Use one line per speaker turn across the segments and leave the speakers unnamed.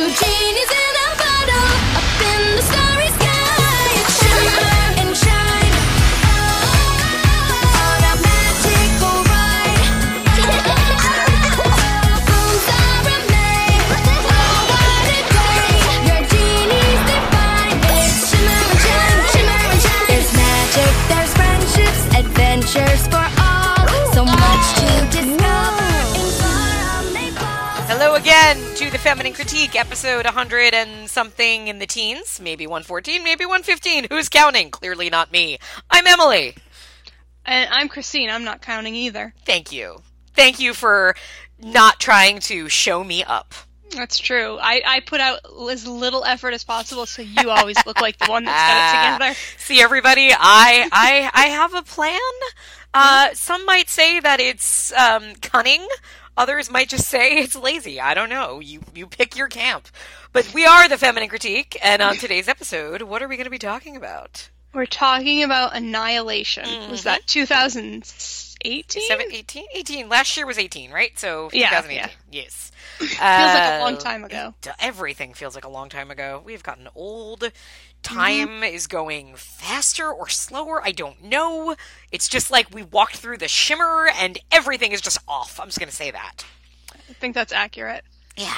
Two genies
Feminine Critique, episode 100 and something in the teens, maybe 114, maybe 115. Who's counting? Clearly not me. I'm Emily.
And I'm Christine. I'm not counting either.
Thank you. Thank you for not trying to show me up.
That's true. I, I put out as little effort as possible, so you always look like the one that's got it together.
See everybody, I I I have a plan. Uh, some might say that it's um, cunning. Others might just say it's lazy. I don't know. You you pick your camp. But we are the Feminine Critique, and on today's episode, what are we going to be talking about?
We're talking about Annihilation. Was that 2018?
Seven, 18? 18. Last year was 18, right? So
Yeah,
2018. Yes.
Feels like a long
Uh,
time ago.
Everything feels like a long time ago. We've gotten old. Time
Mm-hmm.
is going faster or slower. I don't know. It's just like we walked through the shimmer and everything is just off. I'm just going to say that.
I think that's accurate.
Yeah.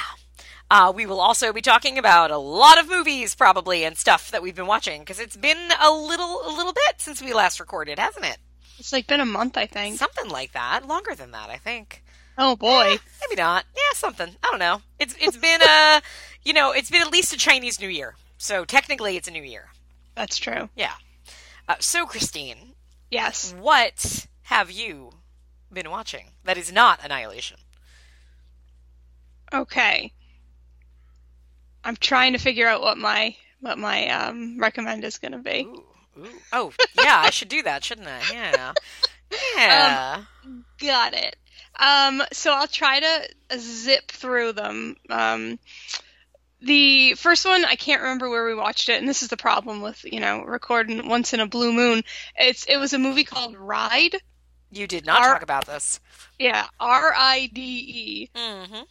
Uh, we will also be talking about a lot of movies, probably, and stuff that we've been watching because it's been a little, a little bit since we last recorded, hasn't it?
It's like been a month, I think.
Something like that. Longer than that, I think.
Oh boy.
Maybe not. Yeah, something. I don't know. It's it's been a, you know, it's been at least a Chinese New Year. So technically, it's a new year.
That's true.
Yeah. Uh, so Christine,
Yes.
what have you been watching that is not Annihilation?
Okay. I'm trying to figure out what my what my um recommend is going to be.
Ooh, ooh. Oh, yeah, I should do that, shouldn't I? Yeah. Yeah.
Got it. Um, so I'll try to zip through them. Um, the first one, I can't remember where we watched it, and this is the problem with you know recording once in a blue moon. It's it was a movie called Ride.
you did not
our-
talk about this.
Yeah, R I D E.
Mm-hmm.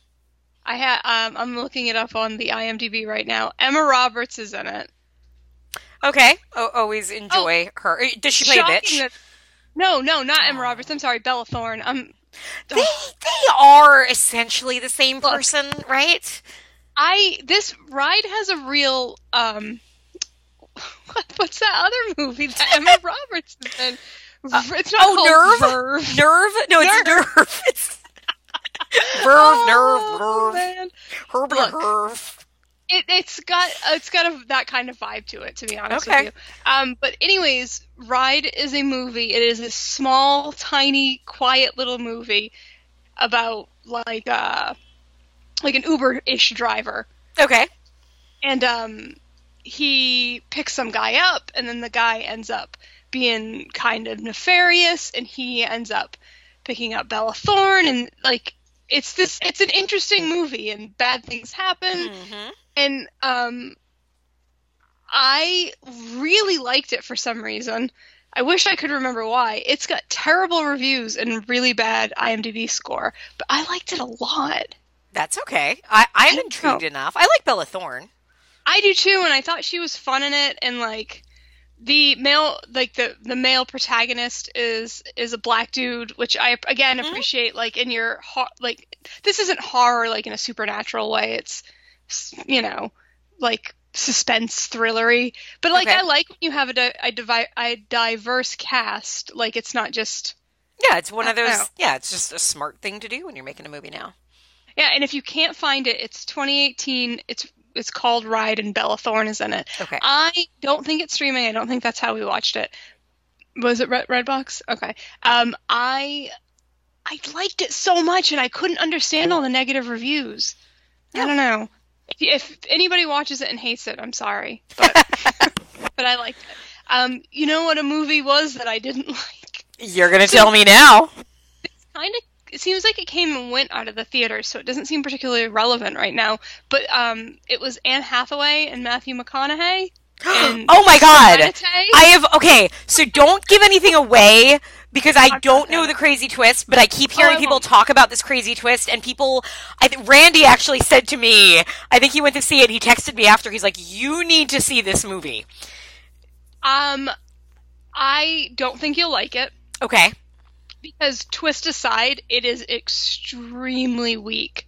I had um, I'm looking it up on the IMDb right now. Emma Roberts is in it.
Okay. Oh, always enjoy her. Uh, Does she play a bitch?
that- no, no, not Emma Roberts. I'm sorry, Bella Thorne. Um,
They they are essentially the same
Look.
person, right?
I this ride has a real um what, what's that other movie that Emma Roberts is in? It's not
oh, Nerve?
Verve.
Nerve? No, it's nerve. It's verve,
Oh,
nerve, nerve,
man.
herb,
Look.
nerve.
It, it's got it's got a, that kind of vibe to it, to be honest
Okay.
with you. Um, but anyways, Ride is a movie. It is a small, tiny, quiet little movie about like uh like an Uber-ish driver
Okay.
and um, he picks some guy up, and then the guy ends up being kind of nefarious, and he ends up picking up Bella Thorne, and like it's this, it's an interesting movie, and bad things happen,
hmm
and um, I really liked it for some reason. I wish I could remember why. It's got terrible reviews and really bad IMDb score, but I liked it a lot.
That's okay. I, I'm intrigued enough. I like Bella Thorne.
I do too, and I thought she was fun in it, and like the male, like the the male protagonist is is a black dude, which I again
Mhm.
appreciate. Like in your like this isn't horror like in a supernatural way. It's you know like suspense thrillery, but like
Okay.
I like when you have a di- a, divi- a diverse cast. Like it's not just
Yeah, it's one of those. Yeah, it's just a smart thing to do when you're making a movie now.
Yeah. And if you can't find it, it's 2018. It's it's called Ride, and Bella Thorne is in it.
Okay.
I don't think it's streaming. I don't think that's how we watched it. Was it Red Redbox? Okay. Um, I I liked it so much, and I couldn't understand all the negative reviews.
Yeah.
I don't know. If, if anybody watches it and hates it, I'm sorry, but but I liked it. Um, you know what a movie was that I didn't like?
You're gonna tell me now.
Kind of. It seems like it came and went out of the theater, so it doesn't seem particularly relevant right now. But um, it was Anne Hathaway and Matthew McConaughey. And
oh my god! I have okay. So don't give anything away because I don't know the crazy twist, but I keep hearing
I
people talk about this crazy twist, and people. I think Randy actually said to me, I think he went to see it. He texted me after. He's like, "You need to see this movie."
Um, I don't think you'll like it
Okay.
Because twist aside, it is extremely weak.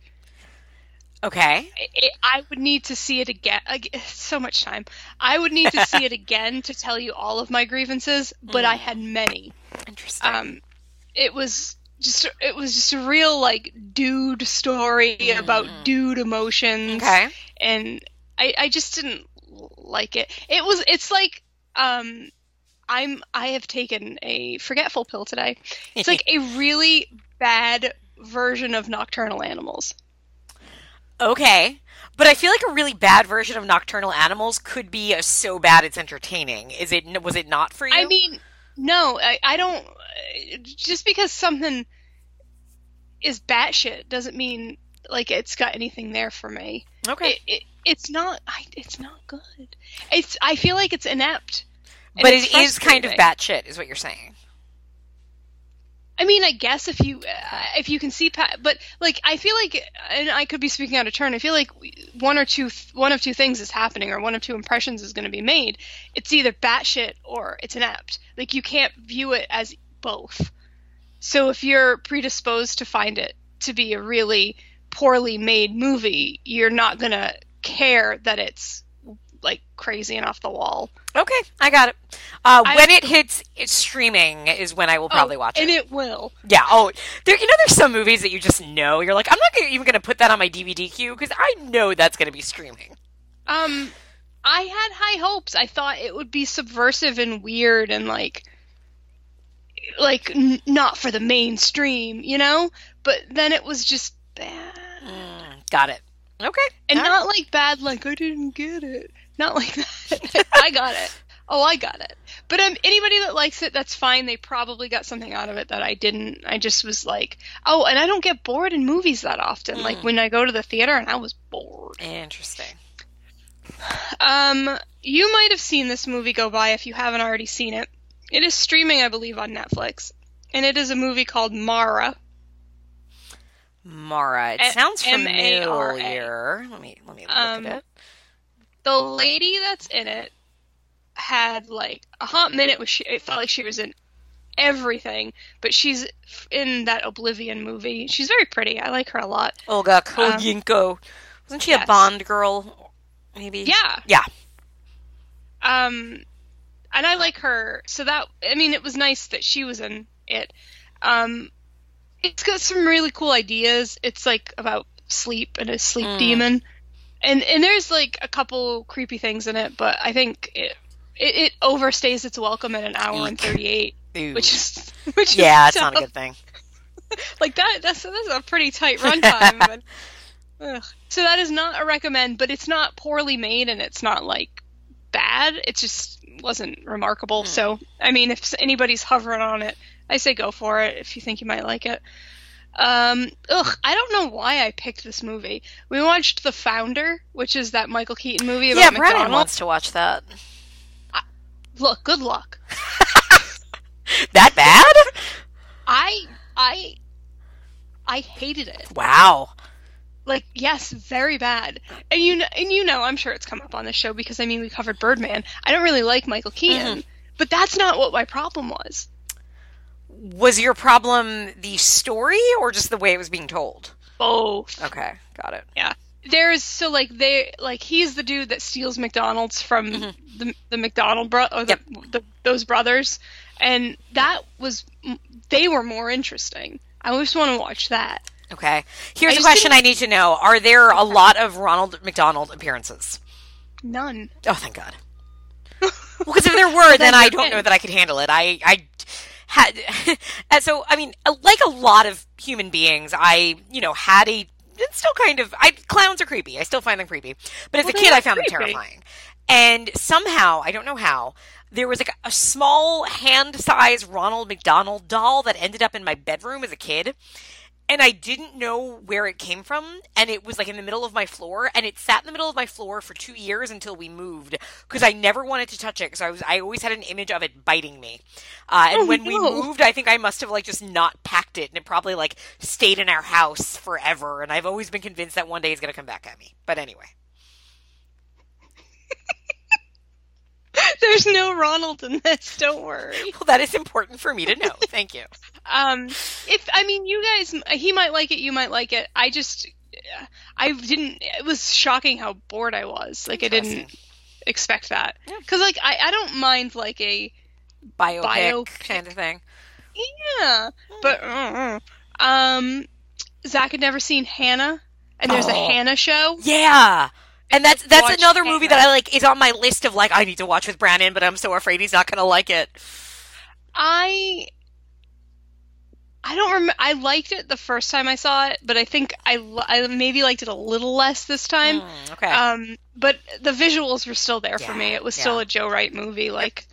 Okay.
it, I would need to see it again. ag- So much time. I would need to see it again to tell you all of my grievances, but I had many.
Interesting.
Um, it was just it was just a real like dude story about dude emotions,
okay.
and I I just didn't like it. It was it's like um. I'm I have taken a forgetful pill today. It's like a really bad version of nocturnal animals.
Okay. But I feel like a really bad version of Nocturnal Animals could be uh, so bad it's entertaining. Is it? Was it not for you?
I mean, no, I, I don't. Uh, just because something is batshit doesn't mean like it's got anything there for me.
okay.
It, it, it's not. I, it's not good. It's. I feel like it's inept.
But
it's
kind of batshit, is what you're saying.
I mean, I guess if you uh, if you can see, but like I feel like, and I could be speaking out of turn. I feel like one or two, one of two things is happening, or one of two impressions is going to be made. It's either batshit or it's inept. Like you can't view it as both. So if you're predisposed to find it to be a really poorly made movie, you're not gonna care that it's like crazy and off the wall.
Okay, I got it. Uh,
I-
when it hits it's streaming is when I will probably
Oh,
watch it,
and
it.
will.
Yeah. Oh, there. You know, there's some movies that you just know. You're like, I'm not gonna, even going to put that on my DVD queue because I know that's going to be streaming.
Um, I had high hopes. I thought it would be subversive and weird and like, like n- not for the mainstream, you know. But then it was just bad,
Mm, got it. Okay.
and
All right.
not like bad. Like I didn't get it. Not like that. I got it. Oh, I got it. But um, anybody that likes it, that's fine. They probably got something out of it that I didn't. I just was like, oh, and I don't get bored in movies that often. Like when I go to the theater, and I was bored.
Interesting.
Um, you might have seen this movie go by if you haven't already seen it. It is streaming, I believe, on Netflix, and it is a movie called Mara.
Mara. It sounds
M-A-R-A.
familiar. Let me let me look
Um,
at it.
The lady that's in it had like a hot minute where she it felt like she was in everything, but she's in that Oblivion movie. She's very pretty. I like her a lot.
Olga Kurylenko. Wasn't she a
um.
Bond girl? Maybe.
Yeah.
Yeah.
Um, and I like her. So that I mean, it was nice that she was in it. Um, it's got some really cool ideas. It's like about sleep and a sleep
Mm.
demon, and and there's like a couple creepy things in it, but I think it it, it overstays its welcome at an hour and thirty eight, which is which
yeah,
is
it's not a good thing.
like that. That's that's a pretty tight runtime. So that is not a recommend, but it's not poorly made and it's not like bad. It just wasn't remarkable.
Hmm.
So I mean, if anybody's hovering on it, I say go for it if you think you might like it. Um, ugh, I don't know why I picked this movie. We watched The Founder, which is that Michael Keaton movie about
Yeah,
McDonald's.
wants to watch that.
Look, good luck.
That bad?
I I I hated it.
Wow.
like yes very bad and you know, and you know i'm sure it's come up on this show because i mean we covered birdman i don't really like michael keaton but that's not what my problem was
Was your problem the story or just the way it was being told?
both
Okay, got it.
yeah there's so like they like he's the dude that steals mcdonald's from mm-hmm. the, the mcdonald bro or the, the those brothers and that was they were more interesting i just want to watch that
Okay. Here's
I
a question I need to know. Are there a lot of Ronald McDonald appearances?
none
Oh, thank God. Well, because if there were, then
then
I don't know that I could handle it. I, I had, so I mean, uh, like a lot of human beings, I, you know, had a. It's still kind of. I clowns are creepy. I still find them creepy, but as
Well,
a kid, I found them terrifying. And somehow, I don't know how, there was like a small hand-sized Ronald McDonald doll that ended up in my bedroom as a kid. And I didn't know where it came from, and it was like in the middle of my floor, and it sat in the middle of my floor for two years until we moved because I never wanted to touch it because I was I always had an image of it biting me, uh, and
Oh,
when we moved, I think I must have like just not packed it, and it probably like stayed in our house forever, and I've always been convinced that one day it's gonna come back at me. But anyway,
There's no Ronald in this. Don't worry.
well, that is important for me to know. Thank you.
Um, if I mean, you guys, he might like it. You might like it. I just, I didn't. It was shocking how bored I was. Like I didn't expect that.
Yeah.
Because like I, I don't mind like a
Biopic,
Biopic.
kind of thing.
yeah, but uh, um, Zach had never seen Hanna, and there's a
Oh.
Hanna show.
Yeah. And that's that's another movie that I like is on my list of like I need to watch with Brandon, but I'm so afraid he's not gonna like it.
I I don't remember. I liked it the first time I saw it, but I think I, I maybe liked it a little less this time.
Mm, okay.
Um, but the visuals were still there for me. It was still a Joe Wright movie. Like,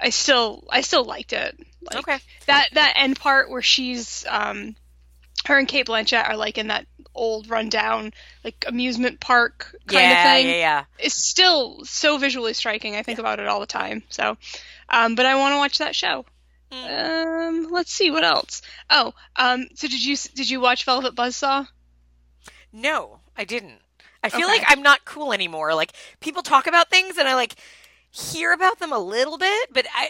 I still I still liked it. Like,
okay.
That that end part where she's um, her and Cate Blanchett are like in that old rundown like amusement park kind
yeah,
of thing.
yeah, yeah.
It's still so visually striking. I think about it all the time. So, um, but I want to watch that show.
Mm.
Um, let's see what else. Oh, um, so did you did you watch Velvet Buzzsaw?
No, I didn't. I feel
Okay.
like I'm not cool anymore. Like people talk about things and I like hear about them a little bit, but I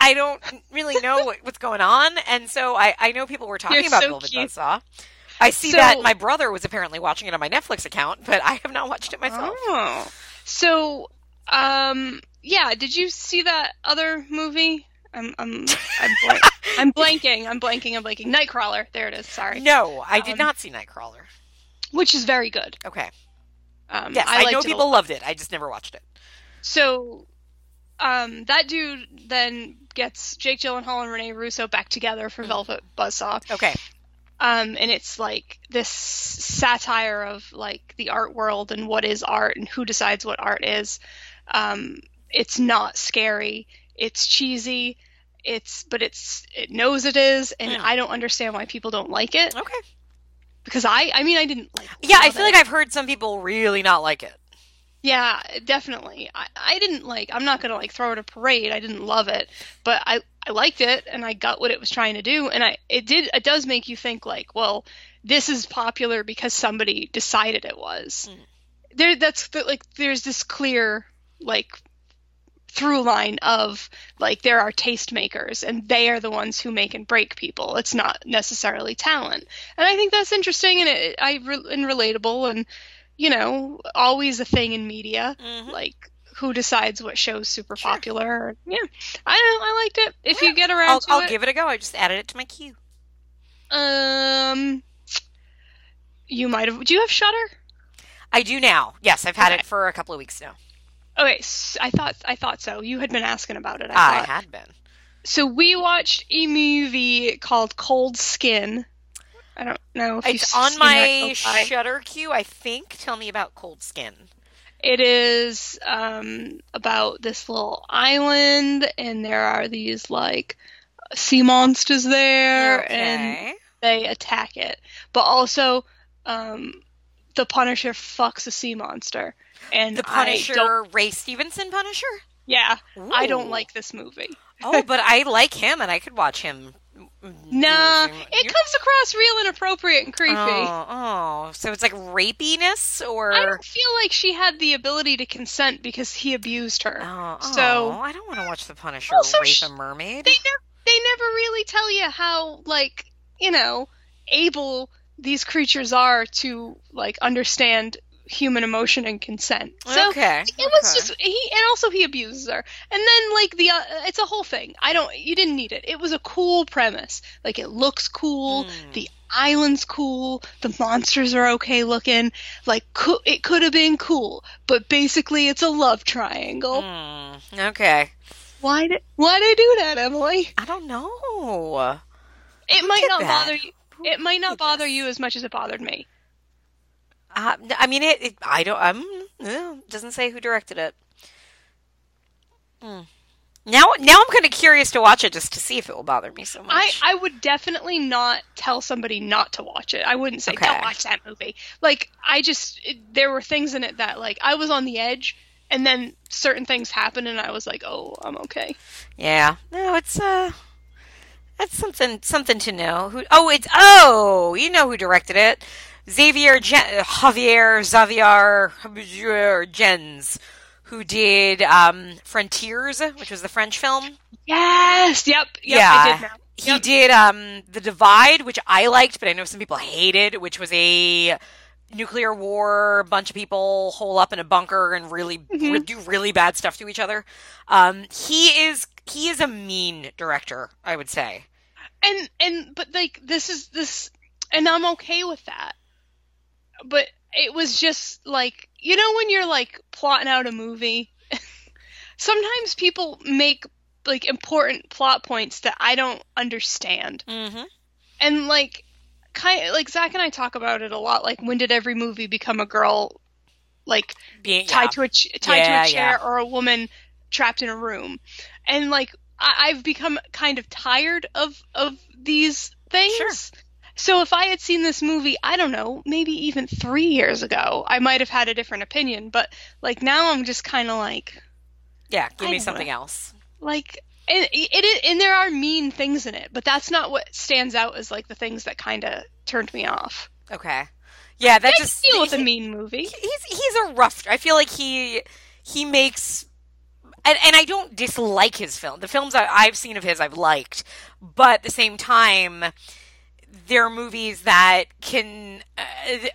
I don't really know what, what's going on. And so I I know people were talking
You're
about
so
Velvet
cute.
Buzzsaw. I see
So-
that my brother was apparently watching it on my Netflix account, but I have not watched it myself.
Oh, so um, yeah. Did you see that other movie? I'm I'm I'm, blank- I'm blanking. I'm blanking. I'm blanking. Nightcrawler. There it is. Sorry.
No, I did
Um,
not see Nightcrawler.
Which is very good.
Okay.
Um,
Yes, I,
liked
know people loved it. I just never watched it.
So, um, that dude then gets Jake Gyllenhaal and Rene Russo back together for Velvet Buzzsaw.
Okay.
Um, and it's like this satire of like the art world and what is art and who decides what art is. Um, it's not scary. It's cheesy. It's but it's it knows it is, and
Hmm.
I don't understand why people don't like it
Okay.
because I I mean I didn't like.
Yeah, I feel
it.
like I've heard some people really not like it.
Yeah, definitely. I, I didn't like. I'm not gonna like throw it a parade. I didn't love it, but I I liked it and I got what it was trying to do. And I it did it does make you think like, well, this is popular because somebody decided it was.
Mm.
There, that's the, like there's this clear like through line of like there are tastemakers and they are the ones who make and break people. It's not necessarily talent, and I think that's interesting and it, I re- and relatable and you know always a thing in media
Mhm.
like who decides what show's super
Sure.
popular. Yeah, I don't. I liked it. If you get around
I'll, I'll
it,
give it a go. I just added it to my queue.
um, you might have. Do you have Shutter?
I do now. Yes, I've had
Okay.
it for a couple of weeks now.
Okay, s- I thought I thought so. You had been asking about it. I,
I had been.
So we watched a movie called Cold Skin. I don't know if
It's on my. Shutter queue, I think. Tell me about Cold Skin.
It is um, about this little island, and there are these like sea monsters there, and they attack it. But also, um, the Punisher fucks a sea monster, and
the Punisher, Ray Stevenson Punisher.
yeah, I don't like this movie.
Oh, but I like him, and I could watch him.
Nah, it comes across real inappropriate and creepy.
Oh, oh, so it's like rapiness, or
I don't feel like she had the ability to consent because he abused her.
Oh,
So-
oh, I don't want to watch the Punisher
Also,
rape
sh-
a mermaid.
They never they never really tell you how like you know able these creatures are to like understand human emotion and consent. So
okay,
it was
okay.
just he and also he abuses her and then like the uh, it's a whole thing i don't you didn't need it it was a cool premise like it looks cool
Mm.
the island's cool the monsters are okay looking like coo- it could have been cool but basically it's a love triangle
Mm, okay.
why did why did i do that emily
I don't know.
it might not
that?
bother you it might not bother you as much as it bothered me
Uh, I mean, it, it. I don't. Um, doesn't say who directed it. Hmm. Now, now I'm kind of curious to watch it just to see if it will bother me so much.
I, I would definitely not tell somebody not to watch it. I wouldn't say
Okay.
don't watch that movie. Like I just it, there were things in it that like I was on the edge, and then certain things happened, and I was like, oh, I'm okay.
yeah, no, it's uh, that's something something to know. Who? Oh, it's oh, you know who directed it? Xavier Gen- Javier Xavier Gens, who did um Frontiers, which was the French film.
Yes. Yep. Yep.
Yeah.
Did.
He
Yep.
did um The Divide, which I liked, but I know some people hated, which was a nuclear war, bunch of people hole up in a bunker and really
Mm-hmm.
re- do really bad stuff to each other. Um he is he is a mean director, I would say.
and and but like this is this and i'm okay with that but it was just like you know when you're like plotting out a movie sometimes people make like important plot points that i don't understand
Mhm.
and like kind like zach and i talk about it a lot like when did every movie become a girl like
Being
tied
yeah.
to a ch- tied
Yeah,
to a chair
yeah.
or a woman trapped in a room and like I- i've become kind of tired of of these things
Sure.
So if i had seen this movie i don't know maybe even three years ago i might have had a different opinion but like now i'm just kind of like
yeah, give
I
me something
know.
else.
like and it is and there are mean things in it but that's not what stands out as like the things that kind of turned me off
Okay. Yeah, that
I
just
deal with a mean movie
he's he's a rough. I feel like he he makes. And, and I don't dislike his film. The films I, I've seen of his, I've liked, but at the same time, there are movies that can uh,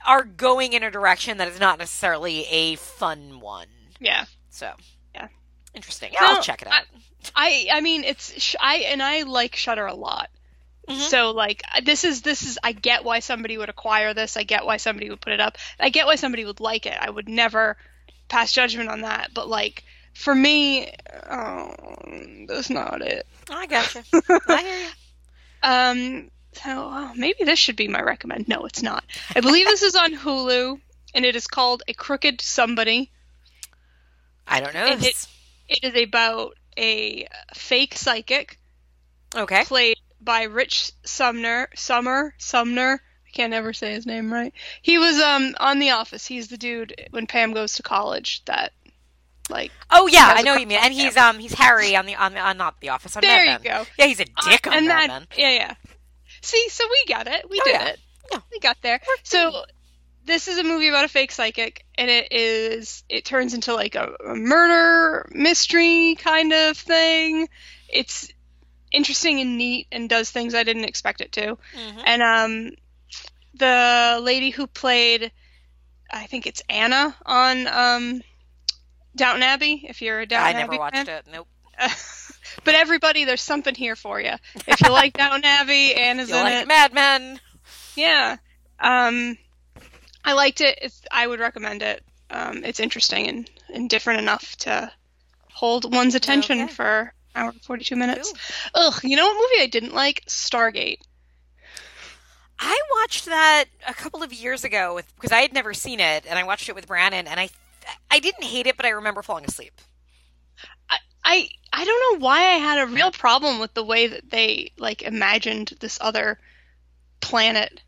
are going in a direction that is not necessarily a fun one.
yeah
So,
Yeah.
interesting. Yeah,
No,
I'll check it out.
I I mean it's sh- I and I like Shutter a lot.
Mhm.
So like this is this is I get why somebody would acquire this. I get why somebody would put it up. I get why somebody would like it. I would never pass judgment on that. But like for me, oh, that's not it.
I gotcha. I hear you.
Um, so oh, maybe this should be my recommend. No, it's not. I believe this is on Hulu, and it is called A Crooked Somebody.
I don't know.
And
this.
It is about a fake psychic
okay.
played by Rich Sumner. Summer Sumner. I can't ever say his name right. He was um on The Office. He's the dude when Pam goes to college. That like
Oh yeah, i know what you mean. And he's um he's Harry on the on the on not the Office on
There you go.
Yeah, he's a dick on
and that yeah yeah. See, so we got it. We
Oh,
did
yeah.
it.
Yeah.
We got there. So this is a movie about a fake psychic, and it is it turns into like a, a murder mystery kind of thing. It's interesting and neat, and does things I didn't expect it to.
Mhm.
And um, the lady who played, I think it's Anna on um, Downton Abbey. If you're a Downton Abbey.
I never watched
fan.
it. Nope.
but everybody, there's something here for you. If you like Downton Abbey, Anna's
You
in
like
it.
Mad Men?
Yeah. Um, I liked it. It's, I would recommend it. Um, it's interesting and, and different enough to hold one's attention
Okay.
for an hour and 42 minutes. Ugh, you know what movie I didn't like? Stargate.
I watched that a couple of years ago with because I had never seen it, and I watched it with Brandon, and I I didn't hate it, but I remember falling asleep.
I I don't know why I had a real problem with the way that they like imagined this other planet.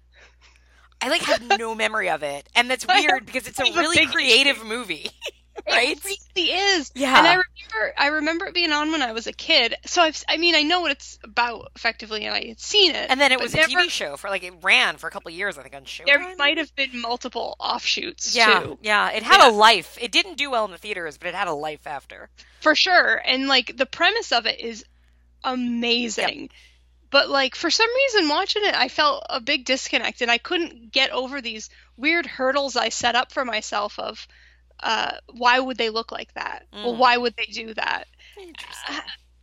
I like had no memory of it, and that's weird because it's a really creative movie, right?
It really is.
Yeah.
And I remember I remember it being on when I was a kid. So I've I mean I know what it's about effectively and I had seen it.
And then it was a
never-
TV show for like it ran for a couple of years, I think, on Showtime.
There might have been multiple offshoots
yeah,
too.
yeah. It had
Yeah.
a life. It didn't do well in the theaters, but it had a life after.
For sure. And like the premise of it is amazing. But like for some reason watching it I felt a big disconnect and I couldn't get over these weird hurdles I set up for myself of uh, why would they look like that? Well,
Mm.
why would they do that?
Interesting.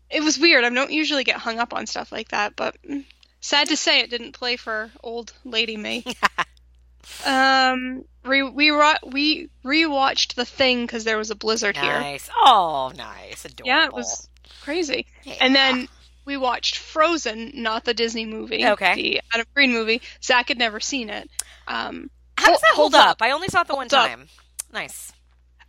It was weird. I don't usually get hung up on stuff like that, but mm, sad to say it didn't play for old lady me. um, re- we ro- we rewatched the thing because there was a blizzard here.
Nice. Oh, nice. Adorable.
Yeah, it was crazy.
Yeah.
And then we watched Frozen, not the Disney movie.
Okay.
The Adam Green movie. Zach had never seen it. Um,
How does that hold
hold
up? I only saw it the one
Hold up.
time. Nice.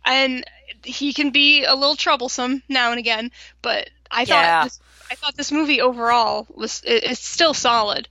And he can be a little troublesome now and again, but I
Yeah.
thought this, I thought this movie overall was it, it's still solid.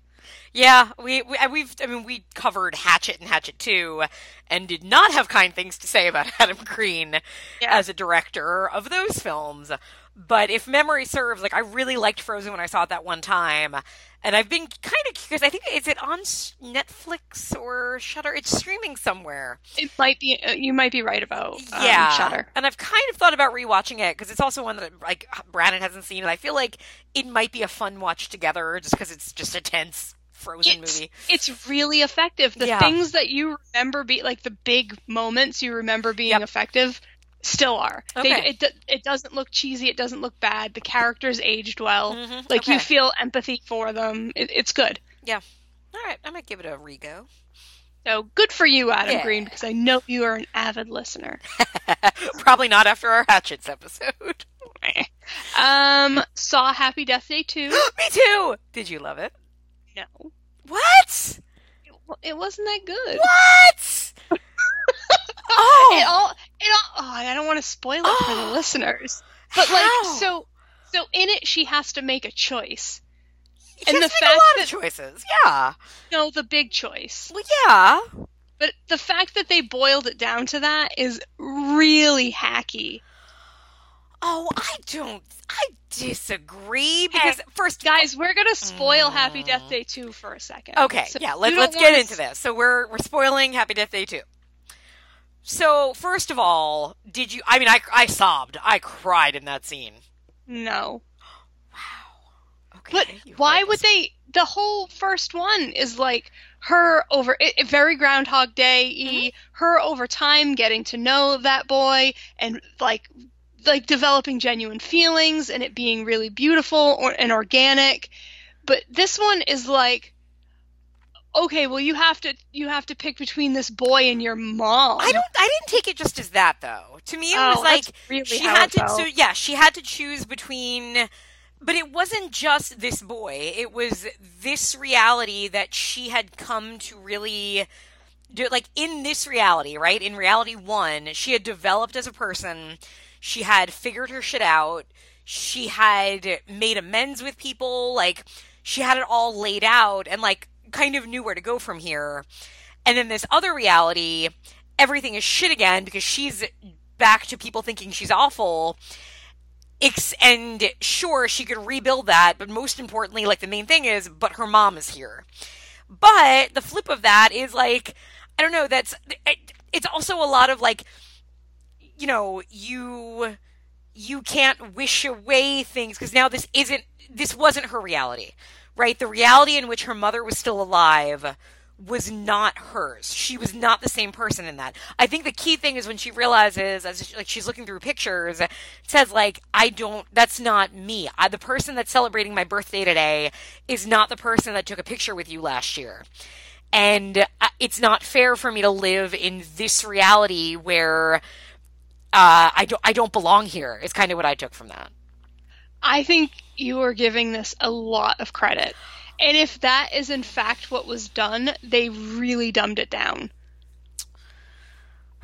Yeah, we, we we've I mean we covered Hatchet and Hatchet 2 and did not have kind things to say about Adam Green
Yeah.
as a director of those films. But if memory serves, like I really liked Frozen when I saw it that one time, and I've been kind of curious. I think is it on Netflix or Shutter? It's streaming somewhere.
It might be uh, you might be right about um,
yeah,
Shutter.
and I've kind of thought about rewatching it because it's also one that like Brandon hasn't seen, and I feel like it might be a fun watch together just because it's just a tense Frozen
It's,
movie.
it's really effective. The
Yeah.
things that you remember be like the big moments you remember being
Yep.
effective still are. They,
Okay.
it it doesn't look cheesy. It doesn't look bad. The characters aged well.
Mhm,
Like you feel empathy for them. It, it's good.
Yeah. All right, I might give it a rego.
So good for you, Adam
Yeah.
Green, because I know you are an avid listener.
Probably not after our Hatchets episode.
Um, saw Happy Death Day 2.
Me too. Did you love it?
no,
What?
it, it wasn't that good.
What? oh,
it all. Oh, I don't want to spoil it for the listeners. But
How?
like, so, so in it, she has to make a choice.
She
and
has
the
to make
fact
a lot
that-
of choices. Yeah.
No, the big choice.
Well, yeah.
But the fact that they boiled it down to that is really hacky.
Oh, I don't. I disagree because first,
Guys, we're gonna spoil Happy
Mm.
Death Day 2 for a second.
Okay,
So
yeah, let,
don't
let's get
wanna
into this. So we're we're spoiling Happy Death Day 2. So, first of all, did you I mean I I sobbed. I cried in that scene.
No. Wow.
Okay.
But why would they? The whole first one is like her over it, it- very Groundhog Day.
Mm-hmm.
Her over time getting to know that boy and like like developing genuine feelings and it being really beautiful or, and organic. But this one is like, okay, well you have to you have to pick between this boy and your mom.
I don't I didn't take it just as that though. To me it
Oh,
was like
really
she had to
felt.
so yeah, she had to choose between but it wasn't just this boy. It was this reality that she had come to really do like in this reality, right? In reality 1, she had developed as a person. She had figured her shit out. She had made amends with people, like she had it all laid out and like kind of knew where to go from here. And then this other reality, everything is shit again because she's back to people thinking she's awful. And sure, she could rebuild that, but most importantly, like the main thing is, but her mom is here. But the flip of that is like, I don't know, that's, it, it's also a lot of like, you know, you, you can't wish away things because now this isn't, this wasn't her reality, right? The reality in which her mother was still alive was not hers. She was not the same person in that. I think the key thing is when she realizes, as she, like she's looking through pictures, says like, "I don't. That's not me. I, the person that's celebrating my birthday today is not the person that took a picture with you last year." And uh, it's not fair for me to live in this reality where uh, I don't. I don't belong here. Is kind of what I took from that.
I think you are giving this a lot of credit. And if that is in fact what was done, they really dumbed it down.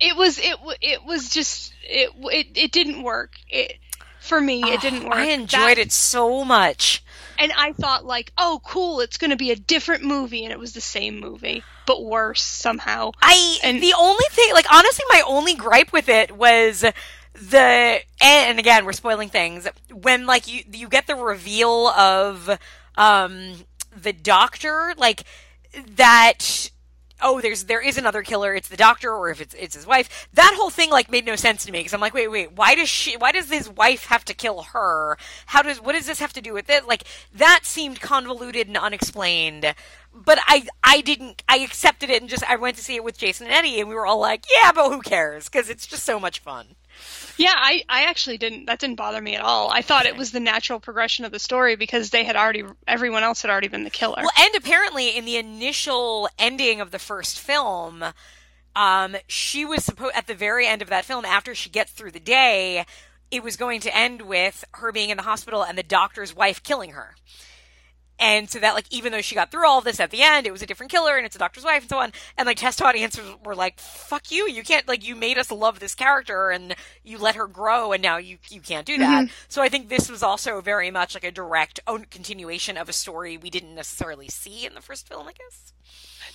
it was it it was just it it, it didn't work. It for me it didn't work.
Oh, I enjoyed
That-
it so much.
and I thought like, "Oh, cool, it's going to be a different movie." And it was the same movie, but worse somehow.
I
And-
the only thing, like honestly, my only gripe with it was the and again we're spoiling things. When like you you get the reveal of um the doctor like that oh there's there is another killer. It's the doctor or if it's it's his wife. That whole thing like made no sense to me because i'm like wait wait why does she why does his wife have to kill her? How does what does this have to do with it like that seemed convoluted and unexplained. But i i didn't i accepted it and just i went to see it with jason and eddie and we were all like yeah but who cares? Because it's just so much fun
Yeah, I, I actually didn't. That didn't bother me at all. I thought it was the natural progression of the story because they had already, everyone else had already been the killer.
Well, and apparently in the initial ending of the first film, um, she was supposed at the very end of that film, after she gets through the day, it was going to end with her being in the hospital and the doctor's wife killing her. And so that like even though she got through all of this at the end, it was a different killer and it's a doctor's wife and so on. And like test audiences were like, "Fuck you! You can't like you made us love this character and you let her grow, and now you you can't do that."
Mm-hmm.
So I think this was also very much like a direct own continuation of a story we didn't necessarily see in the first film. I guess.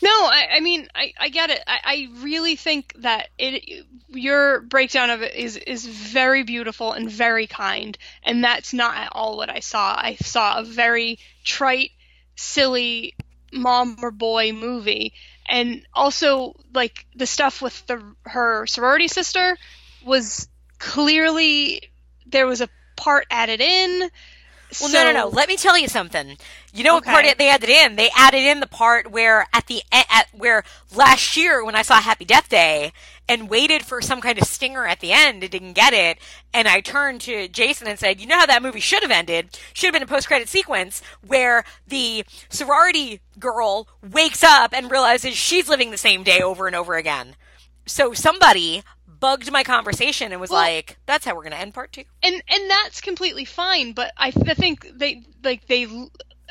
No, I, I mean, I, I get it. I, I really think that it, your breakdown of it is is very beautiful and very kind, and that's not at all what I saw. I saw a very trite, silly mom or boy movie, and also like the stuff with the her sorority sister was clearly there was a part added in.
Well, no, no, no. Let me tell you something. You know what part they added in? They added in the part where at the at where last year when I saw Happy Death Day and waited for some kind of stinger at the end, and didn't get it, and I turned to Jason and said, "You know how that movie should have ended? Should have been a post credit sequence where the sorority girl wakes up and realizes she's living the same day over and over again." So somebody bugged my conversation and was
Well-
like, "That's how we're going to end part two.
and and that's completely fine but i, I think they like they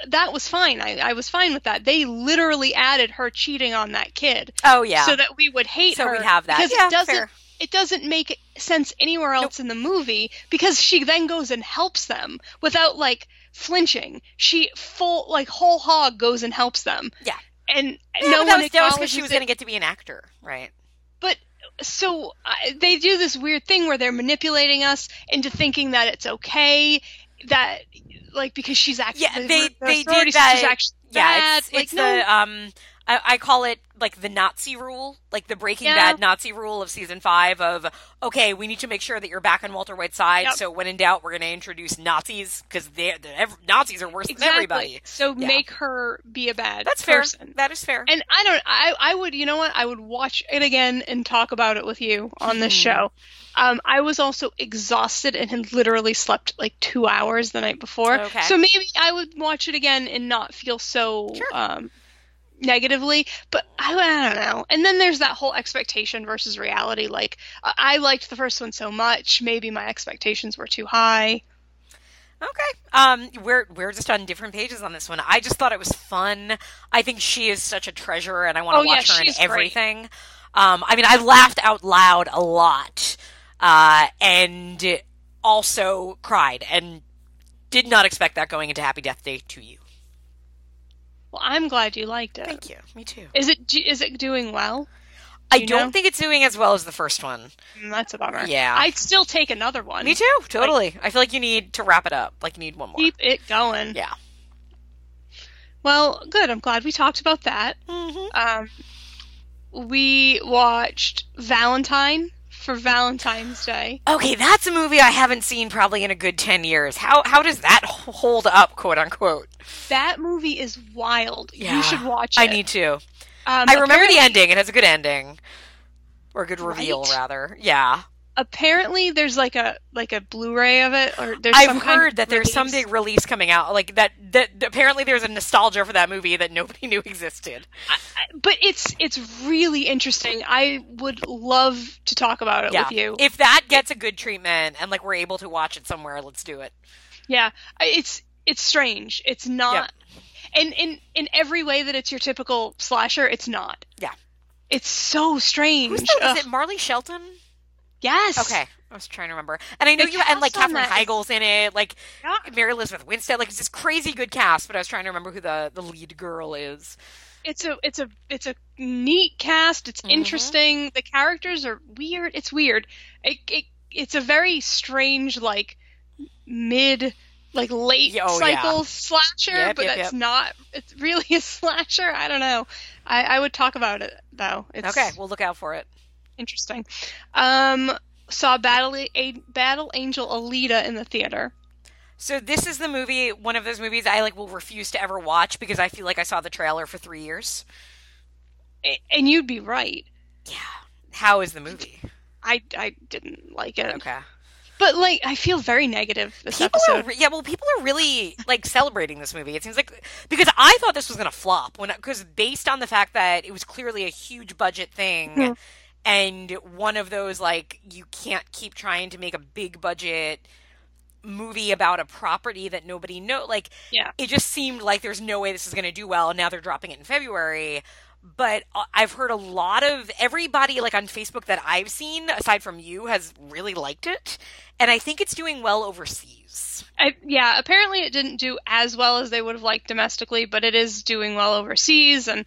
that was fine I, I was fine with that they literally added her cheating on that kid
Oh yeah.
so that we would hate
So
her
we'd have that.
because
Yeah,
it doesn't
fair.
it doesn't make sense anywhere else in the movie because she then goes and helps them without like flinching she full like whole hog goes and helps them
Yeah.
and
Yeah,
no one
that was because she was going to get to be an actor, right?
But so uh, they do this weird thing where they're manipulating us into thinking that it's okay that like because she's actually
Yeah, they
the
they did that.
sister's actually
yeah,
bad.
it's,
like
it's
no,
the um, I, I call it like the Nazi rule, like the Breaking
Yeah.
Bad Nazi rule of season five. Of okay, we need to make sure that you're back on Walter White's side.
Yep.
So when in doubt, we're going to introduce Nazis because they the, ev- Nazis are worse
exactly.
than everybody.
So
Yeah.
make her be a bad
That's fair.
person.
That is fair.
And I don't. I I would. You know what? I would watch it again and talk about it with you on this
Hmm.
show. Um, I was also exhausted and had literally slept like two hours the night before.
Okay.
So maybe I would watch it again and not feel so
Sure.
um, negatively. But I, I don't know. And then there's that whole expectation versus reality. Like I liked the first one so much, maybe my expectations were too high.
Okay. Um, we're we're just on different pages on this one. I just thought it was fun. I think she is such a treasure, and I want to
Oh, yeah,
watch her in
she's great.
everything. Um, I mean, I laughed out loud a lot, uh, and also cried, and did not expect that going into Happy Death Day to you.
Well, I'm glad you liked it.
Thank you. Me too.
Is it is it doing well?
I don't
know?
think it's doing as well as the first one.
Mm, That's a bummer.
Yeah.
I'd still take another one.
Me too. Totally. I feel like you need to wrap it up. Like you need one more.
Keep it going.
Yeah.
Well, good. I'm glad we talked about that.
hmm
Um, we watched Valentine for Valentine's Day.
Okay, that's a movie I haven't seen probably in a good ten years. How how does that hold up, quote unquote?
That movie is wild.
Yeah,
you should watch it.
I need to.
Um,
I remember the ending. It has a good ending, or a good reveal,
Right?
rather. Yeah,
Apparently, there's like a like a Blu-ray of it, or there's
I've heard that there's some
release.
big release coming out. Like that. That apparently there's a nostalgia for that movie that nobody knew existed.
But it's it's really interesting. I would love to talk about it
Yeah.
with you.
If that gets a good treatment and like we're able to watch it somewhere, let's do it.
Yeah, it's it's strange. It's not, and in in every way that it's your typical slasher, it's not.
Yeah.
It's so strange.
Who's the, is it Marley Shelton?
Yes.
Okay. I was trying to remember. And I know
The
you and like Katherine
that
Heigl's in it, like
Yeah.
Mary Elizabeth Winstead, like it's this crazy good cast, but I was trying to remember who the, the lead girl is.
It's a it's a it's a neat cast. It's
Mhm.
interesting. The characters are weird. It's weird. It, it it's a very strange like mid like late
oh,
cycle
yeah.
slasher,
Yep,
but
yep,
that's
yep.
not. It's really a slasher. I don't know. I, I would talk about it though. It's
Okay, we'll look out for it.
Interesting. Um, saw Battle a Battle Angel Alita in the theater.
So this is the movie, one of those movies I like will refuse to ever watch because I feel like I saw the trailer for three years.
And you'd be right.
Yeah. How is the movie?
I, I didn't like it.
Okay.
But like I feel very negative this
People
episode.
are re- yeah, well, people are really like celebrating this movie. It seems like because I thought this was gonna flop when because based on the fact that it was clearly a huge budget thing,
Mhm.
And one of those like you can't keep trying to make a big budget movie about a property that nobody know like
Yeah.
it just seemed like there's no way this is going to do well and now they're dropping it in February but uh, I've heard a lot of everybody like on Facebook that I've seen aside from you has really liked it and I think it's doing well overseas.
I, yeah, apparently it didn't do as well as they would have liked domestically, but it is doing well overseas. And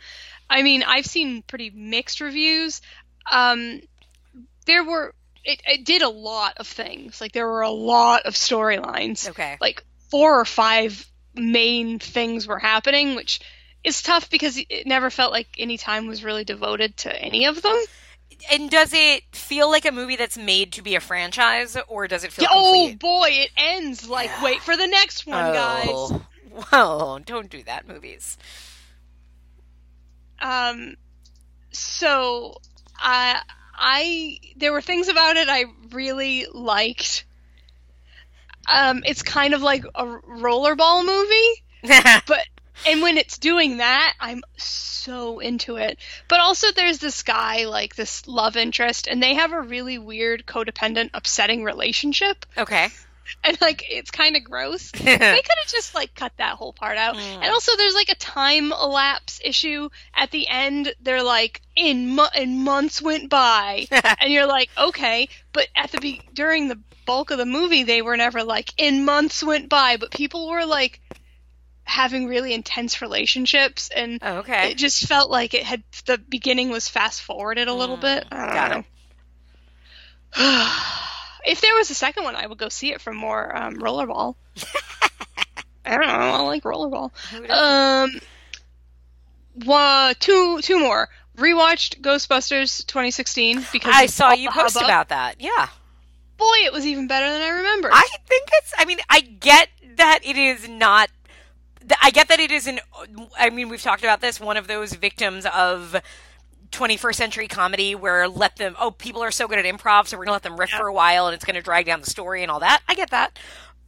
I mean, I've seen pretty mixed reviews. Um, there were it, it did a lot of things. Like there were a lot of storylines.
Okay.
Like four or five main things were happening, which is tough because it never felt like any time was really devoted to any of them.
And does it feel like a movie that's made to be a franchise or does it feel
oh
complete?
boy, it ends like wait for the next one, guys.
Oh. Don't do that, movies.
Um, so I I there were things about it I really liked. Um, it's kind of like a rollerball movie, but and when it's doing that, I'm so into it. But also, there's this guy like this love interest, and they have a really weird, codependent, upsetting relationship,
okay.
and like it's kind of gross. they could have just like cut that whole part out.
Mm.
And also, there's like a time lapse issue at the end. They're like, in mo- and months went by, and you're like, okay, but at the be- during the bulk of the movie, they were never like, in months went by, but people were like having really intense relationships, and
Oh, okay.
it just felt like it had the beginning was fast forwarded a little
Mm,
bit. I don't
got
know. if there was a second one, I would go see it for more um, rollerball. I don't know. I like rollerball. Um, one, two, two more. Rewatched Ghostbusters 2016 because
I saw you post
hubbub.
about that. Yeah.
Boy, it was even better than I remember.
I think it's. I mean, I get that it is not. I get that it is an. I mean, we've talked about this. One of those victims of 21st century comedy where let them. Oh, people are so good at improv, so we're gonna let them riff
Yeah.
for a while, and it's gonna drag down the story and all that. I get that,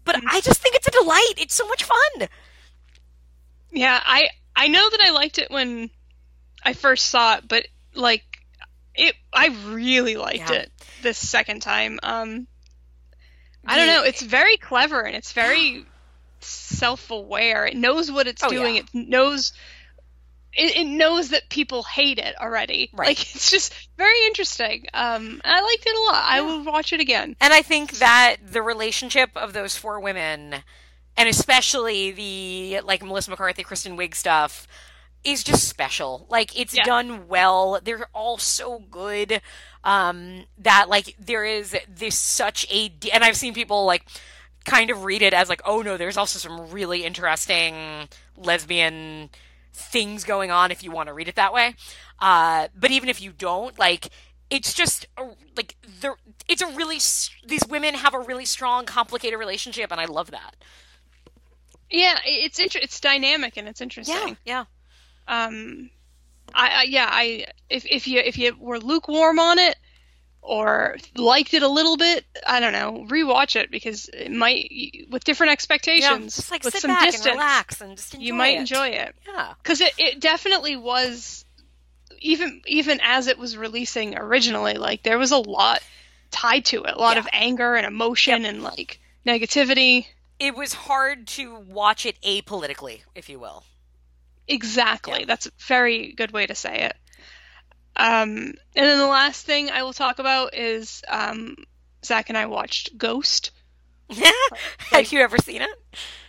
but
Mm-hmm.
I just think it's a delight. It's so much fun.
Yeah, I I know that I liked it when I first saw it, but like it, I really liked
Yeah.
it this second time. Um, I don't know. It's very clever and it's very self-aware. It knows what it's
Oh,
doing.
yeah.
It knows. It, it knows that people hate it already.
Right.
Like it's just very interesting. Um, I liked it a lot. I will watch it again.
And I think that the relationship of those four women, and especially the like Melissa McCarthy, Kristen Wiig stuff, is just special. Like it's
Yeah.
done well. They're all so good. Um, that like there is this such a and I've seen people like kind of read it as like oh no there's also some really interesting lesbian things going on if you want to read it that way. Uh but even if you don't like it's just a, like they're it's a really these women have a really strong complicated relationship and i love that.
Yeah, it's inter- It's dynamic and it's interesting.
yeah.
Um I, I yeah i if if you if you were lukewarm on it or liked it a little bit i don't know rewatch it because it might with different expectations
just like
with
sit
some
back
distance
and relax and just enjoy
you might
it.
enjoy it
yeah
because it, it definitely was even even as it was releasing originally like there was a lot tied to it a lot
Yeah.
of anger and emotion and like negativity
it was hard to watch it apolitically if you will
Exactly.
Yeah.
That's a very good way to say it. Um, and then the last thing I will talk about is um, Zach and I watched Ghost.
Yeah, have you ever seen it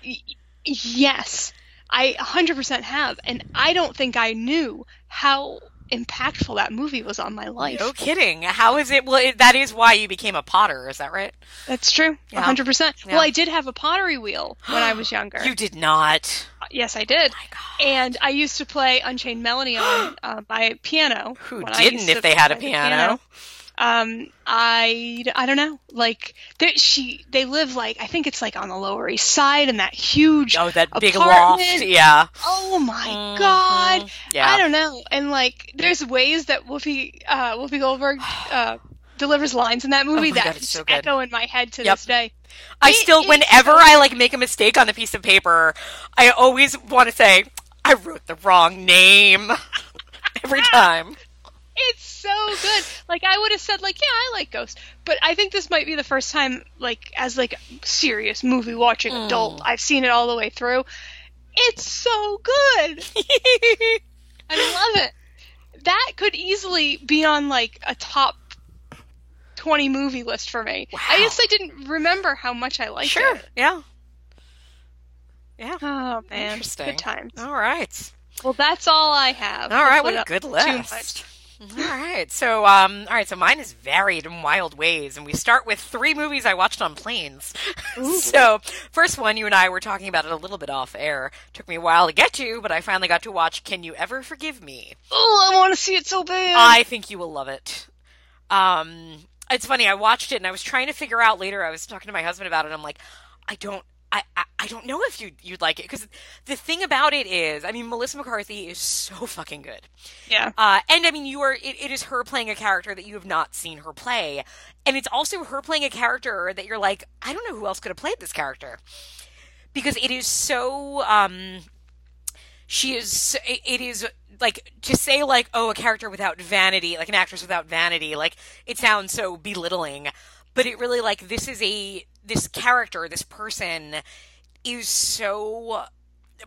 Y- yes, I 100% have. And I don't think I knew how impactful that movie was on my life.
no kidding how is it well it, that is why you became a potter is that right
That's true.
Yeah.
100%.
Yeah.
Well, I did have a pottery wheel when I was younger.
you did not
yes, I did.
god
And I used to play Unchained Melody on uh, my piano.
Who didn't if they had a piano?
Um, I, I don't know. Like, they, she, they live like I think it's like on the Lower East Side in that huge.
Oh, that big loft. Yeah.
Oh my
Mhm.
god!
Yeah.
I don't know. And like, there's ways that Whoopi, uh, Whoopi Goldberg, uh, delivers lines in that movie
Oh
that
God,
just
so
echo in my head to
Yep.
this day.
I
It
still, whenever
so-
I like make a mistake on a piece of paper, I always want to say, I wrote the wrong name. Every time.
It's so good. Like I would have said, like, yeah, I like Ghost, but I think this might be the first time, like, as like serious movie watching
Mm.
adult, I've seen it all the way through. It's so good. I love it. That could easily be on like a top twenty movie list for me. I guess I didn't remember how much I liked
sure.
it.
Yeah. Yeah.
Oh man,
Interesting.
good times.
All right.
Well, that's all I have.
All right. What a
not
good
too
list.
much.
All right. So, um, all right. So mine is varied in wild ways, and we start with three movies I watched on planes. so, first one, you and I were talking about it a little bit off air. Took me a while to get to, but I finally got to watch "Can You Ever Forgive Me."
Oh, I want to see it so bad.
I think you will love it. Um, it's funny. I watched it and I was trying to figure out later. I was talking to my husband about it. I'm like, I don't. I, I, I don't know if you you'd like it because the thing about it is, I mean, Melissa McCarthy is so fucking good.
yeah.
Uh, and I mean, you are. It, it is her playing a character that you have not seen her play, and it's also her playing a character that you're like, I don't know who else could have played this character, because it is so. Um, she is. It, it is like to say like, oh, a character without vanity, like an actress without vanity. Like it sounds so belittling, but it really like this is a this character, this person is so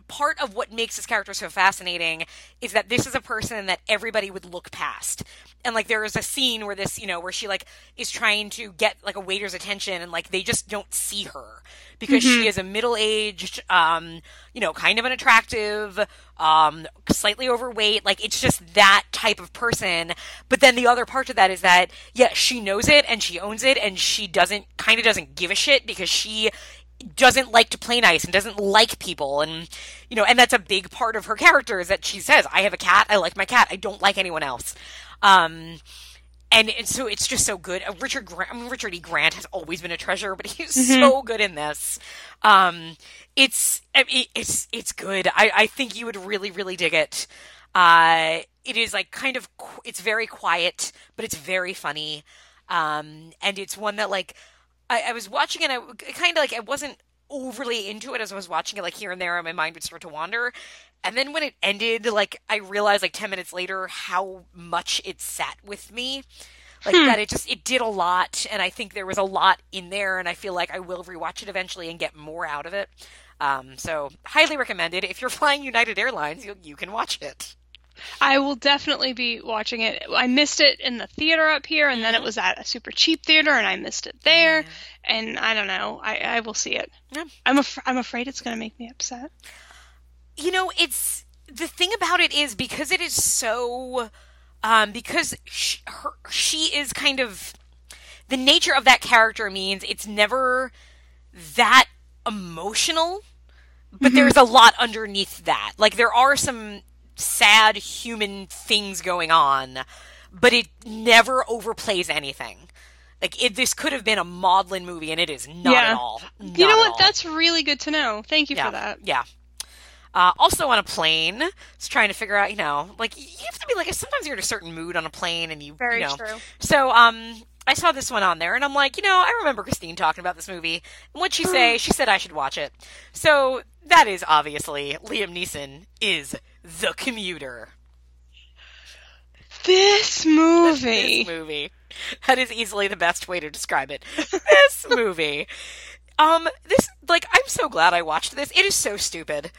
part of what makes this character so fascinating is that this is a person that everybody would look past. And like there is a scene where this, you know, where she like is trying to get like a waiter's attention and like they just don't see her because she is a middle-aged um, you know, kind of an attractive, um, slightly overweight, like it's just that type of person. But then the other part of that is that yeah, she knows it and she owns it and she doesn't kind of doesn't give a shit because she doesn't like to play nice and doesn't like people. And you know and that's a big part of her character is that she says i have a cat. I like my cat. I don't like anyone else. Um and, and so it's just so good. Uh, Richard Grant, I mean, Richard E. Grant has always been a treasure, but he's so good in this. Um, it's I mean, it's it's good. I, I think you would really really dig it. Uh, it is like kind of qu- it's very quiet, but it's very funny. Um, and it's one that like I, I was watching it. I kind of like I wasn't overly into it as I was watching it, like here and there, and my mind would start to wander. And then when it ended, like I realized like ten minutes later how much it sat with me. Like that it just it did a lot and I think there was a lot in there and I feel like I will rewatch it eventually and get more out of it. Um, so highly recommended. If you're flying United Airlines, you you can watch it.
I will definitely be watching it. I missed it in the theater up here, and then it was at a super cheap theater, and I missed it there. And I don't know. I, I will see it.
Yeah.
I'm af- I'm afraid it's going to make me upset.
You know it's the thing about it is because it is so um because she, her, she is kind of the nature of that character means it's never that emotional but there's a lot underneath that like there are some sad human things going on but it never overplays anything like it, this could have been a maudlin movie and it is not
Yeah.
at all
you know what?
all.
That's really good to know. Thank you
yeah,
for that.
Yeah. Uh, also on a plane, just trying to figure out, you know, like you have to be like sometimes you're in a certain mood on a plane, and you,
Very
you know.
true.
So, um, I saw this one on there, and I'm like, you know, I remember Christine talking about this movie. And what'd she say? she said I should watch it. So that is obviously Liam Neeson is the commuter.
This movie.
This movie. That is easily the best way to describe it. This movie. Um, this like I'm so glad I watched this. It is so stupid,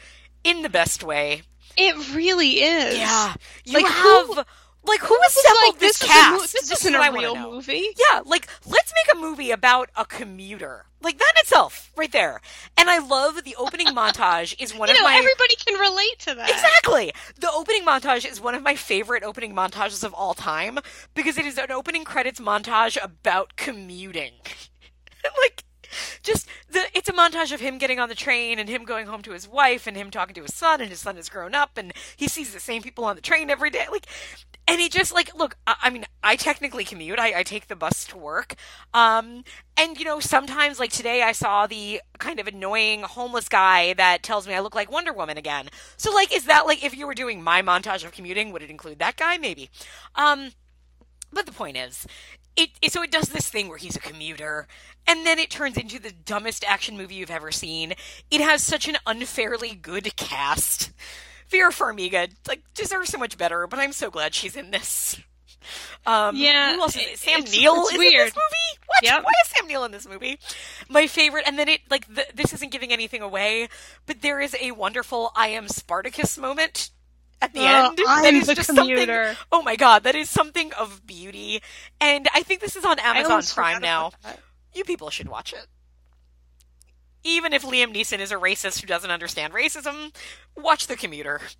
in the best way.
It really is.
Yeah, you
Like,
have
who-
like who assembled
like,
this,
this,
cast?
Is a mo- this
is
isn't a real movie.
Yeah, like let's make a movie about a commuter. Like that in itself, right there. And I love the opening montage. Is one
You
of
know,
my
everybody can relate to that.
Exactly. The opening montage is one of my favorite opening montages of all time because it is an opening credits montage about commuting. like just the it's a montage of him getting on the train and him going home to his wife and him talking to his son and his son has grown up and he sees the same people on the train every day. Like and he just like look I, I mean i technically commute. I, I take the bus to work. Um and you know sometimes like today i saw the kind of annoying homeless guy that tells me i look like wonder woman again. So like is that like if you were doing my montage of commuting would it include that guy? Maybe. Um but the point is, it, it so it does this thing where he's a commuter, and then it turns into the dumbest action movie you've ever seen. It has such an unfairly good cast. Vera Farmiga like deserves so much better, but I'm so glad she's in this. Um,
Yeah,
who else is it?
it-
Sam
it's-
Neill
it's
is in
weird.
this movie. What?
Yep.
Why is Sam Neill in this movie? My favorite, and then it like th- this isn't giving anything away, but there is a wonderful "I am Spartacus" moment at the
Oh,
end.
I'm
that is
the
just
commuter.
something. Oh my god, that is something of beauty, and I think this is on Amazon Prime now. You people should watch it. Even if Liam Neeson is a racist who doesn't understand racism, watch The Commuter.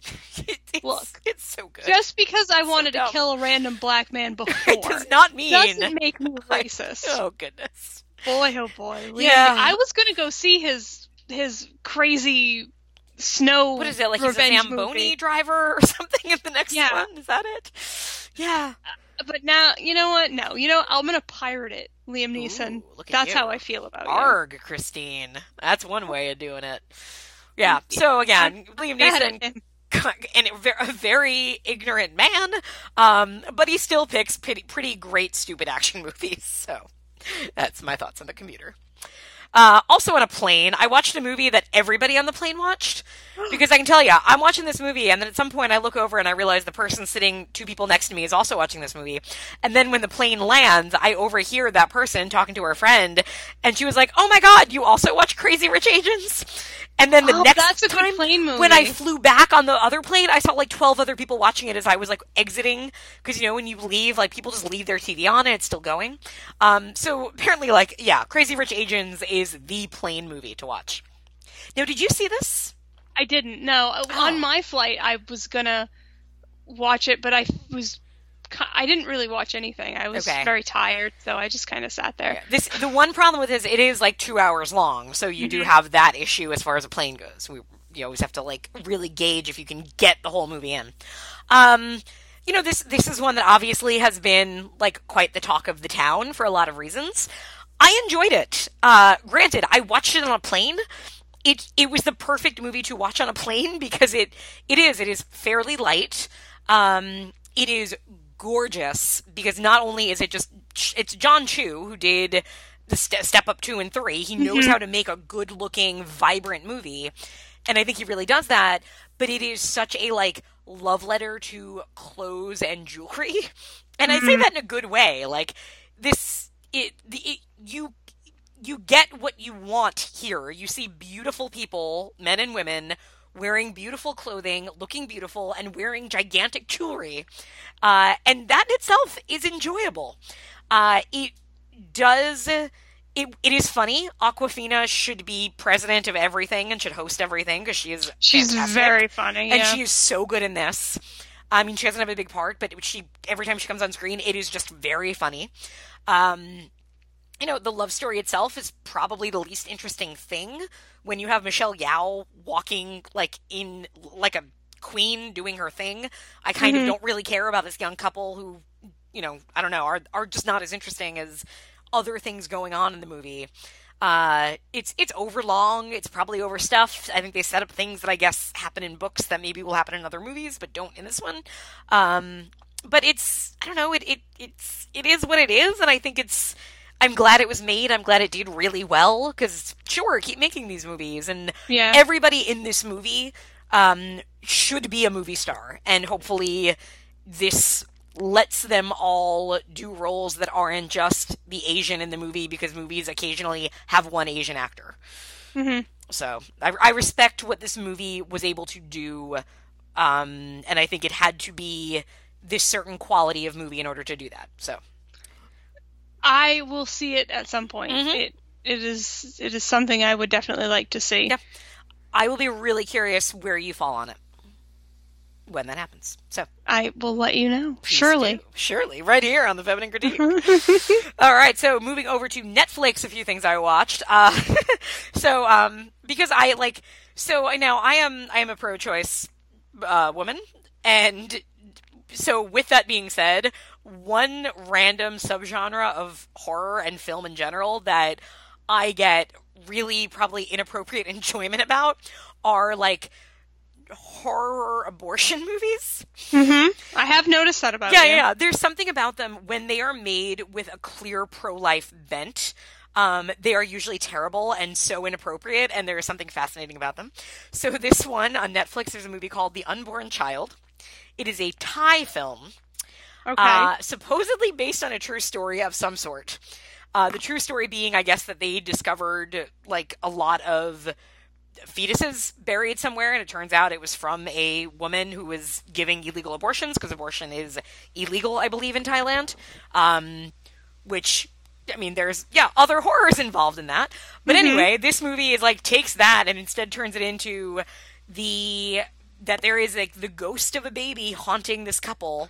It, it's,
Look,
it's so good.
Just because I wanted to kill a random black man before
it does not mean.
doesn't make me racist.
Oh goodness.
Boy, oh boy. Liam-
Yeah.
I was gonna go see his his crazy snow.
What is it like? He's a Zamboni
movie.
driver or something in the next
Yeah.
one? Is that it? Yeah.
But now, you know what? No, you know I'm gonna pirate it, Liam Neeson.
Ooh,
That's
you.
how I feel about you.
Arg, Christine. That's one way of doing it. Yeah. So again, Liam Neeson and a a very ignorant man, um, but he still picks pretty, pretty great stupid action movies. So that's my thoughts on the commuter. Uh, also on a plane, I watched a movie that everybody on the plane watched because I can tell you, I'm watching this movie, and then at some point I look over and I realize the person sitting two people next to me is also watching this movie. And then when the plane lands, I overhear that person talking to her friend, and she was like, "Oh my god, you also watch Crazy Rich Asians?" And then the
Oh,
next time
plane movie.
when I flew back on the other plane, I saw like 12 other people watching it as I was like exiting. Because, you know, when you leave, like people just leave their TV on and it's still going. Um, so apparently, like, yeah, Crazy Rich Asians is the plane movie to watch. Now, did you see this?
I didn't. No,
Oh.
on my flight I was gonna watch it, but I was. I didn't really watch anything. I was
Okay.
very tired, so I just kind of sat there.
This the one problem with this, it is like two hours long, so you do have that issue as far as a plane goes. We you always have to like really gauge if you can get the whole movie in. Um, you know this this is one that obviously has been like quite the talk of the town for a lot of reasons. I enjoyed it. Uh, granted, I watched it on a plane. It it was the perfect movie to watch on a plane because it it is it is fairly light. Um, it is gorgeous because not only is it just it's Jon Chu who did the Ste Step Up two and three. He knows mm-hmm. how to make a good looking, vibrant movie, and I think he really does that. But it is such a like love letter to clothes and jewelry, and I say mm-hmm. that in a good way. Like this, it, the, it you you get what you want here. You see beautiful people, men and women, wearing beautiful clothing, looking beautiful, and wearing gigantic jewelry. Uh, and that in itself is enjoyable. Uh, it does. It, it is funny. Awkwafina should be president of everything and should host everything because she is
She's
fantastic.
very funny.
and she is so good in this. I mean, she doesn't have a big part, but she every time she comes on screen, it is just very funny. Um, you know, the love story itself is probably the least interesting thing when you have Michelle Yeoh walking like in like a queen doing her thing. I kind of don't really care about this young couple who, you know, I don't know, are are just not as interesting as other things going on in the movie. Uh, it's it's overlong. It's probably overstuffed. I think they set up things that I guess happen in books that maybe will happen in other movies, but don't in this one. Um, but it's I don't know. It it it's it is what it is, and I think it's. I'm glad it was made. I'm glad it did really well because sure, keep making these movies, and
Yeah.
everybody in this movie um, should be a movie star, and hopefully this lets them all do roles that aren't just the Asian in the movie because movies occasionally have one Asian actor.
Mhm.
So I, I respect what this movie was able to do, um, and I think it had to be this certain quality of movie in order to do that. So
I will see it at some point.
Mhm.
It it is it is something I would definitely like to see.
Yep. I will be really curious where you fall on it when that happens. So
I will let you know. Surely.
do. surely, right here on the Feminine Critique. All right, so moving over to Netflix, a few things I watched. Uh, so, um, because I like, so I now I am I am a pro-choice uh, woman, and so with that being said, one random subgenre of horror and film in general that I get really probably inappropriate enjoyment about are like horror abortion movies.
hmm I have noticed that about
Yeah,
you.
yeah, yeah. There's something about them when they are made with a clear pro-life bent. Um, they are usually terrible and so inappropriate, and there is something fascinating about them. So this one on Netflix, there's a movie called The Unborn Child. It is a Thai film.
Okay.
Uh, supposedly based on a true story of some sort. Uh, the true story being, I guess, that they discovered like a lot of fetuses buried somewhere, and it turns out it was from a woman who was giving illegal abortions because abortion is illegal, I believe, in Thailand. Um, which, I mean, there's yeah other horrors involved in that. But anyway, this movie is like takes that and instead turns it into the that there is like the ghost of a baby haunting this couple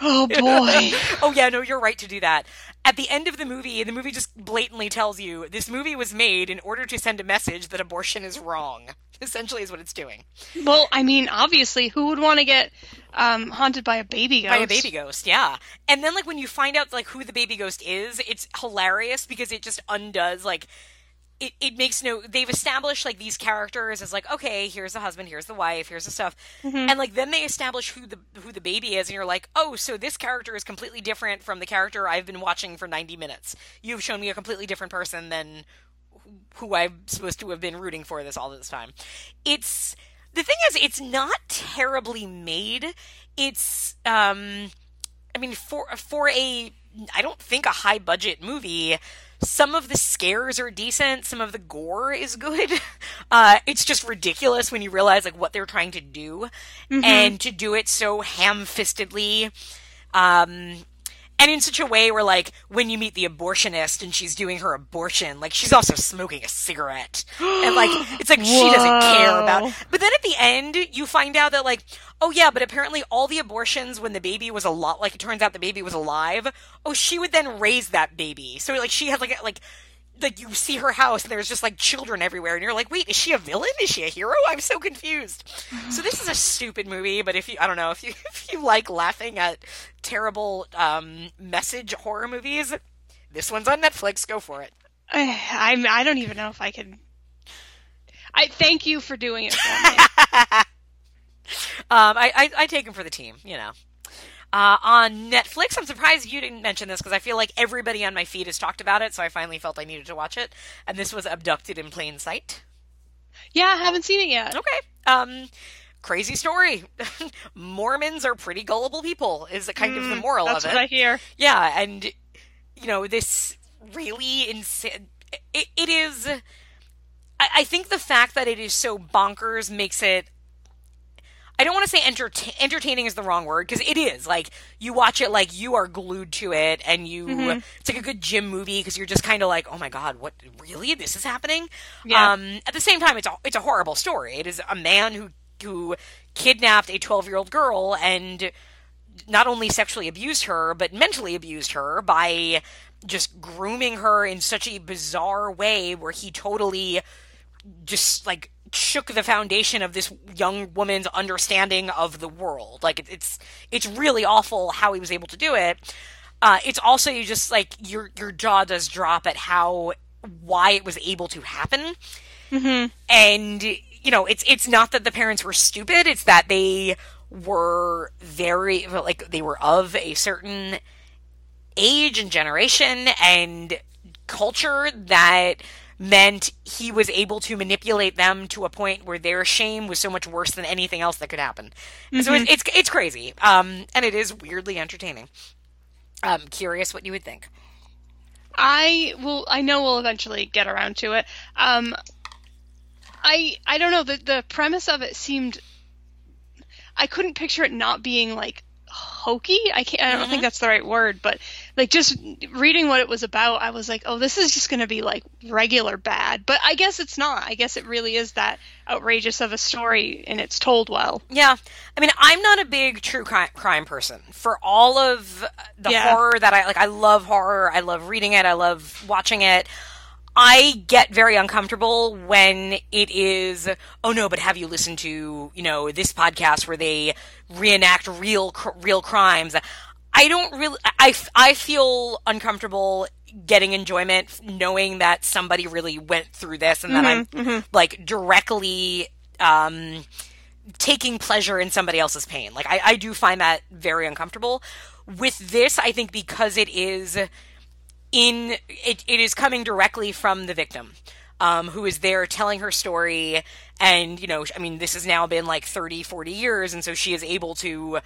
oh boy.
oh yeah, no, you're right to do that. At the end of the movie, the movie just blatantly tells you this movie was made in order to send a message that abortion is wrong. Essentially, is what it's doing
well, I mean, obviously, who would want to get um, haunted by a baby ghost?
by a baby ghost. Yeah, and then like when you find out like who the baby ghost is, it's hilarious because it just undoes like. It, it makes no they've established like these characters as like okay here's the husband here's the wife here's the stuff and like then they establish who the who the baby is and you're like oh so this character is completely different from the character I've been watching for 90 minutes you've shown me a completely different person than who I'm supposed to have been rooting for this all this time. It's the thing is, it's not terribly made. It's, um, I mean, for for a, I don't think a high budget movie. Some of the scares are decent. Some of the gore is good. Uh, it's just ridiculous when you realize like what they're trying to do, and to do it so ham-fistedly. Um, and in such a way where like when you meet the abortionist and she's doing her abortion like she's also smoking a cigarette. And like it's like she doesn't care about but then at the end you find out that like oh yeah but apparently all the abortions when the baby was a lot like it turns out the baby was alive oh she would then raise that baby. So like she had like a- like like you see her house and there's just like children everywhere and you're like wait is she a villain? Is she a hero? I'm so confused. So this is a stupid movie but if you i don't know if you if you like laughing at terrible um message horror movies this one's on netflix. Go for it.
I, I don't even know if I can I thank you for doing it for me.
um i i, I take him for the team you know uh, on Netflix, I'm surprised you didn't mention this because I feel like everybody on my feed has talked about it, so I finally felt I needed to watch it. And this was Abducted in Plain Sight.
yeah, I haven't seen it yet.
Okay. Um, crazy story. Mormons are pretty gullible people. Is the kind of the moral
Mm, That's
of
what
it.
I hear.
Yeah, and you know this really insane. It, it is. I, I think the fact that it is so bonkers makes it. I don't want to say entertain, entertaining is the wrong word because it is. Like you watch it, like you are glued to it, and you.
Mm-hmm.
It's like a good gym movie because you're just kind of like, oh my god, what really? This is happening.
Yeah.
Um, at the same time, it's a it's a horrible story. It is a man who who kidnapped a 12 year old girl and not only sexually abused her, but mentally abused her by just grooming her in such a bizarre way where he totally just like shook the foundation of this young woman's understanding of the world. Like it, it's it's really awful how he was able to do it. Uh, it's also you just like your your jaw does drop at how why it was able to happen and you know it's it's not that the parents were stupid it's that they were very like they were of a certain age and generation and culture that meant he was able to manipulate them to a point where their shame was so much worse than anything else that could happen. So it's, it's it's crazy, um, and it is weirdly entertaining. I'm curious what you would think.
I will. I know we'll eventually get around to it. Um, I I don't know. The the premise of it seemed. I couldn't picture it not being like hokey. I can't. I don't think mm-hmm. that's the right word, but like just reading what it was about, I was like, oh, this is just going to be like regular bad. But I guess it's not. I guess it really is that outrageous of a story, and it's told well.
Yeah, I mean, I'm not a big true crime, crime person. For all of the
Yeah.
horror that I like, I love horror. I love reading it. I love watching it. I get very uncomfortable when it is, oh no, but have you listened to, you know, this podcast where they reenact real, cr- real crimes? I don't really, I, I feel uncomfortable getting enjoyment knowing that somebody really went through this and that I'm like directly, um, taking pleasure in somebody else's pain. Like I, I do find that very uncomfortable. With this, I think because it is in it, it is coming directly from the victim um, who is there telling her story. And you know i mean this has now been like 30 40 years and so she is able to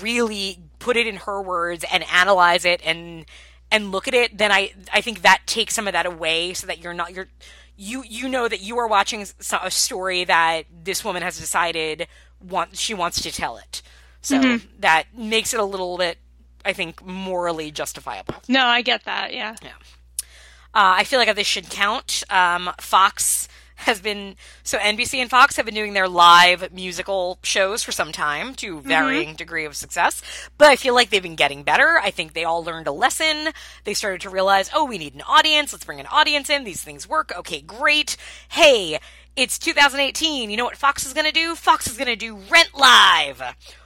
really put it in her words and analyze it and and look at it, then I I think that takes some of that away, so that you're not you're you you know that you are watching a story that this woman has decided want she wants to tell it. So that makes it a little bit, I think, morally justifiable.
No, I get that. Yeah.
Uh, I feel like this should count. Um, Fox has been so NBC and Fox have been doing their live musical shows for some time to varying degree of success, but I feel like they've been getting better. I think they all learned a lesson. They started to realize, oh, we need an audience. Let's bring an audience in. These things work. Okay, great. Hey. It's 2018. You know what Fox is going to do? Fox is going to do Rent Live.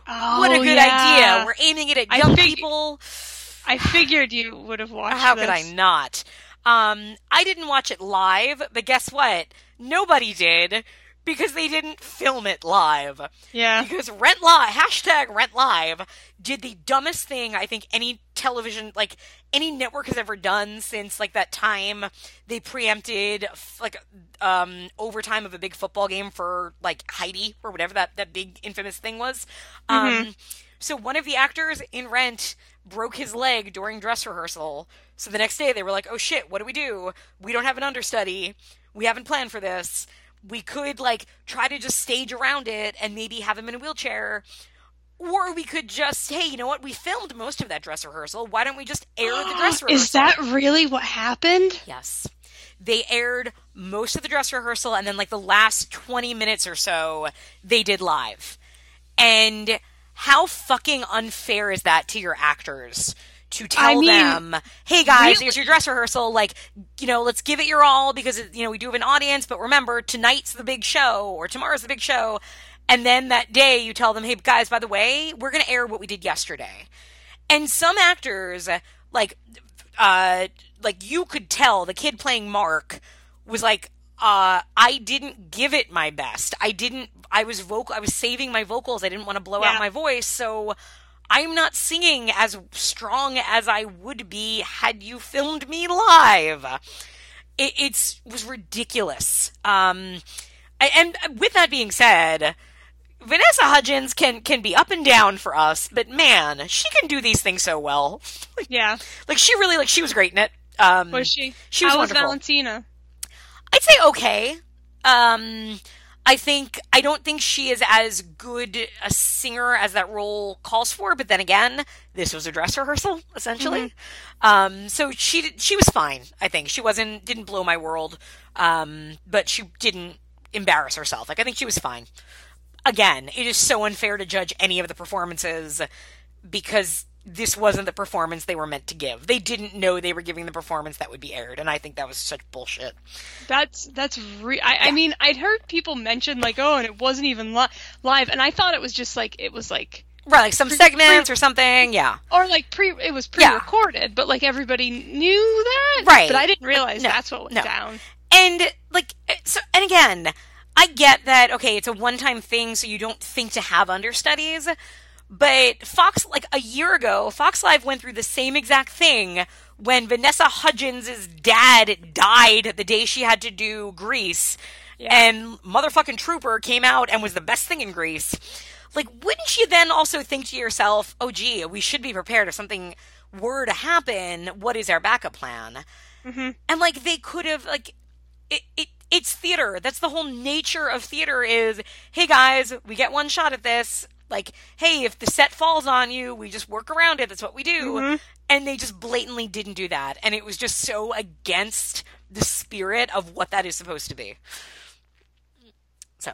Oh,
what a good
yeah.
idea. We're aiming it at
I
young
fig-
people.
I figured you would have watched.
How could I not? Um, I didn't watch it live, but guess what? Nobody did because they didn't film it live.
Yeah.
Because Rent Live, hashtag Rent Live, did the dumbest thing I think any television, like any network has ever done since like that time they preempted like um overtime of a big football game for like Heidi or whatever that that big infamous thing was. Um so one of the actors in Rent broke his leg during dress rehearsal. So the next day they were like, "Oh shit, what do we do? We don't have an understudy. We haven't planned for this. We could like try to just stage around it and maybe have him in a wheelchair." Or we could just, hey, you know what? We filmed most of that dress rehearsal. Why don't we just air the dress rehearsal?
Is that really what happened?
Yes. They aired most of the dress rehearsal and then like the last 20 minutes or so they did live. And how fucking unfair is that to your actors? To tell
I mean,
them, hey guys,
really?
here's your dress rehearsal. Like, you know, let's give it your all because, you know, we do have an audience, but remember, tonight's the big show or tomorrow's the big show. And then that day you tell them, hey guys, by the way, we're going to air what we did yesterday. And some actors, like, uh, like you could tell the kid playing Mark was like, uh, I didn't give it my best. I didn't. I was vocal. I was saving my vocals. I didn't want to blow
Yeah.
out my voice, so I'm not singing as strong as I would be had you filmed me live. It it's was ridiculous. Um, I- and with that being said. Vanessa Hudgens can can be up and down for us, but man, she can do these things so well.
Yeah.
Like she really like she was great in it. Um,
Was she?
She was
How was. Valentina?
I'd say okay. Um, I think I don't think she is as good a singer as that role calls for. But then again, this was a dress rehearsal essentially. Um, so she she was fine. I think she wasn't didn't blow my world. Um, but she didn't embarrass herself. Like I think she was fine. Again, it is so unfair to judge any of the performances because this wasn't the performance they were meant to give. They didn't know they were giving the performance that would be aired, and I think that was such bullshit.
That's that's re- I, I mean I'd heard people mention like oh and it wasn't even li- live and I thought it was just like it was like
Right, like some segments or something. Yeah.
or like pre it was pre-recorded but like everybody knew that
Right.
but I didn't realize
No,
that's what went
no.
down
And like eh, so and again, I get that okay, it's a one-time thing so you don't think to have understudies, but Fox like a year ago, Fox Live went through the same exact thing when Vanessa Hudgens' dad died the day she had to do Grease. And motherfucking Trooper came out and was the best thing in Grease. Like, wouldn't you then also think to yourself, oh, gee, we should be prepared if something were to happen? What is our backup plan? Mm-hmm. And like, they could have like, it, it it's theater. That's the whole nature of theater. Is hey guys, we get one shot at this. Like, hey, if the set falls on you, we just work around it. That's what we do. And they just blatantly didn't do that, and it was just so against the spirit of what that is supposed to be. So,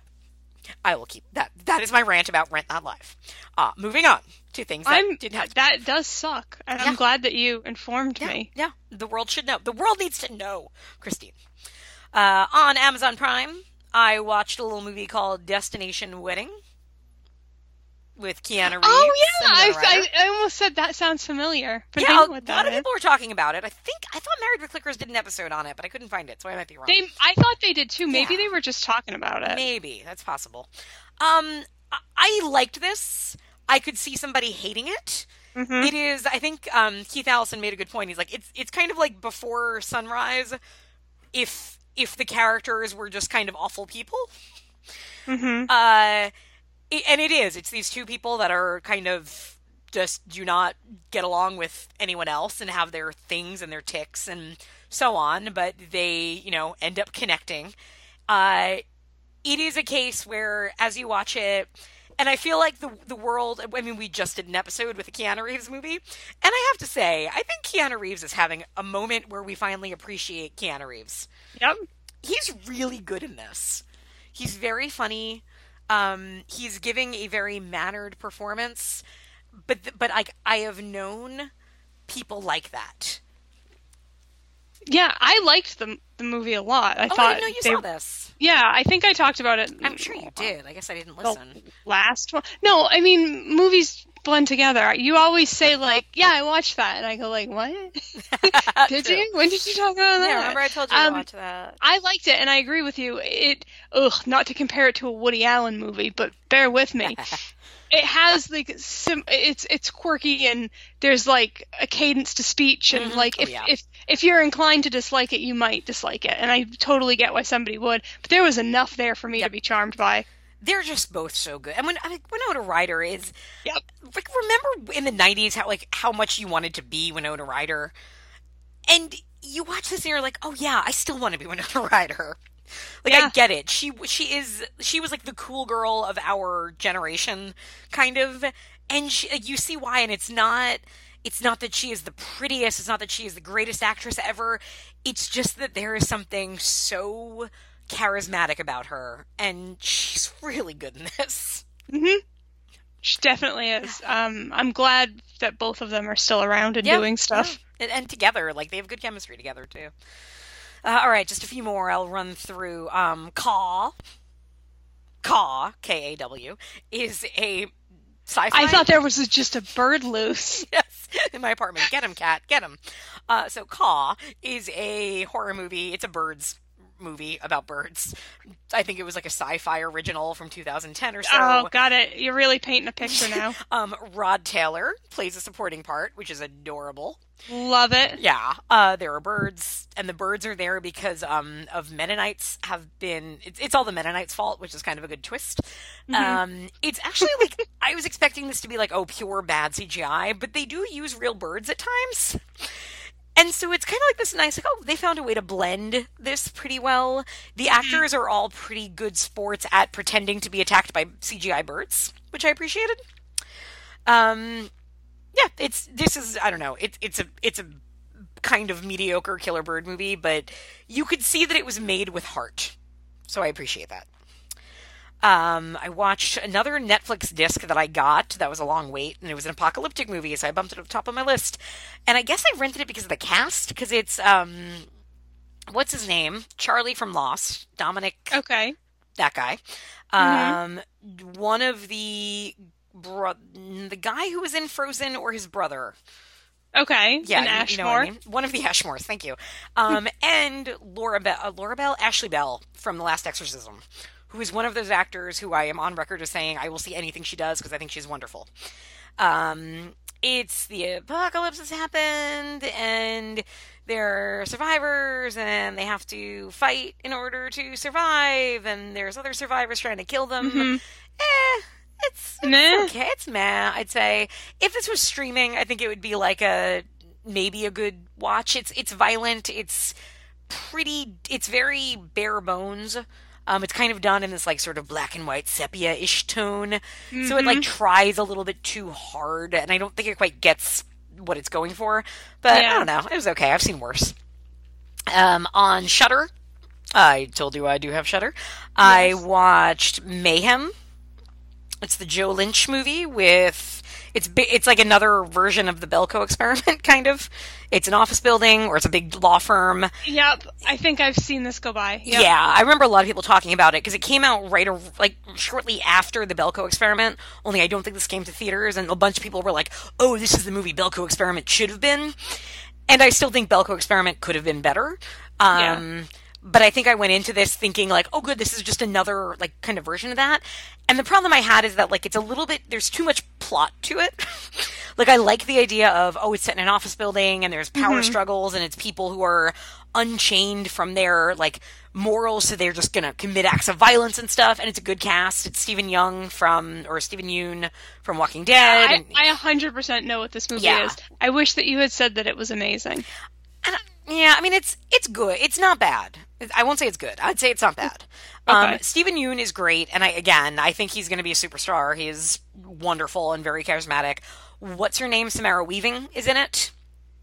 I will keep that. That is my rant about Rent Not Live. Uh, moving on to things that
I'm
didn't have.
that does suck and
Yeah.
I'm glad that you informed
Yeah,
me
yeah, the world should know. The world needs to know, Christine. Uh, on Amazon Prime, I watched a little movie called Destination Wedding with Keanu Reeves.
oh yeah I, I, almost said that sounds familiar but
yeah, a lot of
is.
people were talking about it. I think I thought Married with Clickers did an episode on it, but I couldn't find it, so I might be wrong.
They, I thought they did too. Maybe
Yeah.
they were just talking about it.
Maybe that's possible. Um, I- I liked this. I could see somebody hating it.
Mhm.
It is. I think um, Keith Allison made a good point. He's like, it's it's kind of like before sunrise, if if the characters were just kind of awful people.
Mhm.
Uh, and it is. It's these two people that are kind of just do not get along with anyone else and have their things and their ticks and so on, but they, you know, end up connecting. Uh, it is a case where, as you watch it, and I feel like the the world. I mean, we just did an episode with the Keanu Reeves movie, and I have to say, I think Keanu Reeves is having a moment where we finally appreciate Keanu Reeves.
Yep.
He's really good in this. He's very funny. Um, he's giving a very mannered performance, but th- but like I have known people like that.
Yeah, I liked the the movie a lot. I
Oh,
thought
I didn't know you
they-
saw this.
Yeah, I think I talked about it.
I'm sure you did. I guess I didn't listen.
last one. No, I mean movies blend together. You always say like, "Yeah, I watched that," and I go like, "What? did you? When did you talk about that?"
Yeah, remember I told you to
Um,
watch that.
I liked it, and I agree with you. It, ugh, not to compare it to a Woody Allen movie, but bear with me. it has like sim- it's it's quirky, and there's like a cadence to speech, and
Mhm.
like
Oh,
if
yeah.
if if you're inclined to dislike it, you might dislike it, and I totally get why somebody would. But there was enough there for me
Yep.
to be charmed by.
They're just both so good. And when I mean, Winona Ryder is
Yep.
like remember in the '90s how like how much you wanted to be Winona Ryder, and you watch this and you're like, oh yeah, I still want to be Winona Ryder. Like I get it. She she is she was like the cool girl of our generation, kind of, and she, like, you see why. And it's not it's not that she is the prettiest. It's not that she is the greatest actress ever. It's just that there is something so charismatic about her, and she's really good in this.
She definitely is. Um, I'm glad that both of them are still around and
Yeah,
doing stuff.
yeah. And, and together, like they have good chemistry together too. Uh, all right, just a few more. I'll run through. Um, Kaw, Kaw, K A W, is a sci-fi.
I thought there was just a bird loose.
yes, in my apartment. Get him, cat. Get him. Uh, so Kaw is a horror movie. It's a birds movie about birds. I think it was like a sci-fi original from 2010 or so.
oh, got it. You're really painting a picture now.
Um, Rod Taylor plays a supporting part, which is adorable.
Love it.
Yeah, uh, there are birds, and the birds are there because um, of Mennonites have been. It's, it's all the Mennonites' fault, which is kind of a good twist. Um, it's actually like I was expecting this to be like oh pure bad CGI, but they do use real birds at times. And so it's kind of like this nice, like, oh, they found a way to blend this pretty well. The actors are all pretty good sports at pretending to be attacked by CGI birds, which I appreciated. Um, yeah, it's this is I don't know. It's it's a it's a kind of mediocre killer bird movie, but you could see that it was made with heart. So I appreciate that. Um, I watched another Netflix disc that I got. That was a long wait, and it was an apocalyptic movie, so I bumped it up top of my list. And I guess I rented it because of the cast, because it's um, what's his name? Charlie from Lost, Dominic
Okay.
that guy. Um, one of the bro- the guy who was in Frozen or his brother.
Okay.
Yeah, you-
Ashmore.
you know I mean. One of the Ashmores. Thank you. Um, and Laura Bell, uh, Laura Bell, Ashley Bell from The Last Exorcism, who is one of those actors who I am on record as saying I will see anything she does because I think she's wonderful. Um, it's the apocalypse has happened, and there are survivors, and they have to fight in order to survive, and there's other survivors trying to kill them. Eh, it's, it's
Meh.
okay. It's meh. I'd say if this was streaming, I think it would be like a maybe a good watch. It's it's violent. It's pretty. It's very bare bones. Um, it's kind of done in this like sort of black and white sepia-ish tone, so it like tries a little bit too hard, and I don't think it quite gets what it's going for. But I don't know. It was okay. I've seen worse. Um, on Shudder, I told you I do have Shudder. I watched Mayhem. It's the Joe Lynch movie with it's it's like another version of the Belko experiment, kind of. It's an office building or it's a big law firm.
Yep. I think I've seen this go by. Yep.
Yeah, I remember a lot of people talking about it because it came out right like shortly after the Belko experiment. Only I don't think this came to theaters, and a bunch of people were like, "Oh, this is the movie Belko experiment should have been," and I still think Belko experiment could have been better. Um, But I think I went into this thinking like, "Oh, good, this is just another like kind of version of that." And the problem I had is that like it's a little bit there's too much plot to it. like I like the idea of oh, it's set in an office building and there's power struggles and it's people who are unchained from their like morals, so they're just gonna commit acts of violence and stuff. And it's a good cast. It's Stephen Young from or Steven Yeun from Walking Dead.
I,
and-
I 100% know what this movie
Yeah.
is. I wish that you had said that it was amazing.
And, uh, yeah, I mean it's it's good. It's not bad. I won't say it's good. I'd say it's not bad. Um, Steven Yeun is great, and I again I think he's going to be a superstar. He is wonderful and very charismatic. What's her name? Samara Weaving is in it.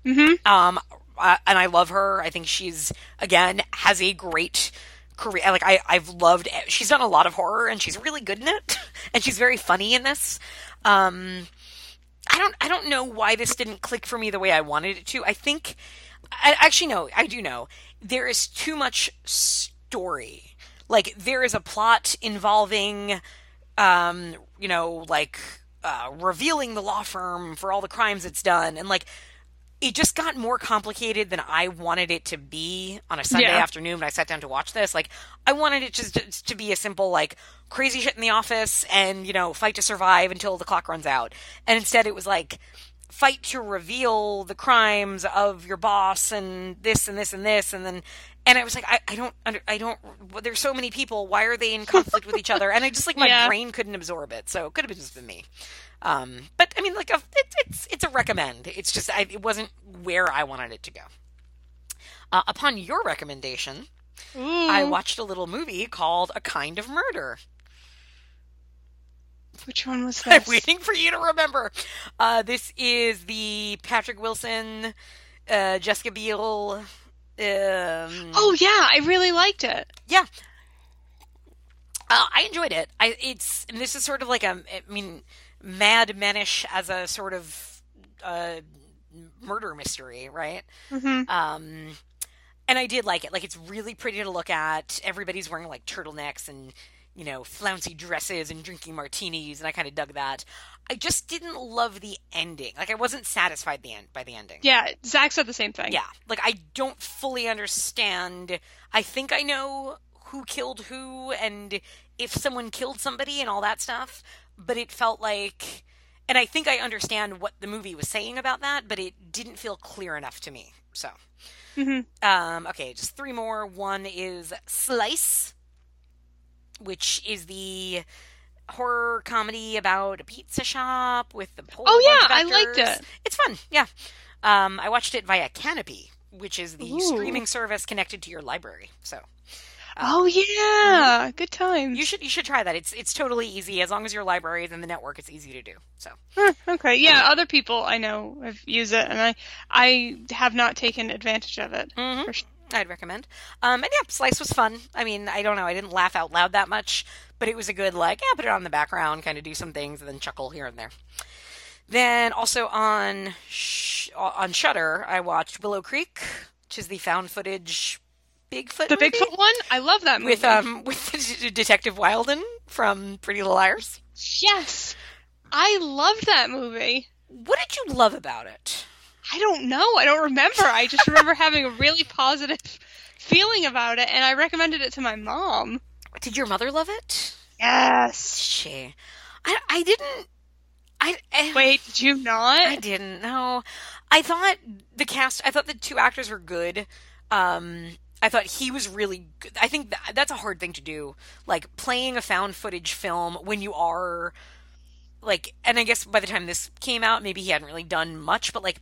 Mm-hmm.
Um, uh, and I love her. I think she's again has a great career. Like I, I've loved. She's done a lot of horror, and she's really good in it. And she's very funny in this. Um, I don't, I don't know why this didn't click for me the way I wanted it to. I think, I actually no, I do know. There is too much story. Like there is a plot involving, um, you know, like uh, revealing the law firm for all the crimes it's done, and like it just got more complicated than I wanted it to be on a Sunday
Yeah.
afternoon when I sat down to watch this. Like, I wanted it just to, to be a simple, like, crazy shit in the office and, you know, fight to survive until the clock runs out. And instead it was like, fight to reveal the crimes of your boss and this and this and this. And then, and I was like, I, I don't, under, I don't, well, there's so many people. Why are they in conflict with each other? And I just, like, my
Yeah.
brain couldn't absorb it. So it could have just been me. Um, but I mean, like, a, it, it's it's a recommend. It's just I, it wasn't where I wanted it to go. Uh, upon your recommendation,
Ooh,
I watched a little movie called A Kind of Murder.
Which one was
I'm waiting for you to remember. Uh, this is the Patrick Wilson, uh, Jessica Biel. Um,
Oh yeah, I really liked it.
yeah. Uh, I enjoyed it. I it's and this is sort of like a I mean Mad Menish as a sort of uh, murder mystery, right?
hmm
Um, and I did like it. Like it's really pretty to look at. Everybody's wearing like turtlenecks and you know flouncy dresses and drinking martinis, and I kind of dug that. I just didn't love the ending. Like I wasn't satisfied the end by the ending.
Yeah, Zach said the same thing.
Yeah, like I don't fully understand. I think I know who killed who and if someone killed somebody and all that stuff, but it felt like and I think I understand what the movie was saying about that, but it didn't feel clear enough to me. So,
Mhm.
um okay, just three more. One is Slice, which is the horror comedy about a pizza shop with the whole
Oh, yeah, I liked it.
It's fun. Yeah. Um, I watched it via Kanopy, which is the
Ooh.
streaming service connected to your library. So
Oh yeah, good times.
you should you should try that. It's it's totally easy as long as your library is in the network. It's easy to do. So
Huh, okay, yeah, other people I know have used it, and I I have not taken advantage of it.
Mhm.
For sh-
I'd recommend. Um, and yeah, Slice was fun. I mean, I don't know, I didn't laugh out loud that much, but it was a good like yeah, put it on the background, kind of do some things, and then chuckle here and there. Then also on sh- on Shudder, I watched Willow Creek, which is the found footage Bigfoot
the
movie
Bigfoot one, I love that movie.
with um with Detective Wilden from Pretty Little Liars.
yes, I loved that movie.
What did you love about it?
I don't know. I don't remember. I just remember having a really positive feeling about it, and I recommended it to my mom.
Did your mother love it?
Yes.
She, I, I didn't. I I-
Wait, did you not?
I didn't know. I thought the cast. I thought the two actors were good. Um, I thought he was really good. I think that, that's a hard thing to do, like playing a found footage film when you are like. And I guess by the time this came out, maybe he hadn't really done much, but like.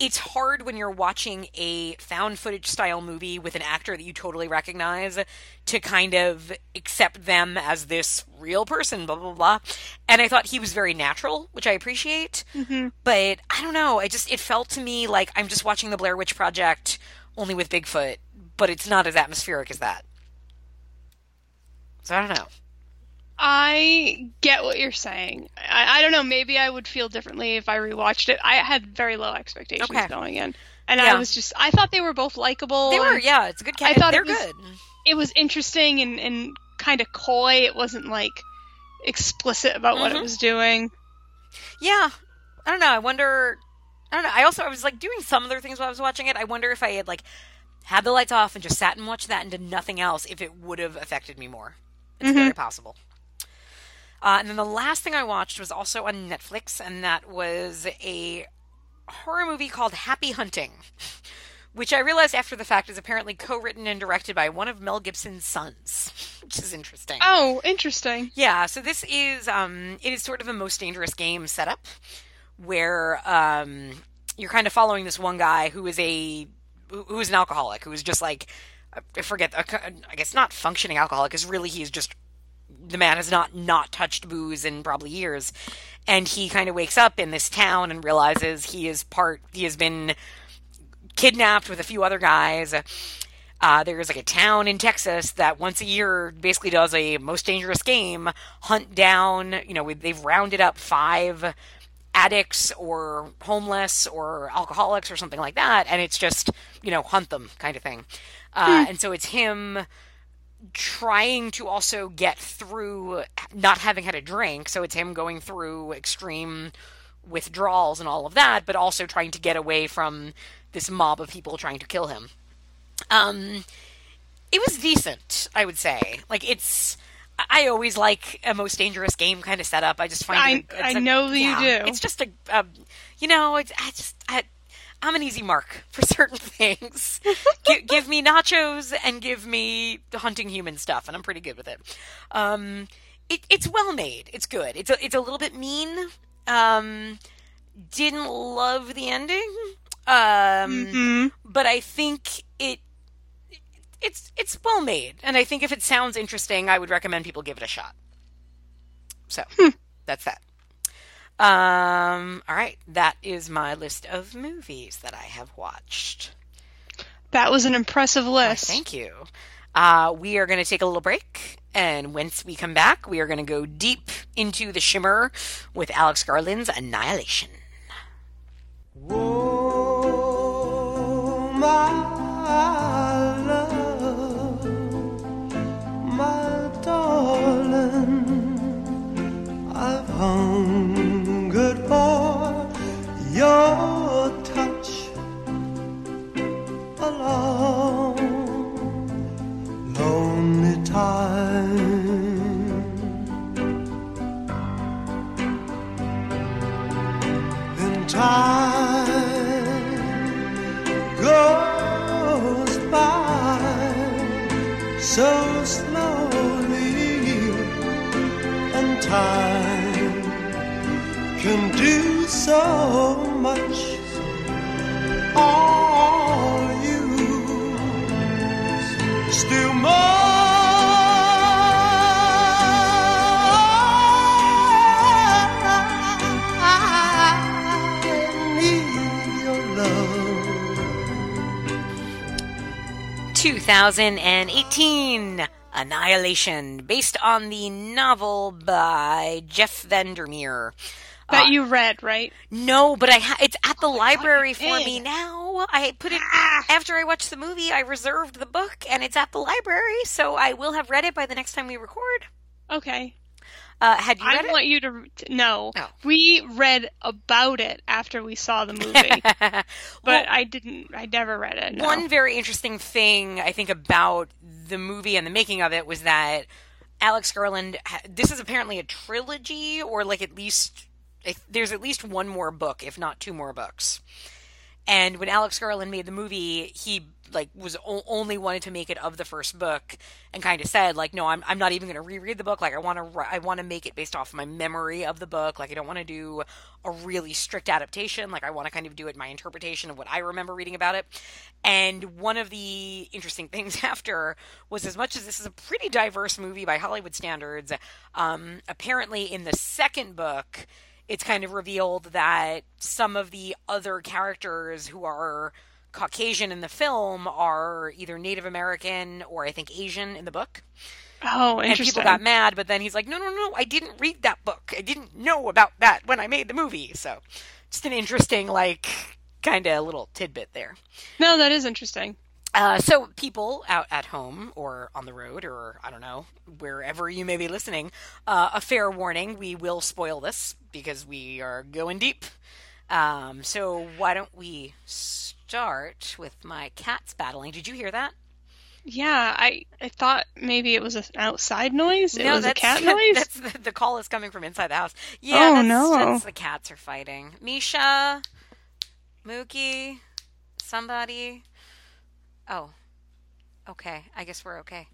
It's hard when you're watching a found footage style movie with an actor that you totally recognize to kind of accept them as this real person, blah, blah, blah. And I thought he was very natural, which I appreciate mm-hmm. but I don't know. I just it felt to me like I'm just watching the Blair Witch Project only with Bigfoot, but it's not as atmospheric as that. So I don't know.
I get what you're saying. I, I don't know. Maybe I would feel differently if I rewatched it. I had very low expectations
Okay.
going in, and
Yeah.
I was just. I thought they were both likable.
They were, yeah. It's a good
I thought
They're
it was-
good.
It was interesting and, and kind of coy. It wasn't like explicit about what it
Mhm.
was doing.
Yeah. I don't know. I wonder. I don't know. I also I was like doing some other things while I was watching it. I wonder if I had like had the lights off and just sat and watched that and did nothing else, if it would have affected me more. It's very possible. Uh, and then the last thing I watched was also on Netflix, and that was a horror movie called Happy Hunting, which I realized after the fact is apparently co-written and directed by one of Mel Gibson's sons, which is interesting.
Oh, interesting.
Yeah, so this is um, it is sort of a most dangerous game setup where um, you're kind of following this one guy who is a who who is an alcoholic who is just like I forget I guess not functioning alcoholic is really he's just the man has not not touched booze in probably years. And he kind of wakes up in this town and realizes he is part he has been kidnapped with a few other guys. Uh, there's like a town in Texas that once a year basically does a most dangerous game, hunt down, you know, they've rounded up five addicts or homeless or alcoholics or something like that, and it's just, you know, hunt them kind of thing. Uh, And so it's him trying to also get through not having had a drink, so it's him going through extreme withdrawals and all of that, but also trying to get away from this mob of people trying to kill him. Um, it was decent, I would say. Like it's, I always like a most dangerous game kind of setup. I just find
I-
it, it's
I
a-
know that you do.
It's just a, um, you know, it's I just I, I'm an easy mark for certain things. Gi- give me nachos and give me the hunting human stuff, and I'm pretty good with it. Um, it it's well made. It's good. It's a, it's a little bit mean. Um, didn't love the ending. Um,
hmm
but I think it it's it's well made, and I think if it sounds interesting, I would recommend people give it a shot. So that's that. Um, all right, that is my list of movies that I have watched.
That was an impressive list.
Thank you. Uh, we are going to take a little break, and once we come back, we are going to go deep into the shimmer with Alex Garland's Annihilation.
Oh, my time. Then time goes by so slowly, and time can do so much. All you still more
2018 Annihilation, based on the novel by Jeff Vandermeer.
That you read, right?
No, but I ha- it's at the library
you
for
did.
me now. I put it
Ah.
after I watched the movie. I reserved the book, and it's at the library, so I will have read it by the next time we record.
Okay.
Uh, had you
I
read
want you to no.
Oh.
We read about it after we saw the movie, but
Well,
I didn't. I never read it. No.
One very interesting thing I think about the movie and the making of it was that Alex Garland. This is apparently a trilogy, or like at least there's at least one more book, if not two more books. And when Alex Garland made the movie, he like was o- only wanted to make it of the first book, and kind of said like, no, I'm I'm not even going to reread the book. Like I want to I want to make it based off my memory of the book. Like I don't want to do a really strict adaptation. Like I want to kind of do it my interpretation of what I remember reading about it. And one of the interesting things after was as much as this is a pretty diverse movie by Hollywood standards, um, apparently in the second book, it's kind of revealed that some of the other characters who are Caucasian in the film are either Native American or I think Asian in the book.
oh,
And people got mad, but then he's like, no, no, no, I didn't read that book. I didn't know about that when I made the movie. So just an interesting, like, kind of little tidbit there.
no, that is interesting.
Uh, so, people out at home or on the road or I don't know, wherever you may be listening, uh, a fair warning we will spoil this because we are going deep. Um, so, why don't we start with my cats battling? Did you hear that?
Yeah, I I thought maybe it was an outside noise. It was a
that's,
cat noise.
That's the, the call is coming from inside the house. Yeah,
Oh,
that's,
no.
that's the cats are fighting. Misha, Mookie, somebody. Oh. Okay. I guess we're okay.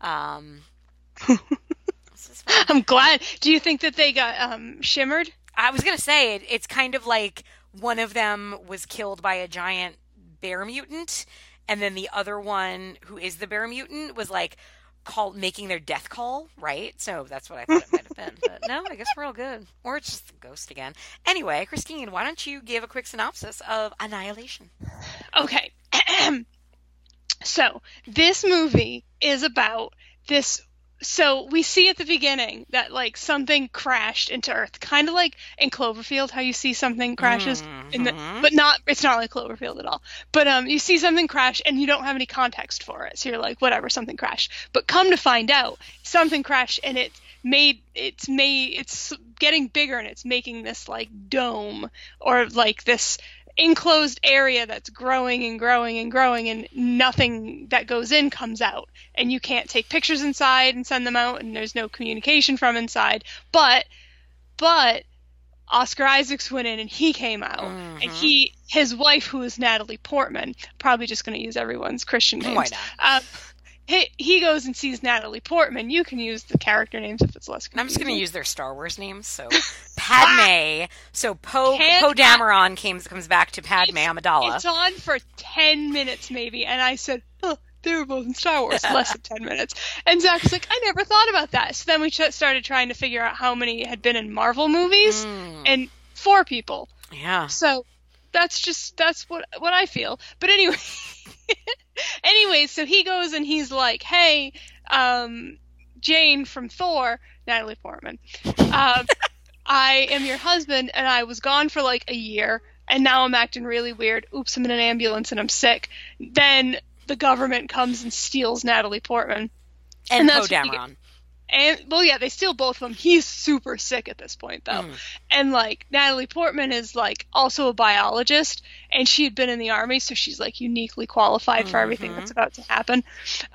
Um. this is.
I'm glad. Do you think that they got um, shimmered?
I was gonna say it, it's kind of like one of them was killed by a giant bear mutant, and then the other one, who is the bear mutant, was like call making their death call, right? So that's what I thought it might have been. But no, I guess we're all good. Or it's just the ghost again. Anyway, Christine, why don't you give a quick synopsis of Annihilation?
Okay. so this movie is about this. So we see at the beginning that like something crashed into Earth, kind of like in Cloverfield, how you see something crashes in the, but not. It's not like Cloverfield at all. But um, you see something crash and you don't have any context for it, so you're like, whatever, something crashed. But come to find out, something crashed and it made it's made it's getting bigger and it's making this like dome or like this enclosed area that's growing and growing and growing and nothing that goes in comes out and you can't take pictures inside and send them out and there's no communication from inside but but Oscar Isaacs went in and he came out and
Mhm.
he his wife who is Natalie Portman probably just going to use everyone's Christian names
Why not?
um, he, he goes and sees Natalie Portman. You can use the character names if it's less
And I'm just going to use their Star Wars names. So Padme. So Poe Poe Dameron comes comes back to Padme
It's-
Amidala.
It's on for 10 minutes maybe, and I said, oh, they were both in Star Wars, less than 10 minutes. And Zach was like, I never thought about that. So then we ch- started trying to figure out how many had been in Marvel movies,
Mm,
and four people.
yeah.
So that's just, that's what, what I feel. But anyway, anyway, so he goes and he's like, hey, um, Jane from Thor, Natalie Portman, um, I am your husband, and I was gone for like a year, and now I'm acting really weird. Oops, I'm in an ambulance and I'm sick. Then the government comes and steals Natalie Portman.
And,
and
Poe
that's what you
Dameron.
And well, yeah, they steal both of them. He's super sick at this point, though.
Mm.
And like Natalie Portman is like also a biologist, and she had been in the army, so she's like uniquely qualified for everything
Mhm.
that's about to happen,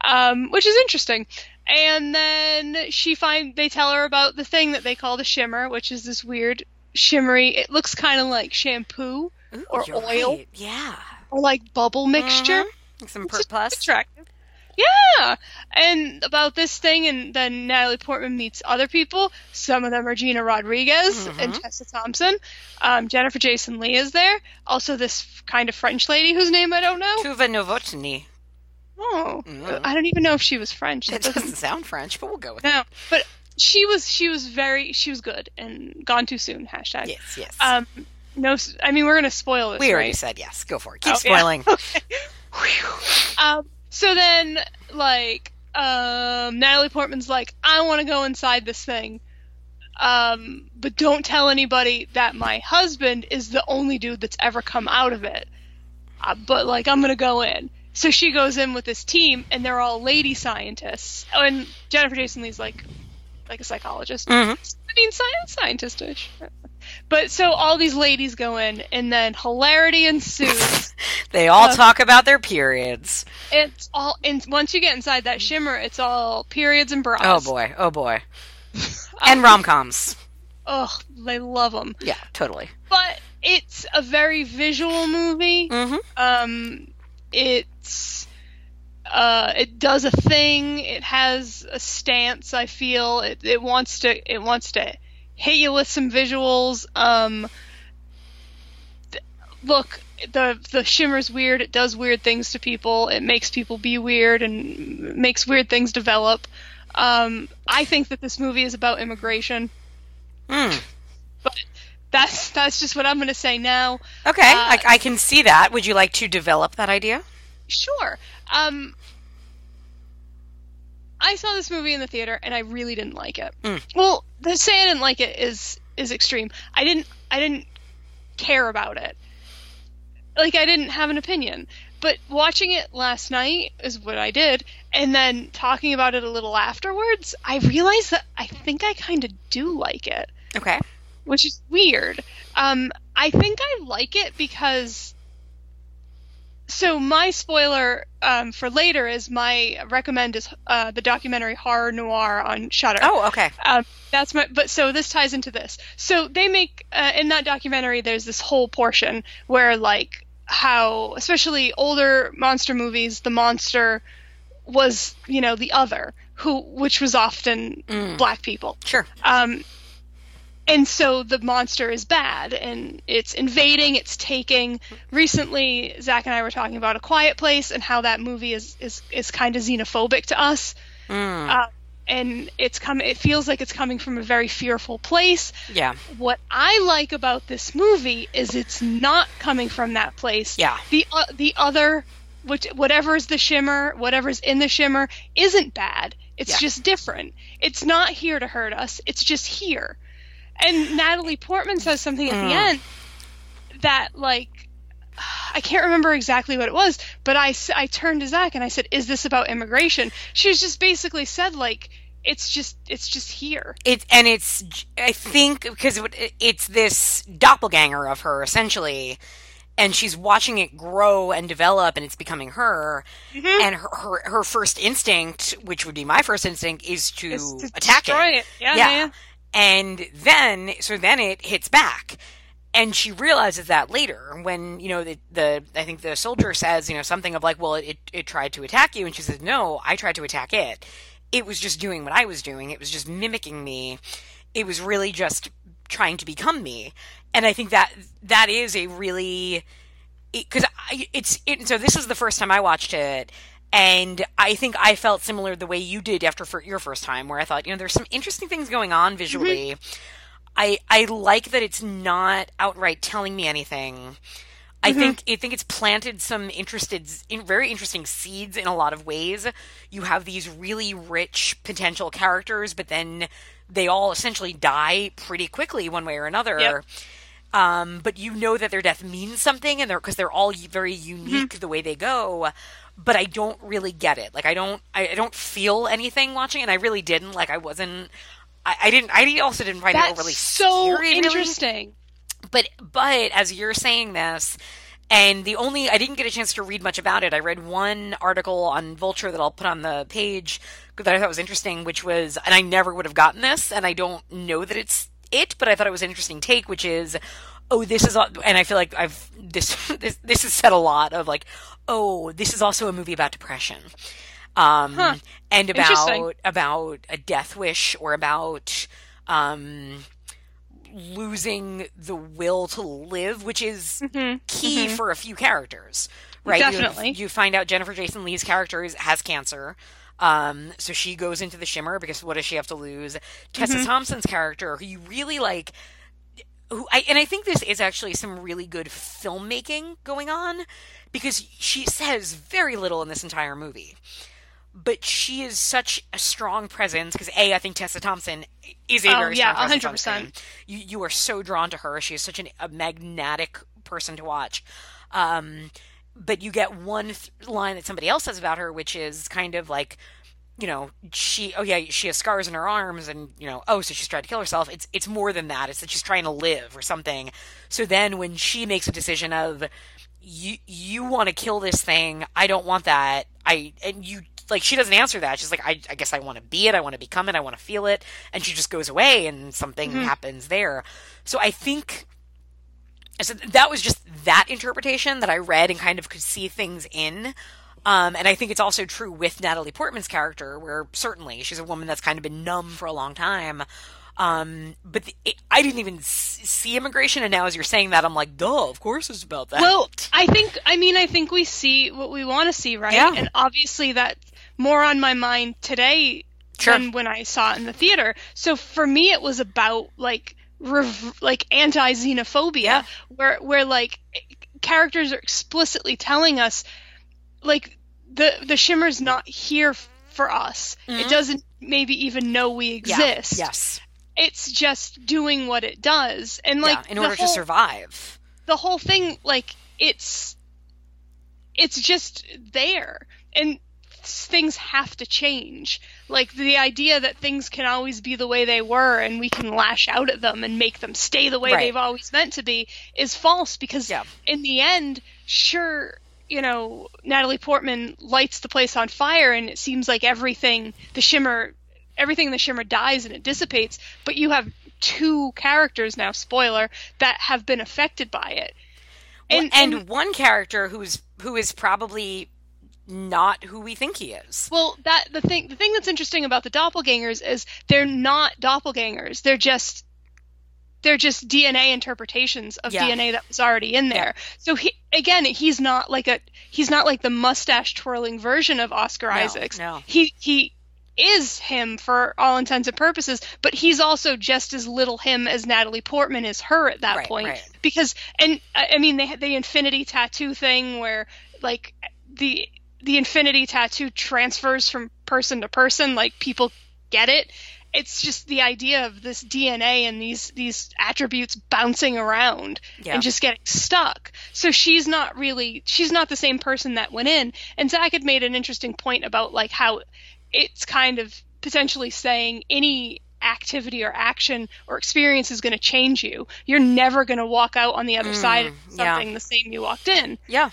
um, which is interesting. And then she find they tell her about the thing that they call the shimmer, which is this weird shimmery. It looks kind of like shampoo
Ooh,
or oil.
right. Yeah.
or like bubble mixture.
Mhm. Like Some
It's
plus.
attractive. Yeah, and about this thing, and then Natalie Portman meets other people. Some of them are Gina Rodriguez and
Mhm.
Tessa Thompson. Um, Jennifer Jason Lee is there. Also, this kind of French lady whose name I don't know.
Tuva Novotny.
Oh,
Mhm.
I don't even know if she was French. That
It
doesn't
doesn't sound French, but we'll go with it.
no, but she was she was very she was good and gone too soon. Hashtag.
Yes, yes.
Um, no, I mean we're gonna spoil this.
we already
right?
said yes. Go for it. Keep
Oh, yeah.
spoiling.
Okay. Um, so then, like, um, Natalie Portman's like, I want to go inside this thing, um, but don't tell anybody that my husband is the only dude that's ever come out of it. Uh, but like, I'm gonna go in. So she goes in with this team, and they're all lady scientists. Oh, and Jennifer Jason Lee's like, like a psychologist.
Mhm.
I mean, science scientistish. But so all these ladies go in, and then hilarity ensues.
They all
Uh,
talk about their periods.
It's all and once you get inside that shimmer, it's all periods and bras.
Oh boy. Oh boy. And rom coms.
Ugh, they love them.
Yeah, totally.
But it's a very visual movie.
Mm-hmm.
Um, it's uh, it does a thing. It has a stance. I feel it. It wants to. It wants to hit you with some visuals. Um, th- look, the the shimmer's weird. It does weird things to people. It makes people be weird and makes weird things develop. Um, I think that this movie is about immigration.
Mm.
That's that's just what I'm going to say now.
Okay,
Uh,
I, I can see that. Would you like to develop that idea?
Sure. Um, I saw this movie in the theater and I really didn't like it.
Mm.
Well, to say I didn't like it is is extreme. I didn't I didn't care about it. Like I didn't have an opinion. But watching it last night is what I did, and then talking about it a little afterwards, I realized that I think I kind of do like it
Okay.
which is weird. Um, I think I like it because. So my spoiler um, for later is my recommend is uh, the documentary Horror Noire on Shudder.
Oh, okay.
Um, that's my. But so this ties into this. So they make uh, in that documentary. There's this whole portion where like how especially older monster movies the monster was you know the other who which was often black people
Sure.
um, and so the monster is bad and it's invading, it's taking. Recently, Zach and I were talking about A Quiet Place and how that movie is is, is kind of xenophobic to us. Uh, and it's come. It feels like it's coming from a very fearful place.
Yeah.
What I like about this movie is it's not coming from that place.
Yeah.
The uh, the other, which whatever's the shimmer, whatever's in the shimmer, isn't bad. It's
Yeah.
just different. It's not here to hurt us. It's just here. And Natalie Portman says something at
Mm.
the end that like I can't remember exactly what it was, but I I turned to Zach and I said, "Is this about immigration?" She was just basically said like it's just it's just here.
It and it's I think because it- it's this doppelganger of her essentially, and she's watching it grow and develop, and it's becoming her.
Mm-hmm.
And her, her her first instinct, which would be my first instinct, is to,
Is to
attack it.
it. Yeah, yeah, yeah.
And then so then it hits back. And she realizes that later when, you know, the, the, I think the soldier says, you know, something of like, well, it, it tried to attack you. And she says, no, I tried to attack it. It was just doing what I was doing. It was just mimicking me. It was really just trying to become me. And I think that that is a really, because it's, it, so this is the first time I watched it. And I think I felt similar the way you did after for your first time, where I thought, you know, there's some interesting things going on mm-hmm. visually. I I like that it's not outright telling me anything. I mm-hmm. think I think it's planted some interested, in very interesting seeds in a lot of ways. You have these really rich potential characters, but then they all essentially die pretty quickly, one way or another.
Yep.
Um, but you know that their death means something, and they're because they're all very unique mm-hmm. the way they go. But I don't really get it. Like I don't, I, I don't feel anything watching, it, and I really didn't. Like I wasn't. I, I didn't. I also didn't find it
That's
overly
so
scary, really
interesting.
but but as you're saying this and the only i didn't get a chance to read much about it i read one article on vulture that i'll put on the page that i thought was interesting which was and i never would have gotten this and i don't know that it's it but i thought it was an interesting take which is oh this is and i feel like i've this this, this has said a lot of like oh this is also a movie about depression um
Huh.
and about about a death wish or about um losing the will to live, which is key for a few characters, right? You-
Definitely.
You, find out Jennifer Jason Lee's character is, has cancer. Um, so she goes into the shimmer because what does she have to lose? Tessa Thompson's character, who you really like, who I and I think this is actually some really good filmmaking going on because she says very little in this entire movie. But she is such a strong presence because a I think Tessa Thompson is a
Oh,
very
yeah,
strong presence on
100%.
You you are so drawn to her. She is such an, a magnetic person to watch. Um, but you get one th- line that somebody else says about her, which is kind of like, you know, she oh yeah, she has scars in her arms, and you know, oh, so she's tried to kill herself. It's it's more than that. It's that she's trying to live or something. So then when she makes a decision of you you want to kill this thing, I don't want that. I and you like she doesn't answer that. She's like, I, I guess I want to be it. I want to become it. I want to feel it. And she just goes away, and something mm-hmm. happens there. So I think so that was just that interpretation that I read and kind of could see things in. Um, and I think it's also true with Natalie Portman's character, where certainly she's a woman that's kind of been numb for a long time. Um, but the, it, I didn't even see immigration, and now as you're saying that, I'm like, duh, of course it's about that.
Well, I think I mean I think we see what we want to see, right?
Yeah.
And obviously that's more on my mind today
Sure.
than when I saw it in the theater. So for me, it was about like rev- like anti xenophobia,
Yeah.
where where like characters are explicitly telling us like the the shimmer's not here for us. It doesn't maybe even know we
Mm-hmm. Yeah.
exist.
Yes.
It's just doing what it does, and like
yeah, in order to survive.
the whole thing like it's it's just there and things have to change like the idea that things can always be the way they were and we can lash out at them and make them stay the way
Right.
they've always meant to be is false because
Yeah.
in the end sure you know Natalie Portman lights the place on fire and it seems like everything the shimmer everything in the shimmer dies and it dissipates but you have two characters now spoiler that have been affected by it And,
and,
and
one character who's who is probably not who we think he is.
Well, that the thing the thing that's interesting about the doppelgangers is they're not doppelgangers. They're just they're just DNA interpretations of
Yeah.
DNA that was already in there. So he again, he's not like a he's not like the mustache twirling version of Oscar Isaacs.
no.
He he is him for all intents and purposes, but he's also just as little him as Natalie Portman is her at that
Right,
point.
right.
Because and I I mean they had the infinity tattoo thing where like the the infinity tattoo transfers from person to person like people get it it's just the idea of this dna and these these attributes bouncing around
Yeah.
and just getting stuck so she's not really she's not the same person that went in and zach had made an interesting point about like how it's kind of potentially saying any activity or action or experience is going to change you you're never going to walk out on the other side of
Mm, yeah.
something the same you walked in
Yeah.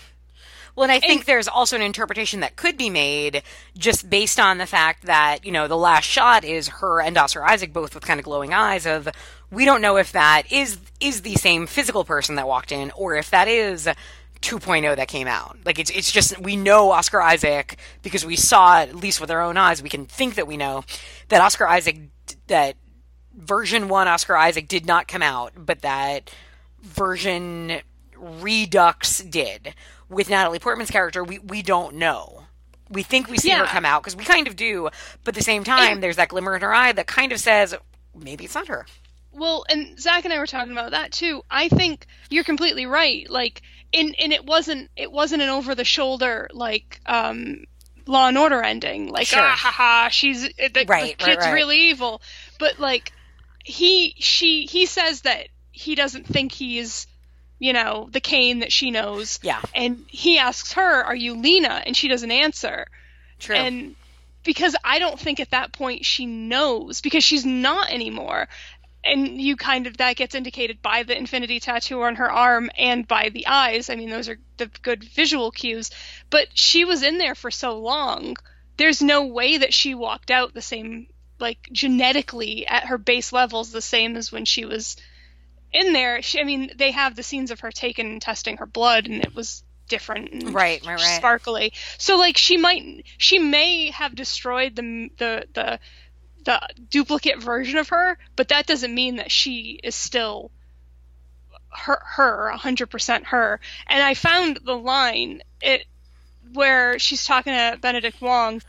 Well, and I think
And-
there's also an interpretation that could be made just based on the fact that, you know, the last shot is her and Oscar Isaac both with kind of glowing eyes of we don't know if that is is the same physical person that walked in or if that is 2.0 that came out. Like it's it's just we know Oscar Isaac because we saw it at least with our own eyes. We can think that we know that Oscar Isaac that version 1 Oscar Isaac did not come out, but that version Redux did. With Natalie Portman's character, we, we don't know. We think we see her come out because we kind of do, but at the same time, there's that glimmer in her eye that kind of says maybe it's not her.
Well, and Zach and I were talking about that too. I think you're completely right. Like, in and it wasn't it wasn't an over the shoulder like um, Law and Order ending. Like,
Sure.
ah ha ha, she's the, the
Right, right,
kid's
right.
really evil. But like, he she he says that he doesn't think he's you know the Kane that she knows.
Yeah.
And he asks her, "Are you Lena?" And she doesn't answer.
True.
And because I don't think at that point she knows because she's not anymore. And you kind of that gets indicated by the infinity tattoo on her arm and by the eyes. I mean, those are the good visual cues. But she was in there for so long. There's no way that she walked out the same, like genetically at her base levels, the same as when she was in there. She, I mean, they have the scenes of her taking and testing her blood, and it was different, and
Right, right, right.
sparkly. So like she might, she may have destroyed the the the the duplicate version of her, but that doesn't mean that she is still her her 100% her. And I found the line it where she's talking to Benedict Wong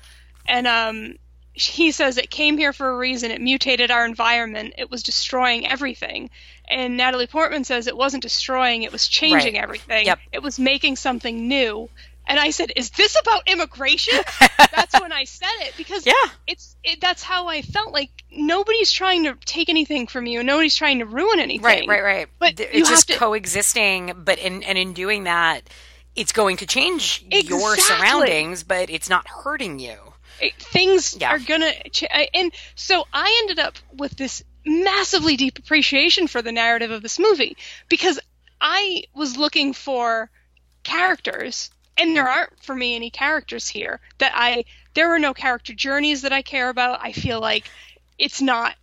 and um he says it came here for a reason. It mutated our environment. It was destroying everything. And Natalie Portman says it wasn't destroying, it was changing
Right.
everything.
Yep.
It was making something new. And I said, "Is this about immigration?" that's when I said it because
Yeah.
it's it, that's how I felt. Like nobody's trying to take anything from you, nobody's trying to ruin anything.
Right, right, right.
But
it's just
to-
coexisting, but in and in doing that, it's going to change your surroundings, but it's not hurting you.
It- things
Yeah.
are gonna ch- and so i ended up with this massively deep appreciation for the narrative of this movie because i was looking for characters and there aren't for me any characters here that i there are no character journeys that i care about. I feel like it's not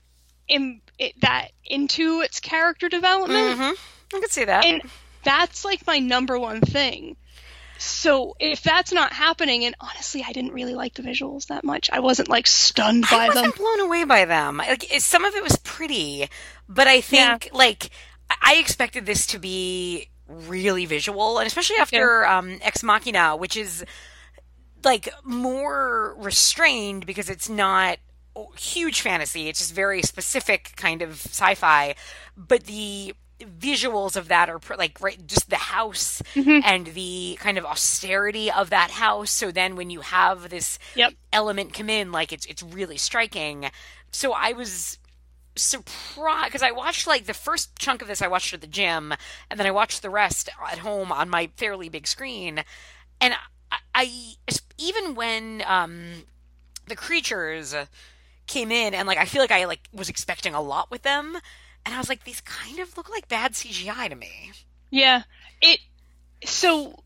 in, it, that into its character development.
Hmm I could see that.
and that's like my number one thing so if that's not happening and honestly i didn't really like the visuals that much. I wasn't like stunned by them.
I wasn't blown away by them. Like some of it was pretty, but I think like I- expected this to be really visual, and especially after um, Ex Machina, which is like more restrained because it's not huge fantasy. It's just very specific kind of sci-fi, but the visuals of that are pr- like right just the house and the kind of austerity of that house. So then when you have this
Yep.
element come in like it's it's really striking. So i was surprised because i watched like the first chunk of this i watched at the gym and then i watched the rest at home on my fairly big screen. And i, I even when um the creatures came in and like i feel like i like was expecting a lot with them and i was like these kind of look like bad cgi to me
Yeah. It so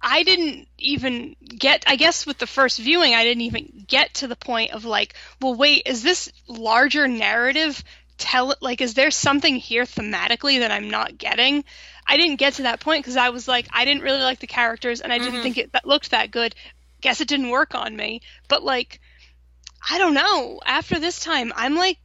I didn't even get I guess with the first viewing I didn't even get to the point of like, well wait, is this larger narrative tell like is there something here thematically that I'm not getting? I didn't get to that point because I was like I didn't really like the characters and I didn't mm-hmm. think it that looked that good. Guess it didn't work on me. But like I don't know. After this time, I'm like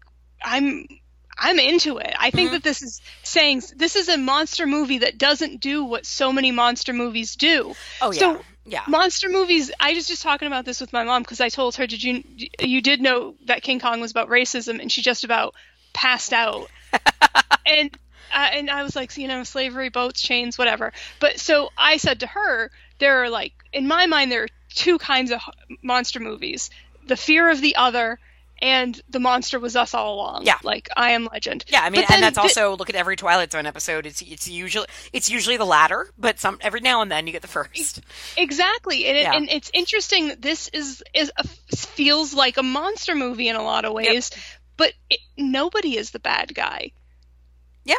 I'm I'm into it. I think that this is saying this is a monster movie that doesn't do what so many monster movies do.
Oh yeah,
So
yeah.
monster movies i was just talking about this with my mom because i told her did you you did know that king kong was about racism and she just about passed out and uh, and i was like you know slavery boats chains whatever but so i said to her there are like in my mind there are two kinds of monster movies the fear of the other and the monster was us all along
Yeah.
like i am legend
Yeah, I mean,
But
and that's
the-
also look at every Twilight Zone episode. It's it's usually it's usually the latter, but some every now and then you get the first.
Exactly, and, it,
Yeah.
and it's interesting that this is is a, feels like a monster movie in a lot of ways, but it, nobody is the bad guy.
Yeah,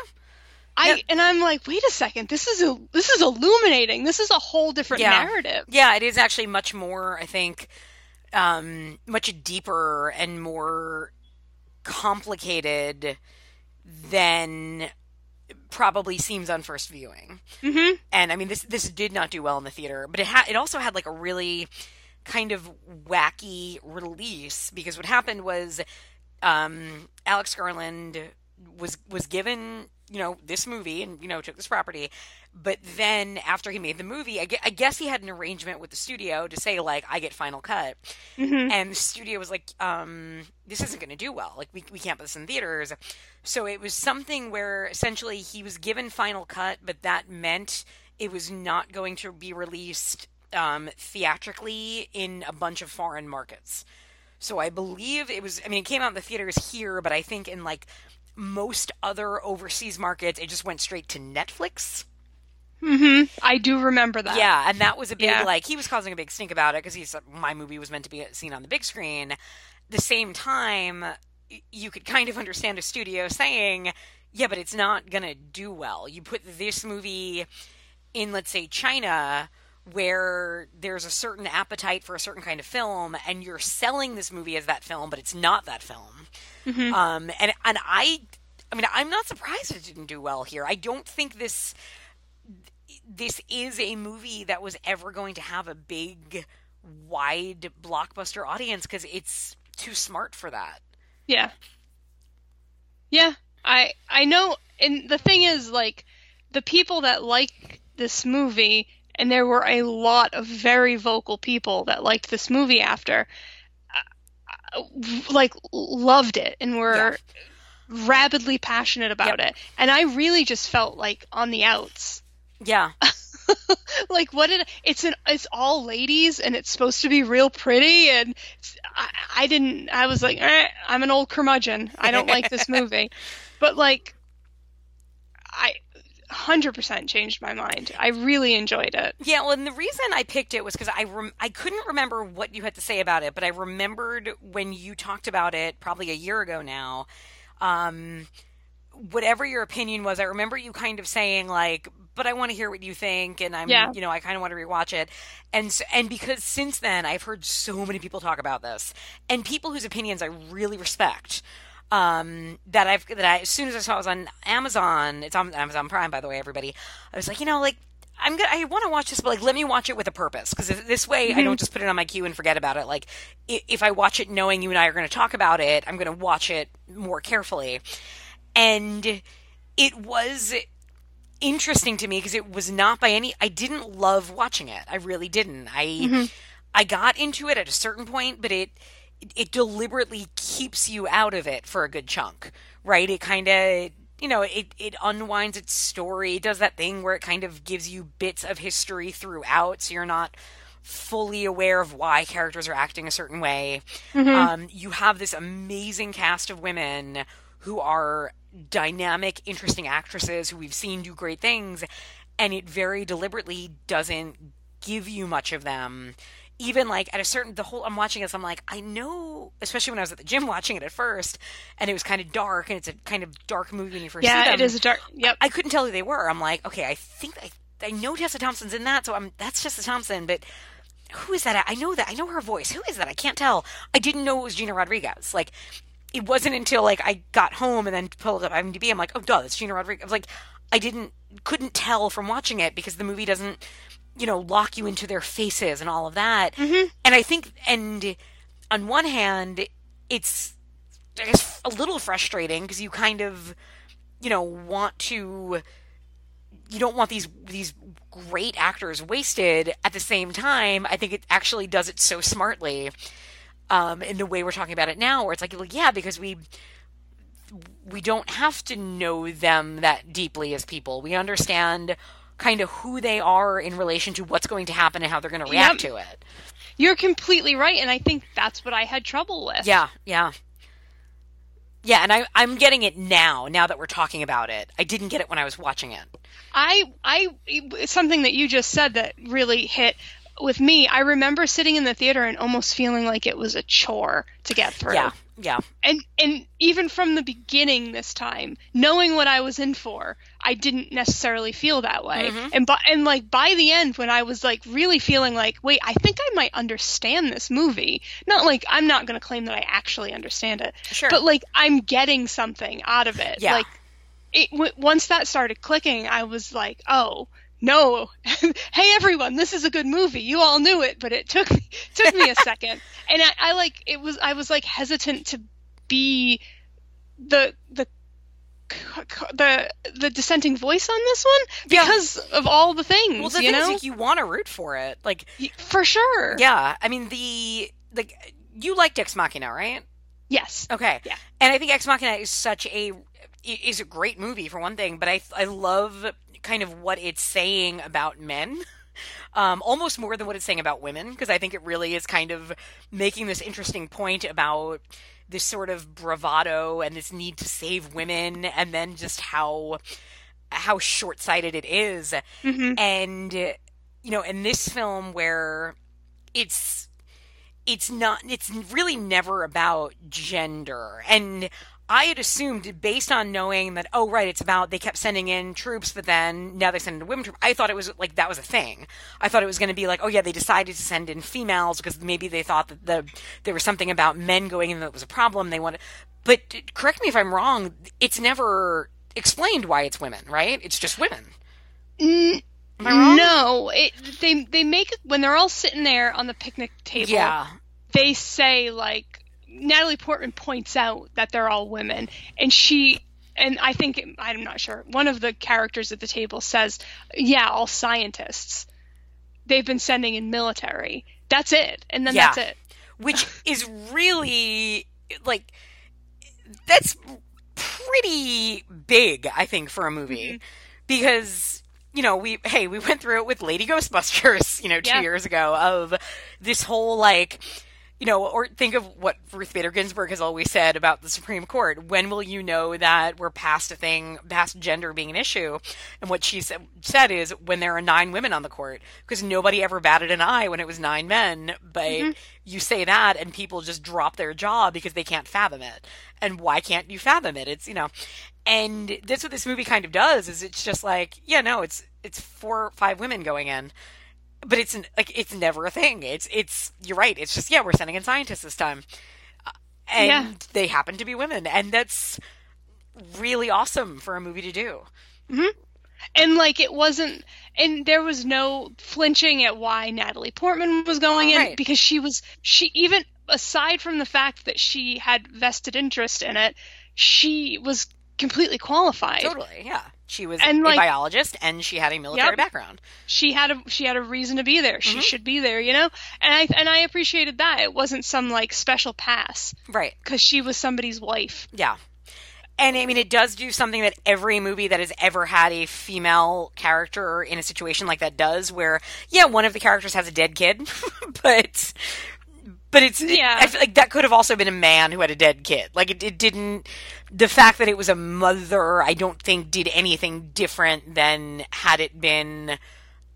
I
Yeah.
and I'm like, wait a second, this is a this is illuminating. This is a whole different
Yeah.
narrative.
yeah, it is actually much more. I think um, much deeper and more complicated than probably seems on first viewing.
hmm
and I mean this this did not do well in the theater, but it had it also had like a really kind of wacky release because what happened was um, Alex Garland was was given you know this movie and you know took this property, but then after he made the movie, I, gue- I guess he had an arrangement with the studio to say like I get final cut, and the studio was like um, this isn't going to do well, like we we can't put this in theaters. So it was something where essentially he was given final cut, but that meant it was not going to be released um, theatrically in a bunch of foreign markets. So I believe it was. I mean, it came out in the theaters here, but I think in like most other overseas markets, it just went straight to Netflix.
Hmm I do remember that.
Yeah, and that was a big
Yeah.
like he was causing a big stink about it because he's my movie was meant to be seen on the big screen. The same time, you could kind of understand a studio saying, "Yeah, but it's not gonna do well." You put this movie in, let's say, China. Where there's a certain appetite for a certain kind of film, and you're selling this movie as that film, but it's not that film. Um, and and I, I mean, I'm not surprised it didn't do well here. I don't think this this is a movie that was ever going to have a big, wide blockbuster audience because it's too smart for that.
Yeah. Yeah. I I know and the thing is like the people that like this movie and there were a lot of very vocal people that liked this movie after uh, uh, like loved it and were rabidly passionate about it and I really just felt like on the outs
Yeah,
like what did it's an it's all ladies and it's supposed to be real pretty and I, I didn't I was like eh, I'm an old curmudgeon I don't like this movie but like I 100% changed my mind I really enjoyed it
yeah. Well, and the reason I picked it was because I rem- I couldn't remember what you had to say about it, but I remembered when you talked about it probably a year ago now. Um, whatever your opinion was, I remember you kind of saying like, "But I want to hear what you think," and I'm,
Yeah.
you know, I kind of want to rewatch it, and s and because since then I've heard so many people talk about this, and people whose opinions I really respect. Um, that I've that I as soon as I saw it was on Amazon, it's on Amazon Prime, by the way, everybody. I was like, you know, like I'm gonna, I want to watch this, but like, let me watch it with a purpose because this way I don't just put it on my queue and forget about it. Like, if I watch it knowing you and I are going to talk about it, I'm going to watch it more carefully. And it was interesting to me because it was not by any. I didn't love watching it. I really didn't. I I got into it at a certain point, but it it deliberately keeps you out of it for a good chunk, right? It kind of you know it it unwinds its story. It does that thing where it kind of gives you bits of history throughout, so you're not fully aware of why characters are acting a certain way. Um, you have this amazing cast of women who are dynamic, interesting actresses who we've seen do great things, and it very deliberately doesn't give you much of them. Even like at a certain, the whole I'm watching this, I'm like, I know, especially when I was at the gym watching it at first, and it was kind of dark, and it's a kind of dark movie when you first see
yeah
them.
it is a dark yep
I couldn't tell who they were. I'm like, okay, I think I, I know Tessa Thompson's in that, so I'm that's Tessa Thompson, but who is that? I know that. I know her voice. Who is that? I can't tell. I didn't know it was Gina Rodriguez. Like, it wasn't until like I got home and then pulled up IMDb, I'm like, oh, duh, that's Gina Rodriguez. I was like, I didn't, couldn't tell from watching it because the movie doesn't, you know, lock you into their faces and all of that.
Mm-hmm.
And I think, and on one hand, it's, I guess, a little frustrating because you kind of, you know, want to, you don't want these these great actors wasted. At the same time, I think it actually does it so smartly um, in the way we're talking about it now, where it's like, well, yeah, because we we don't have to know them that deeply as people. We understand kind of who they are in relation to what's going to happen and how they're going to react
Yep.
to it.
You're completely right, and I think that's what I had trouble with.
Yeah, yeah. Yeah, and I, I'm getting it now, now that we're talking about it. I didn't get it when I was watching it.
I, I, something that you just said that really hit with me. I remember sitting in the theater and almost feeling like it was a chore to get through.
Yeah, yeah.
And and even from the beginning this time, knowing what I was in for, I didn't necessarily feel that way.
Mm-hmm.
And by, and like by the end when I was like really feeling like, wait, I think I might understand this movie. Not like I'm not going to claim that I actually understand it.
Sure.
But like I'm getting something out of it.
Yeah.
Like it w- once that started clicking, I was like, oh, no, hey everyone, this is a good movie. You all knew it, but it took me took me a second, and I, I like it was I was like hesitant to be the the the the dissenting voice on this one
Yeah.
because of all the things.
Well, the
you
thing is, like, you want to root for it. Like,
for sure.
yeah, I mean, the, like, you liked Ex Machina, right?
Yes.
Okay.
Yeah.
And I think Ex Machina is such a is a great movie for one thing, but I I love kind of what it's saying about men. Um, almost more than what it's saying about women, because I think it really is kind of making this interesting point about this sort of bravado and this need to save women, and then just how how short sighted it is.
Mhm.
And you know, in this film where it's it's not it's really never about gender and i had assumed based on knowing that oh right it's about they kept sending in troops but then now they send in women troops. I thought it was like that was a thing. I thought it was going to be like oh yeah they decided to send in females because maybe they thought that the there was something about men going in that was a problem. They wanted but correct me if i'm wrong it's never explained why it's women right? It's just women.
N-
am i wrong?
No, it, they they make when they're all sitting there on the picnic table.
yeah.
they say like Natalie Portman points out that they're all women, and she and I think I'm not sure. One of the characters at the table says, "Yeah, all scientists. They've been sending in military. That's it, and then
Yeah.
that's it."
which is really like that's pretty big i think for a movie mm-hmm. because you know we hey we went through it with lady ghostbusters you know two
Yeah.
years ago of this whole like you know, or think of what Ruth Bader Ginsburg has always said about the Supreme Court. When will you know that we're past a thing, past gender being an issue? And what she said, said is when there are nine women on the court, because nobody ever batted an eye when it was nine men. But mm-hmm. you say that, and people just drop their jaw because they can't fathom it. And why can't you fathom it? It's you know, and that's what this movie kind of does. Is it's just like, yeah, no, it's it's four or five women going in but it's like it's never a thing. It's it's you're right. It's just yeah, we're sending in scientists this time, Uh, and
Yeah.
they happen to be women, and that's really awesome for a movie to do.
And like it wasn't, and there was no flinching at why Natalie Portman was going in
Right.
because she was she even aside from the fact that she had vested interest in it, she was completely qualified.
Totally, yeah. She was
And,
a
like-
biologist, and she had a military
Yep.
background.
she had a she had a reason to be there.
Mm-hmm.
She should be there, you know. And I and I appreciated that. It wasn't some like special pass
Right.
because she was somebody's wife.
Yeah. And I mean, it does do something that every movie that has ever had a female character in a situation like that does, where, yeah, one of the characters has a dead kid, but, but it's,
Yeah.
I feel like that could have also been a man who had a dead kid. Like, it, it didn't, the fact that it was a mother, I don't think did anything different than had it been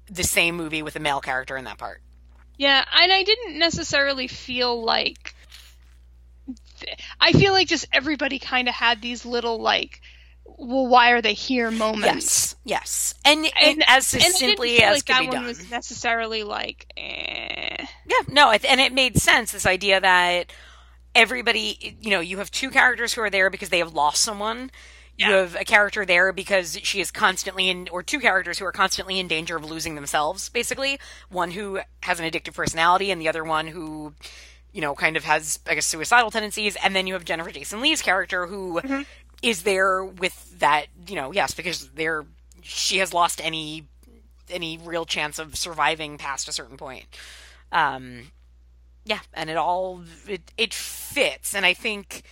the same movie with a male character in that part.
Yeah, and I didn't necessarily feel like. I feel like just everybody kind of had these little like, well, why are they here moments.
Yes. Yes. And, and, as
and I didn't
simply
feel
as
like
could
that
be
one
done.
was necessarily like, eh.
Yeah, no, and it made sense. This idea that everybody, you know, you have two characters who are there because they have lost someone. You
Yeah.
have a character there because she is constantly in, or two characters who are constantly in danger of losing themselves, basically. One who has an addictive personality and the other one who, you know, kind of has, I guess, suicidal tendencies. And then you have Jennifer Jason Lee's character who is there with that, you know, yes, because they're, she has lost any, any real chance of surviving past a certain point. Um, yeah, and it all it it fits, and I think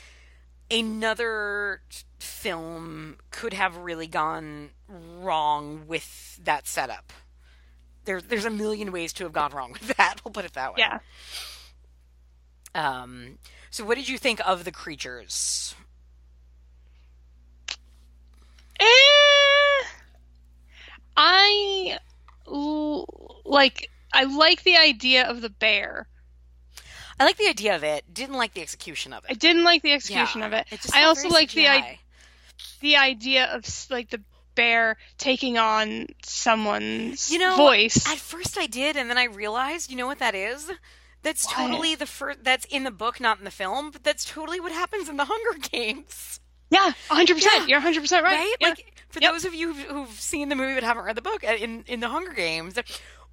another film could have really gone wrong with that setup. There, there's a million ways to have gone wrong with that. We'll put it that way.
Yeah.
Um. So, what did you think of the creatures?
Eh, I like I like the idea of the bear.
I like the idea of it. Didn't like the execution of it.
I didn't like the execution
Yeah,
of it.
it
I also like the i- the idea of like the bear taking on someone's
You know,
voice.
At first I did, and then I realized, you know what that is? That's
What?
totally the first. That's in the book, not in the film. But that's totally what happens in the Hunger Games,
yeah, 100%.
Yeah.
You're 100% right.
right?
Yeah.
Like for
Yep.
those of you who've, seen the movie but haven't read the book, uh, in in the Hunger Games,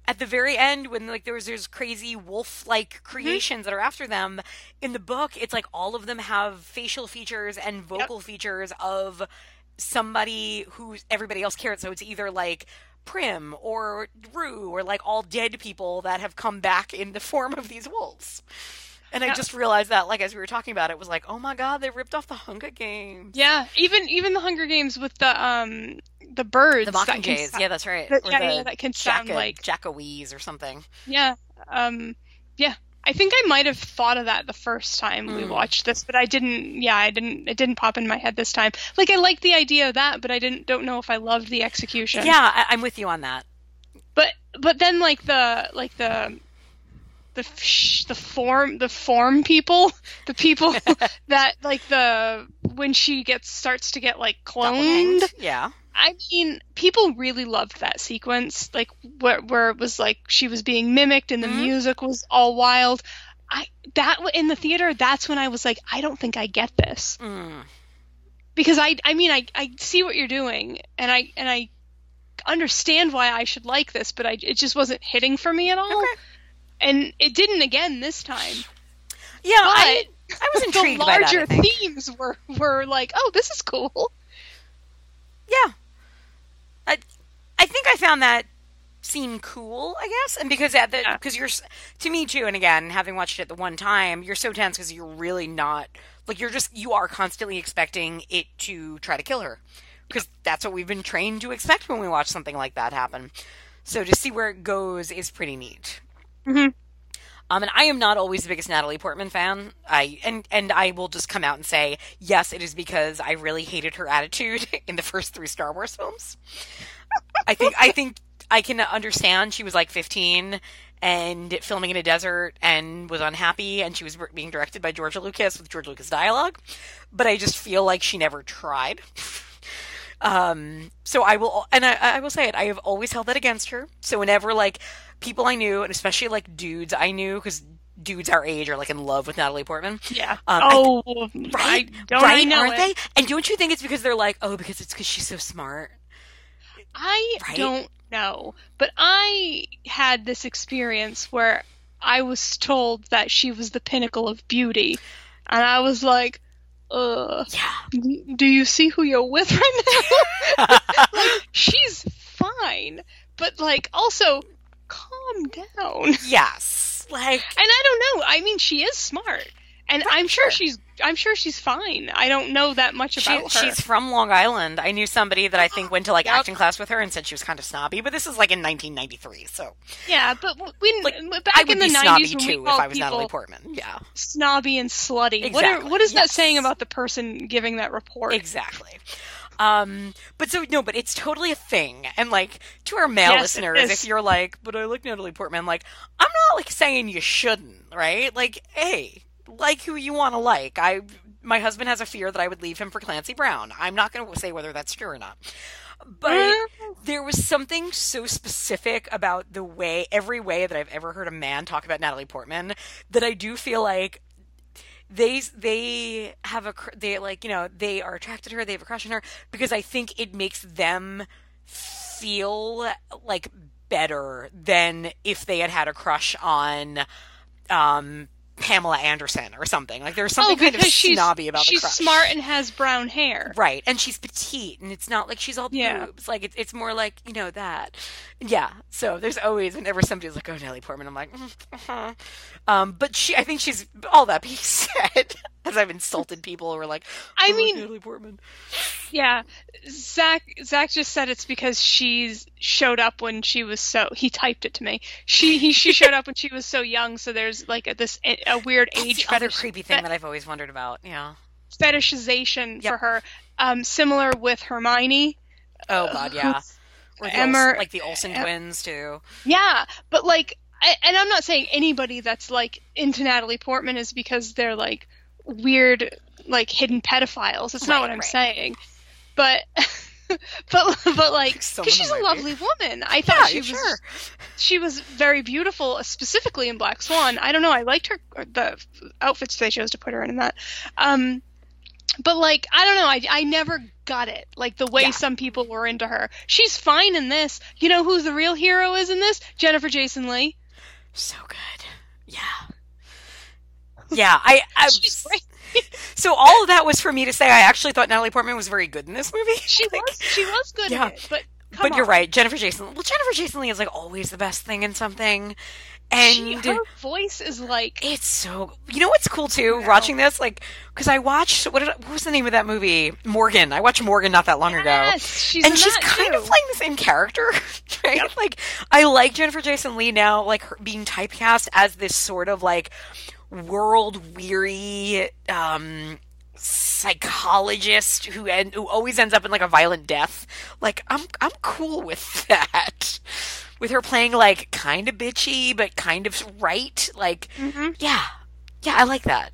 at the very end when like there was there's crazy wolf-like
Mm-hmm.
creations that are after them, in the book it's like all of them have facial features and vocal features of somebody who everybody else cared. So it's either like Prim or Rue or like all dead people that have come back in the form of these wolves. And I just realized that, like, as we were talking about it, was like, oh my god, they ripped off the Hunger Games.
yeah, even even the Hunger Games with the um the birds
The
that
Mockingjays,
sa-
yeah, that's right.
that- yeah,
the
yeah, that can sound
Jacka-
like
Jackawees or something.
Yeah. Um yeah. I think I might have thought of that the first time we
Mm.
watched this, but I didn't yeah, I didn't it didn't pop in my head this time. Like I like the idea of that, but I didn't don't know if I loved the execution.
Yeah, I, I'm with you on that.
But but then like the like the the the form the form people, the people that like the when she gets starts to get like cloned.
Yeah.
I mean, people really loved that sequence, like where where it was like she was being mimicked and the
Mhm.
music was all wild. I that in the theater, that's when I was like, I don't think I get this
Mm.
because I I mean I I see what you're doing and I and I understand why I should like this, but I it just wasn't hitting for me at all.
Okay.
And it didn't again this time.
Yeah, I, I was
The
intrigued by that.
larger
think.
themes were were like, oh, this is cool.
Yeah. I, I think I found that scene cool, I guess, and because at the
Yeah.
because you're to me too, and again, having watched it the one time, you're so tense because you're really not like you're just you are constantly expecting it to try to kill her because that's what we've been trained to expect when we watch something like that happen. So to see where it goes is pretty neat.
Mhm.
Um, and I am not always the biggest Natalie Portman fan. I and and I will just come out and say yes, it is because I really hated her attitude in the first three Star Wars films. I think I think I can understand she was like 15 and filming in a desert and was unhappy and she was being directed by George Lucas with George Lucas dialogue, but I just feel like she never tried. Um, so I will, and I, I will say it. I have always held that against her. So whenever like people I knew, and especially like dudes I knew, because dudes our age are like in love with Natalie Portman.
Yeah.
Um, I
oh,
Right?
I, don't
right?
I know
Aren't
it?
they? And don't you think it's because they're like, oh, because it's because she's so smart?
I
Right?
don't know, but I had this experience where I was told that she was the pinnacle of beauty, and I was like, "Uh,
Yeah.
do you see who you're with right now? like, she's fine, but like, also, calm down."
Yes. Like, And
I don't know. I mean, she is smart, and I'm sure
sure.
she's. I'm sure she's fine. I don't know that much
she,
about her.
she's from Long Island. I knew somebody that I think went to like
Yep.
acting class with her and said she was kind of snobby, but this is like in 1993, so
yeah, but when
Like,
back
I would
in the
be
90s
snobby too if I was Natalie Portman. Yeah.
snobby and slutty. What, are,
Exactly,
what is that saying about the person giving that report?
Exactly. Um, but so no, but it's totally a thing. And like to our male
Yes,
listeners, if you're like, but I like Natalie Portman, like I'm not like saying you shouldn't, right? Like, hey, like who you want to like. I my husband has a fear that I would leave him for Clancy Brown. I'm not going to say whether that's true or not. But
Mm.
there was something so specific about the way, every way that I've ever heard a man talk about Natalie Portman, that I do feel like they they have a they like you know they are attracted to her they have a crush on her because i think it makes them feel like better than if they had had a crush on um pamela anderson or something like there's something
oh,
kind of
she's
snobby about
she's
the crush
smart and has brown hair.
right and she's petite and it's not like she's all
Yeah.
boobs like it's, it's more like you know that yeah so there's always whenever somebody's like oh Natalie Portman I'm like mm, uh-huh. Um but she I think she's all that being said as I've insulted people who are like
I
"Oh,
mean-
Natalie Portman
Yeah, Zach. Zach just said it's because she's showed up when she was so. He typed it to me. She he she showed up when she was so young. So there's like a, this a weird
That's
age
the other creepy thing
fe-
that I've always wondered about yeah
fetishization
Yep.
for her. Um, similar with Hermione.
oh god yeah or the
Emmer-
Ols- like the Olsen twins too
Yeah, but like, I, and I'm not saying anybody that's like into Natalie Portman is because they're like weird, like hidden pedophiles. That's
Right,
not what I'm
right.
saying. But, but, but like, because she's a
might be.
lovely woman. I thought
yeah
she was
sure
she was very beautiful, specifically in Black Swan. I don't know. I liked her the outfits they chose to put her in, in that. Um, but like, I don't know. I I never got it. Like the way
Yeah.
some people were into her. She's fine in this. You know who the real hero is in this? Jennifer Jason Lee.
So good yeah yeah I, I. So all of that was for me to say I actually thought Natalie Portman was very good in this movie.
She
Like,
was she was good
yeah.
in it, but
but you're right, Jennifer Jason. Well, Jennifer Jason Lee is like always the best thing in something, and
She, her voice is like
it's so. You know what's cool too?
Wow.
Watching this, like, because I watched what, I- what was the name of that movie? Morgan. I watched Morgan not that long ago.
yes, she's
and she's kind
too.
of playing the same character, right? Like, I like Jennifer Jason Lee now, like her being typecast as this sort of like world weary um, psychologist who en- who always ends up in like a violent death. Like, I'm I'm cool with that. With her playing like kind of bitchy but kind of right. Like,
Mhm.
yeah, yeah, I like that.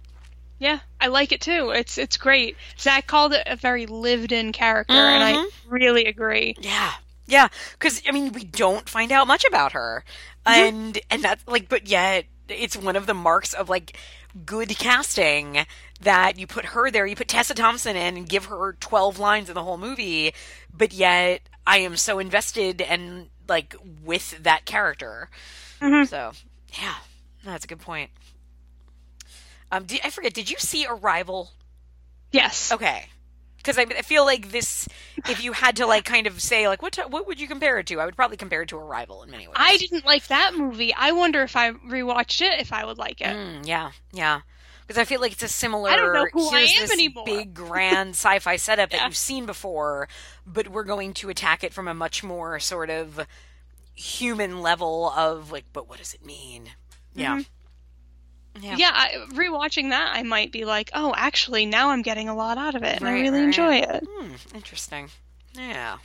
Yeah, I like it too. It's it's great. Zach called it a very lived-in character, and I
Mm-hmm.
really agree.
Yeah. Yeah, because I mean, we don't find out much about her, and and that's like, but yet it's one of the marks of like good casting that you put her there, you put Tessa Thompson in, and give her twelve lines in the whole movie, but yet I am so invested and like with that character.
Mhm.
So yeah, that's a good point. Um, did, I forget. Did you see Arrival?
Yes.
Okay. Because I, I feel like this, if you had to like kind of say like what t- what would you compare it to? I would probably compare it to Arrival in many ways.
I didn't like that movie. I wonder if I rewatched it if I would like it.
Mm, yeah, yeah. Because I feel like it's a similar.
I don't know who I am
this
anymore.
Big grand sci-fi setup that you've seen before, but we're going to attack it from a much more sort of human level of like, but what does it mean? Yeah. Yeah.
Yeah, I, rewatching that, I might be like, oh, actually, now I'm getting a lot out of it, and I really
right,
enjoy it.
Hmm, interesting. Yeah.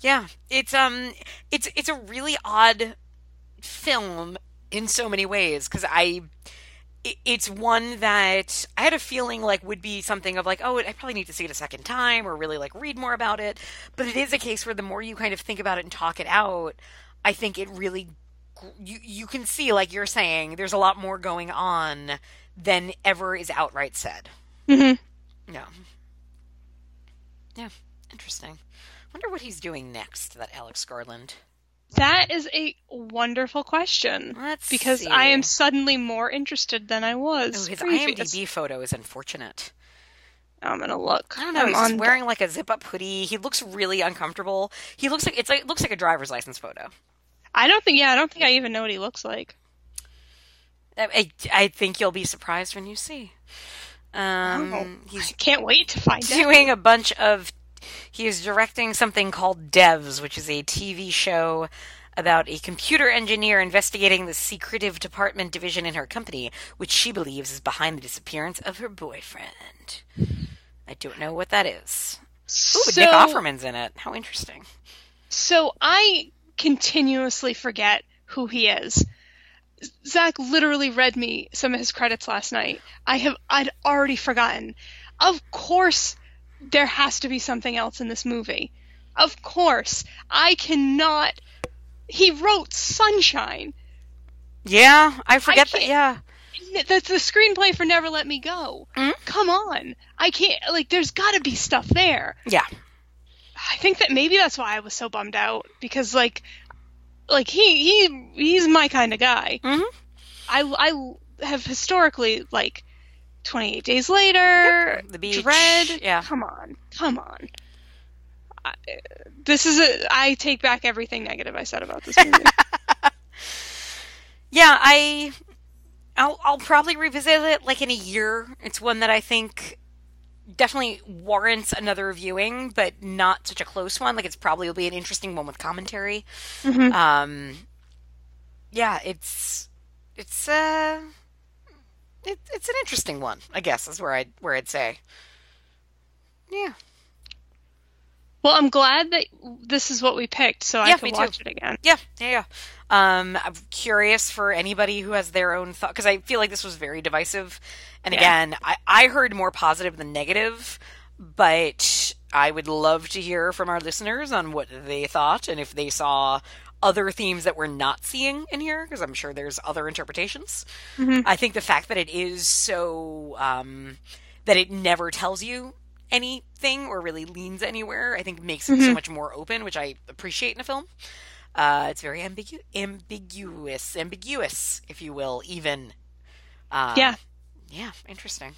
Yeah, it's um it's it's a really odd film in so many ways cuz I it's one that I had a feeling like would be something of like, oh, I probably need to see it a second time or really like read more about it. But it is a case where the more you kind of think about it and talk it out, I think it really you you can see like you're saying there's a lot more going on than ever is outright said.
Mm-hmm.
Yeah. Yeah. Interesting. Wonder what he's doing next, that Alex Garland.
That is a wonderful question.
Let's
because
see.
I am suddenly more interested than I was.
Oh, his
previous.
IMDb photo is unfortunate.
I'm gonna look.
I don't know.
I'm
He's
on
wearing like a zip-up hoodie. He looks really uncomfortable. He looks like it's like it looks like a driver's license photo.
I don't think. Yeah, I don't think I even know what he looks like.
I, I, think you'll be surprised when you see. Um,
Oh,
he's
I can't wait to find out.
doing a bunch of he is directing something called devs which is a tv show about a computer engineer investigating the secretive department division in her company which she believes is behind the disappearance of her boyfriend i don't know what that is Ooh,
so,
nick offerman's in it how interesting
So I continuously forget who he is. Zach literally read me some of his credits last night. I have I'd already forgotten. Of course there has to be something else in this movie. Of course. I cannot he wrote Sunshine.
yeah i forget that yeah
that's the screenplay for Never Let Me Go.
Mhm.
Come on, I can't. Like, there's got to be stuff there.
Yeah.
I think that maybe that's why I was so bummed out because like, like he he he's my kind of guy.
Mhm.
I I have historically like. 28 Days Later,
The Beach,
Dredd.
yeah.
Come on. Come on. I, this is a. I take back everything negative I said about this movie.
Yeah, I I'll I'll probably revisit it like in a year. It's one that I think definitely warrants another viewing, but not such a close one. Like it's probably will be an interesting one with commentary.
Mhm.
Um yeah, it's it's uh it, it's an interesting one, I guess is where I where I'd say. Yeah.
well, I'm glad that this is what we picked, so
Yeah,
I can
too.
watch it again.
Yeah, yeah, yeah. Um, I'm curious for anybody who has their own thought because I feel like this was very divisive. And
Yeah.
again, I, I heard more positive than negative, but I would love to hear from our listeners on what they thought and if they saw other themes that we're not seeing in here because I'm sure there's other interpretations. I think the fact that it is so um, that it never tells you anything or really leans anywhere, I think makes it so much more open, which I appreciate in a film. Uh, it's very ambigu- ambiguous, ambiguous, if you will, even. Um,
Yeah.
Yeah, interesting.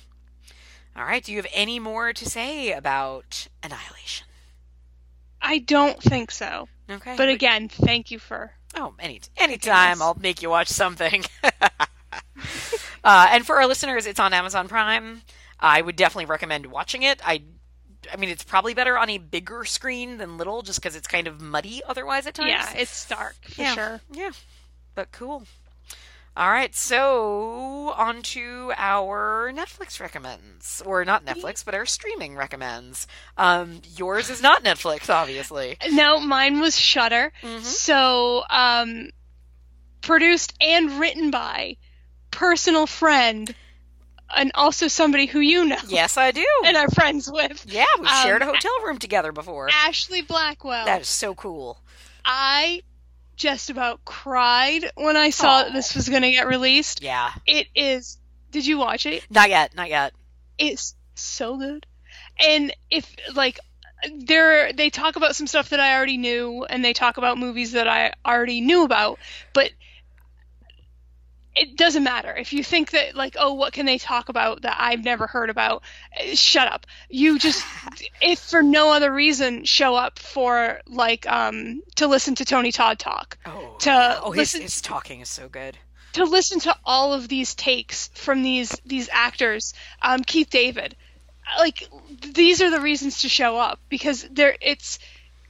All right. Do you have any more to say about Annihilation?
I don't think so.
Okay.
But again, thank you for.
Oh, any anytime I'll make you watch something. uh, and for our listeners, it's on Amazon Prime. I would definitely recommend watching it. I, I mean, it's probably better on a bigger screen than little, just because it's kind of muddy otherwise at times.
Yeah, it's dark for
yeah,
sure.
Yeah, but cool. All right, so on to our Netflix recommends, or not Netflix, but our streaming recommends. Um, yours is not Netflix, obviously.
No, mine was Shudder.
Mhm.
So, um, produced and written by personal friend, and also somebody who you know
Yes, I do.
and are friends with,
Yeah, we've
Um,
shared a hotel room together before.
Ashlee Blackwell.
That is so cool.
I just about cried when I saw
Aw.
that this was going to get released.
Yeah.
It is. Did you watch it?
Not yet, not yet.
It's so good. And if like there they talk about some stuff that I already knew and they talk about movies that I already knew about, but it doesn't matter. If you think that like oh what can they talk about that I've never heard about, eh, shut up. You just if for no other reason show up for like um to listen to Tony Todd talk.
Oh,
To
yeah. oh his,
listen-
his talking is so good.
to listen to all of these takes from these these actors um, keith david like these are the reasons to show up because there it's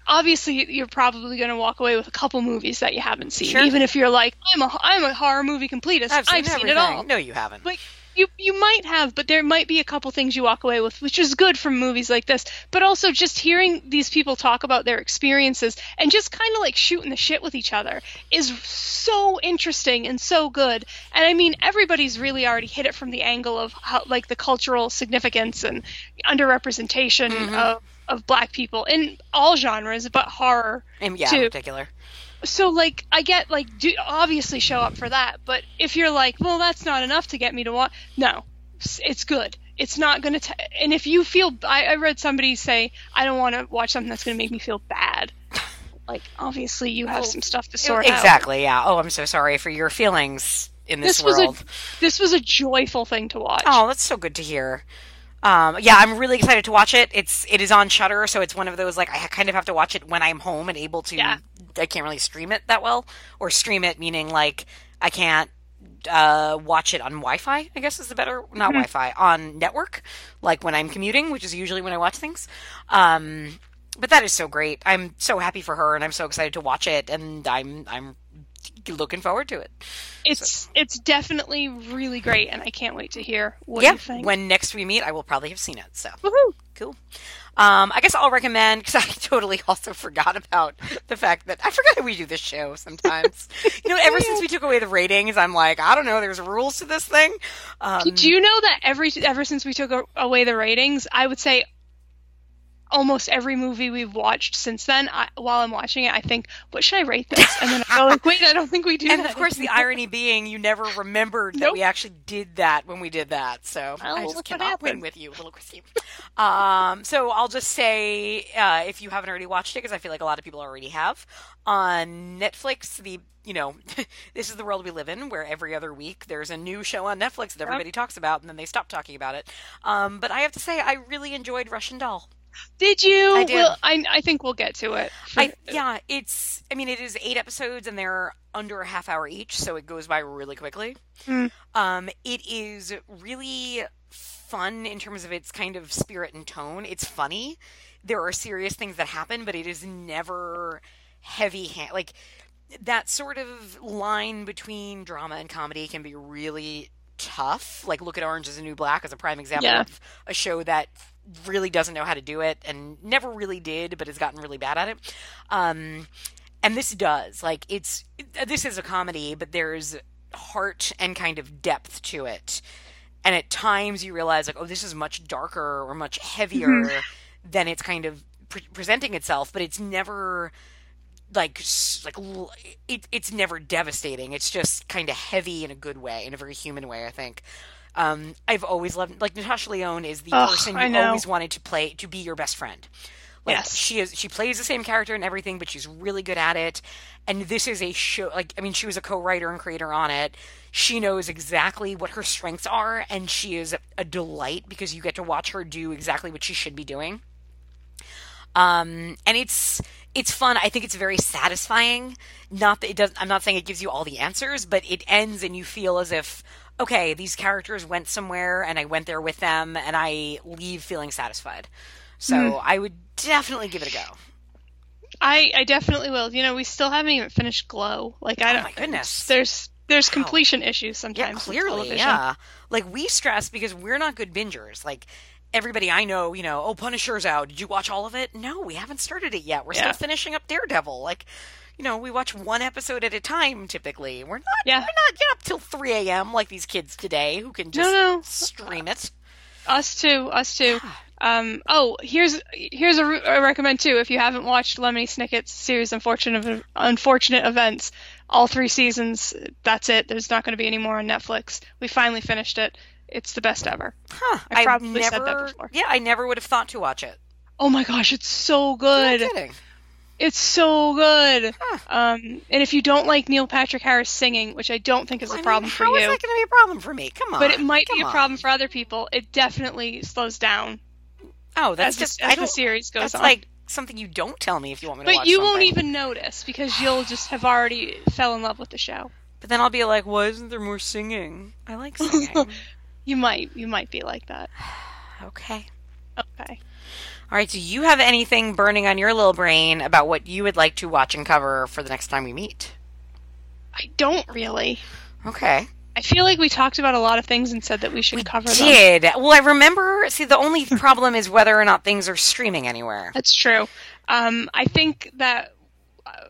obviously you're probably going to walk away with a couple movies that you haven't seen
Sure.
even if you're like i'm a i'm a horror movie completist
I've seen,
it all
No, you haven't.
like you you might have, but there might be a couple things you walk away with, which is good from movies like this. But also just hearing these people talk about their experiences and just kind of like shooting the shit with each other is so interesting and so good. And I mean, everybody's really already hit it from the angle of how like the cultural significance and underrepresentation
Mm-hmm.
of of black people in all genres, but horror
And yeah, in particular.
so like I get like do obviously show up for that, but if you're like, well, that's not enough to get me to watch, no, it's good. It's not gonna. T- and if you feel, I, I read somebody say, I don't want to watch something that's gonna make me feel bad. Like obviously you have
Oh,
some stuff to sort out.
Exactly, yeah. Oh, I'm so sorry for your feelings in this,
This was
world.
a this was a joyful thing to watch.
Oh, that's so good to hear. Um, yeah, I'm really excited to watch it. It's it is on Shudder, so it's one of those like I kind of have to watch it when I'm home and able to.
Yeah.
I can't really stream it that well, or stream it meaning like I can't uh, watch it on Wi-Fi. I guess is the better not Wi-Fi on network, like when I'm commuting, which is usually when I watch things. Um, but that is so great. I'm so happy for her, and I'm so excited to watch it, and I'm I'm looking forward to it.
it's it's definitely really great, and I can't wait to hear what
yeah,
you think.
when next we meet, I will probably have seen it. So.
Woohoo!
Cool. Um, I guess I'll recommend because I totally also forgot about the fact that I forgot how we do this show sometimes. you know, ever since we took away the ratings, I'm like, I don't know, there's rules to this thing. Um,
Do you know that every ever since we took away the ratings, I would say almost every movie we've watched since then. I, while I'm watching it, I think, what should I rate this? And then I go like, wait, I don't think we do
And
that.
of course, the irony being, you never remembered that we actually did that when we did that. So
Well,
I just cannot win with you, little Christine. um, so I'll just say, uh, if you haven't already watched it, because I feel like a lot of people already have, on Netflix, the you know, this is the world we live in, where every other week there's a new show on Netflix that everybody talks about, and then they stop talking about it. Um, but I have to say, I really enjoyed Russian Doll.
Did you?
I did.
Well, I, I think we'll get to it.
I yeah, it's. I mean, it is eight episodes, and they're under a half hour each, so it goes by really quickly.
Mm.
Um, it is really fun in terms of its kind of spirit and tone. It's funny. There are serious things that happen, but it is never heavy hand like that sort of line between drama and comedy can be really tough. Like look at Orange is the New Black as a prime example
Yeah.
of a show that really doesn't know how to do it and never really did, but has gotten really bad at it. Um, and this does like it's this is a comedy, but there's heart and kind of depth to it. And at times you realize like, oh, this is much darker or much heavier than it's kind of pre- presenting itself, but it's never like like it, it's never devastating. It's just kind of heavy in a good way, in a very human way. I think. Um, I've always loved like Natasha Lyonne is the
Ugh,
person you always wanted to play to be your best friend. Like,
Yes.
she is. She plays the same character and everything, but she's really good at it. And this is a show. Like, I mean, she was a co-writer and creator on it. She knows exactly what her strengths are, and she is a delight because you get to watch her do exactly what she should be doing um, and it's it's fun. I think it's very satisfying. Not that it does. I'm not saying it gives you all the answers, but it ends and you feel as if okay, these characters went somewhere, and I went there with them, and I leave feeling satisfied. So hmm. I would definitely give it a go.
I, I definitely will. You know, we still haven't even finished Glow. Like I
Oh
don't.
my goodness.
There's there's
Wow.
completion issues sometimes. with
clearly, yeah. Like we stress because we're not good bingers. Like everybody I know, you know, oh Punisher's out. Did you watch all of it? No, we haven't started it yet. We're
Yeah.
still finishing up Daredevil. Like, you know, we watch one episode at a time typically. We're not
Yeah.
we're not get up till three AM like these kids today who can just
no. no.
stream it.
Us too. Us too. Um, oh, here's here's a, re- a recommend too. If you haven't watched Lemony Snicket's series Unfortunate Unfortunate Events, all three seasons. That's it. There's not going to be any more on Netflix. We finally finished it. It's the best ever.
Huh.
I
I've
probably said that before.
Yeah, I never would have thought to watch it.
Oh my gosh, it's so good.
No kidding.
It's so good.
Huh.
Um, and if you don't like Neil Patrick Harris singing, which I don't think is a
mean,
problem for
how is
you,
that going to be a problem for me? Come on.
but it might be
Come
a problem for other people, it definitely slows down
Oh, that's
as, the-
just
as
I
the series goes
That's
on.
like something you don't tell me if you want me to
but you won't even notice because you'll just have already fell in love with the show.
But then I'll be like, why isn't there more singing? I like singing.
You might, you might be like that.
okay.
Okay.
All right, do you have anything burning on your little brain about what you would like to watch and cover for the next time we meet?
I don't really.
Okay.
I feel like we talked about a lot of things and said that we should cover them.
Did. Well, I remember. See, the only problem is whether or not things are streaming anywhere.
That's true. Um, I think that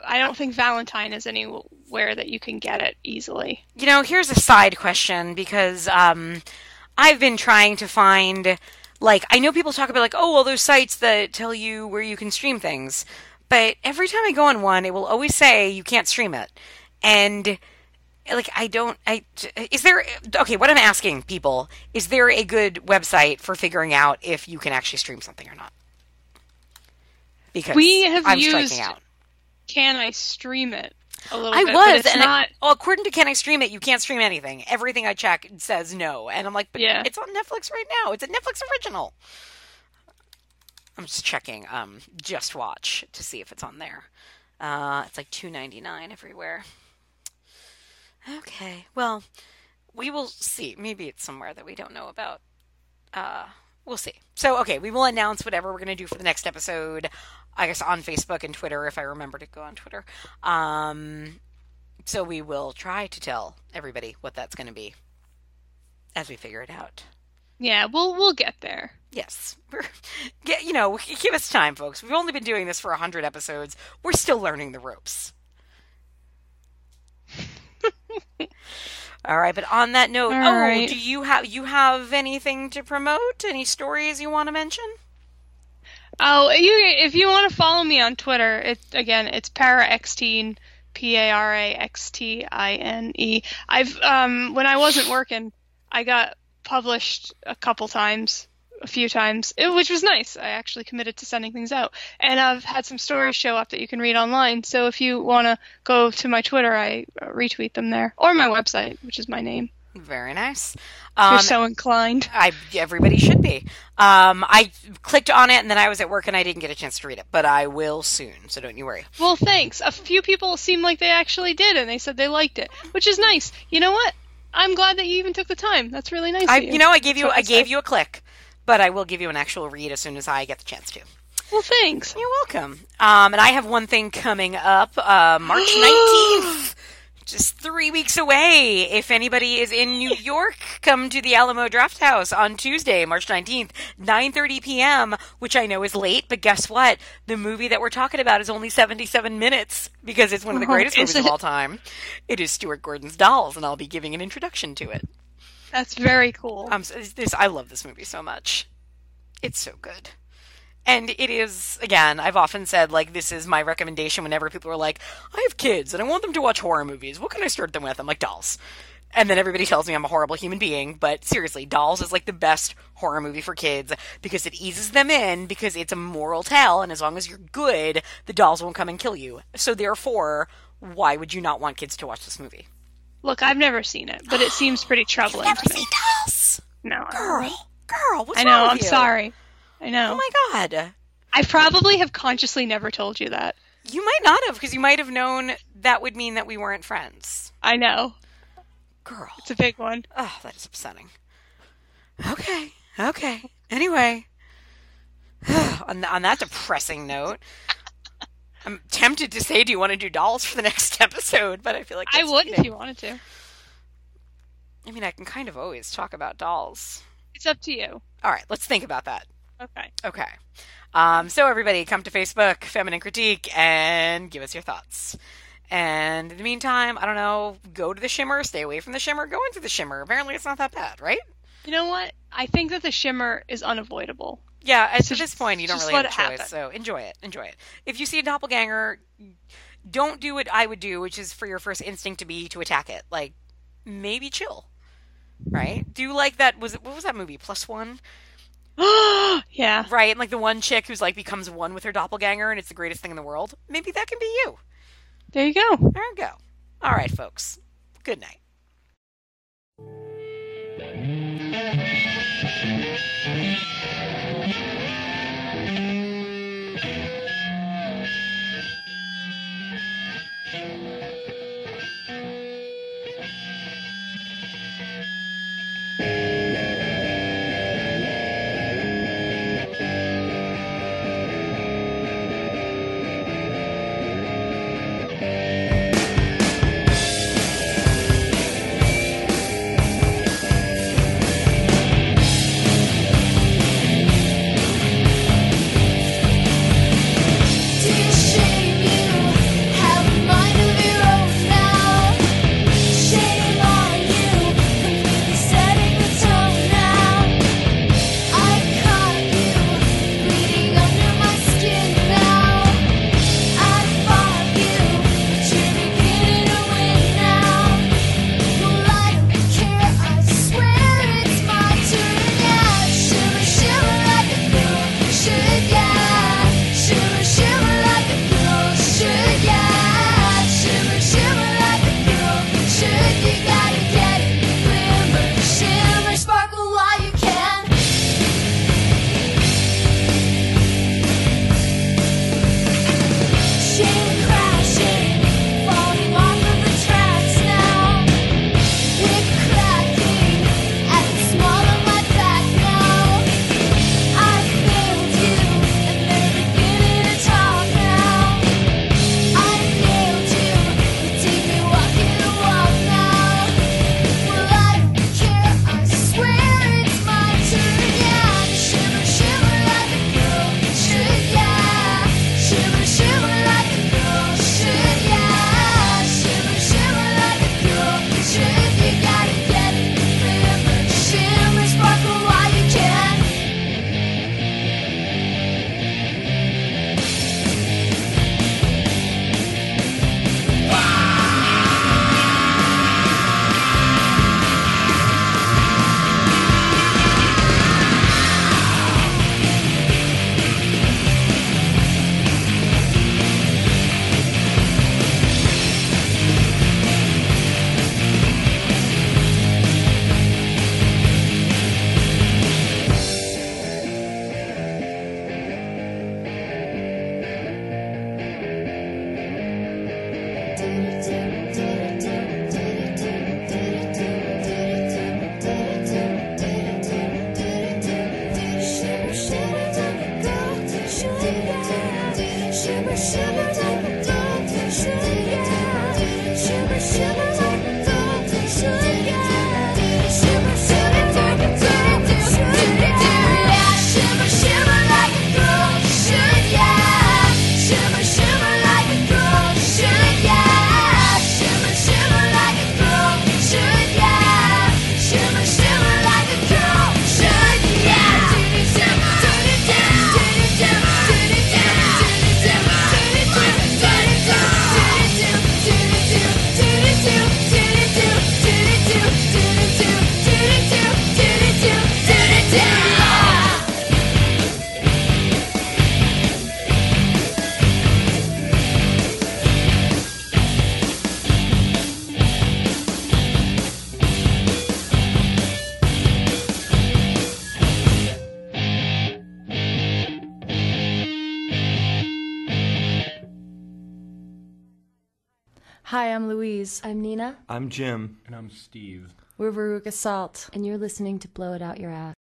I don't think Valentine is anywhere that you can get it easily.
You know, here's a side question because um, I've been trying to find, like, I know people talk about, like, oh, well, those sites that tell you where you can stream things. But every time I go on one, it will always say you can't stream it. And, like, I don't, I, is there, okay, what I'm asking people, is there a good website for figuring out if you can actually stream something or not? Because
We have
I'm
used-
striking out.
Can I stream it a little
I
bit?
was,
it's
and
not.
I, well, according to Can I Stream It, you can't stream anything. Everything I check says no, and I'm like, but
Yeah.
it's on Netflix right now. It's a Netflix original. I'm just checking, um, Just Watch to see if it's on there. Uh, it's like two ninety nine everywhere. Okay, well, we will see. Maybe it's somewhere that we don't know about. Uh, we'll see. So, okay, we will announce whatever we're going to do for the next episode. I guess on Facebook and Twitter if I remember to go on Twitter. Um, so we will try to tell everybody what that's going to be as we figure it out.
Yeah, we'll we'll get there.
Yes, we're, get, you know, give us time, folks. We've only been doing this for hundred episodes. We're still learning the ropes. All right, but on that note,
All
oh,
right.
do you have you have anything to promote? Any stories you want to mention?
Oh, you if you want to follow me on Twitter, it again it's paraxtine, P A R A X T I N E. I've um when I wasn't working, I got published a couple times, a few times, which was nice. I actually committed to sending things out, and I've had some stories show up that you can read online. So if you want to go to my Twitter, I uh, retweet them there, or my website, which is my name.
Very nice. Um,
you're so inclined.
I everybody should be. Um, I clicked on it and then I was at work and I didn't get a chance to read it, but I will soon. So don't you worry.
Well, thanks. A few people seemed like they actually did, and they said they liked it, which is nice. You know what? I'm glad that you even took the time. That's really nice.
I,
of you.
you know, I gave you, I gave you a click, but I will give you an actual read as soon as I get the chance to.
Well, thanks.
You're welcome. Um, and I have one thing coming up, uh, March 19th. Just three weeks away. If anybody is in New York, come to the Alamo Drafthouse on Tuesday, March 19th, 9.30 p.m., which I know is late, but guess what? The movie that we're talking about is only 77 minutes because it's one of the
Oh,
greatest
is
movies of all time. It is Stuart Gordon's Dolls, and I'll be giving an introduction to it.
That's very cool.
Um, this, I love this movie so much. It's so good. And it is, again, I've often said, like, this is my recommendation whenever people are like, I have kids and I want them to watch horror movies. What can I start them with? I'm like, Dolls. And then everybody tells me I'm a horrible human being, but seriously, Dolls is like the best horror movie for kids because it eases them in because it's a moral tale, and as long as you're good, the dolls won't come and kill you. So therefore, why would you not want kids to watch this movie?
Look, I've never seen it, but it seems pretty troubling
Never
to me.
seen Dolls!
No.
Girl, girl, what's
I know.
wrong with
I'm
you?
sorry. I know.
Oh my god.
I probably have consciously never told you that.
You might not have, because you might have known that would mean that we weren't friends.
I know.
Girl.
It's a big one.
Oh, that is upsetting. Okay. Okay. Anyway. on, on that depressing note, I'm tempted to say, do you want to do dolls for the next episode? But I feel like
I
that's
would if you wanted to.
I mean, I can kind of always talk about dolls.
It's up to you.
All right, let's think about that.
Okay.
Okay. Um, so everybody, come to Facebook, Feminine Critique, and give us your thoughts. And in the meantime, I don't know, go to the Shimmer, stay away from the Shimmer, go into the Shimmer. Apparently, it's not that bad, right?
You know what? I think that the shimmer is unavoidable.
Yeah, at
So
this
just-
point, you don't really have a choice.
happen.
So enjoy it. Enjoy it. If you see a doppelganger, don't do what I would do, which is for your first instinct to be to attack it. Like, maybe chill. Right? Do you like that. Was it, what was that movie? Plus one?
yeah.
Right? And like the one chick who's like becomes one with her doppelganger and it's the greatest thing in the world. Maybe that can be you.
There you go.
There you go. All right, folks. Good night.
Thank you. I'm
I'm Nina,
I'm Jim.
And I'm Steve.
We're Veruca Salt.
and you're listening to Blow It Out Your Ass.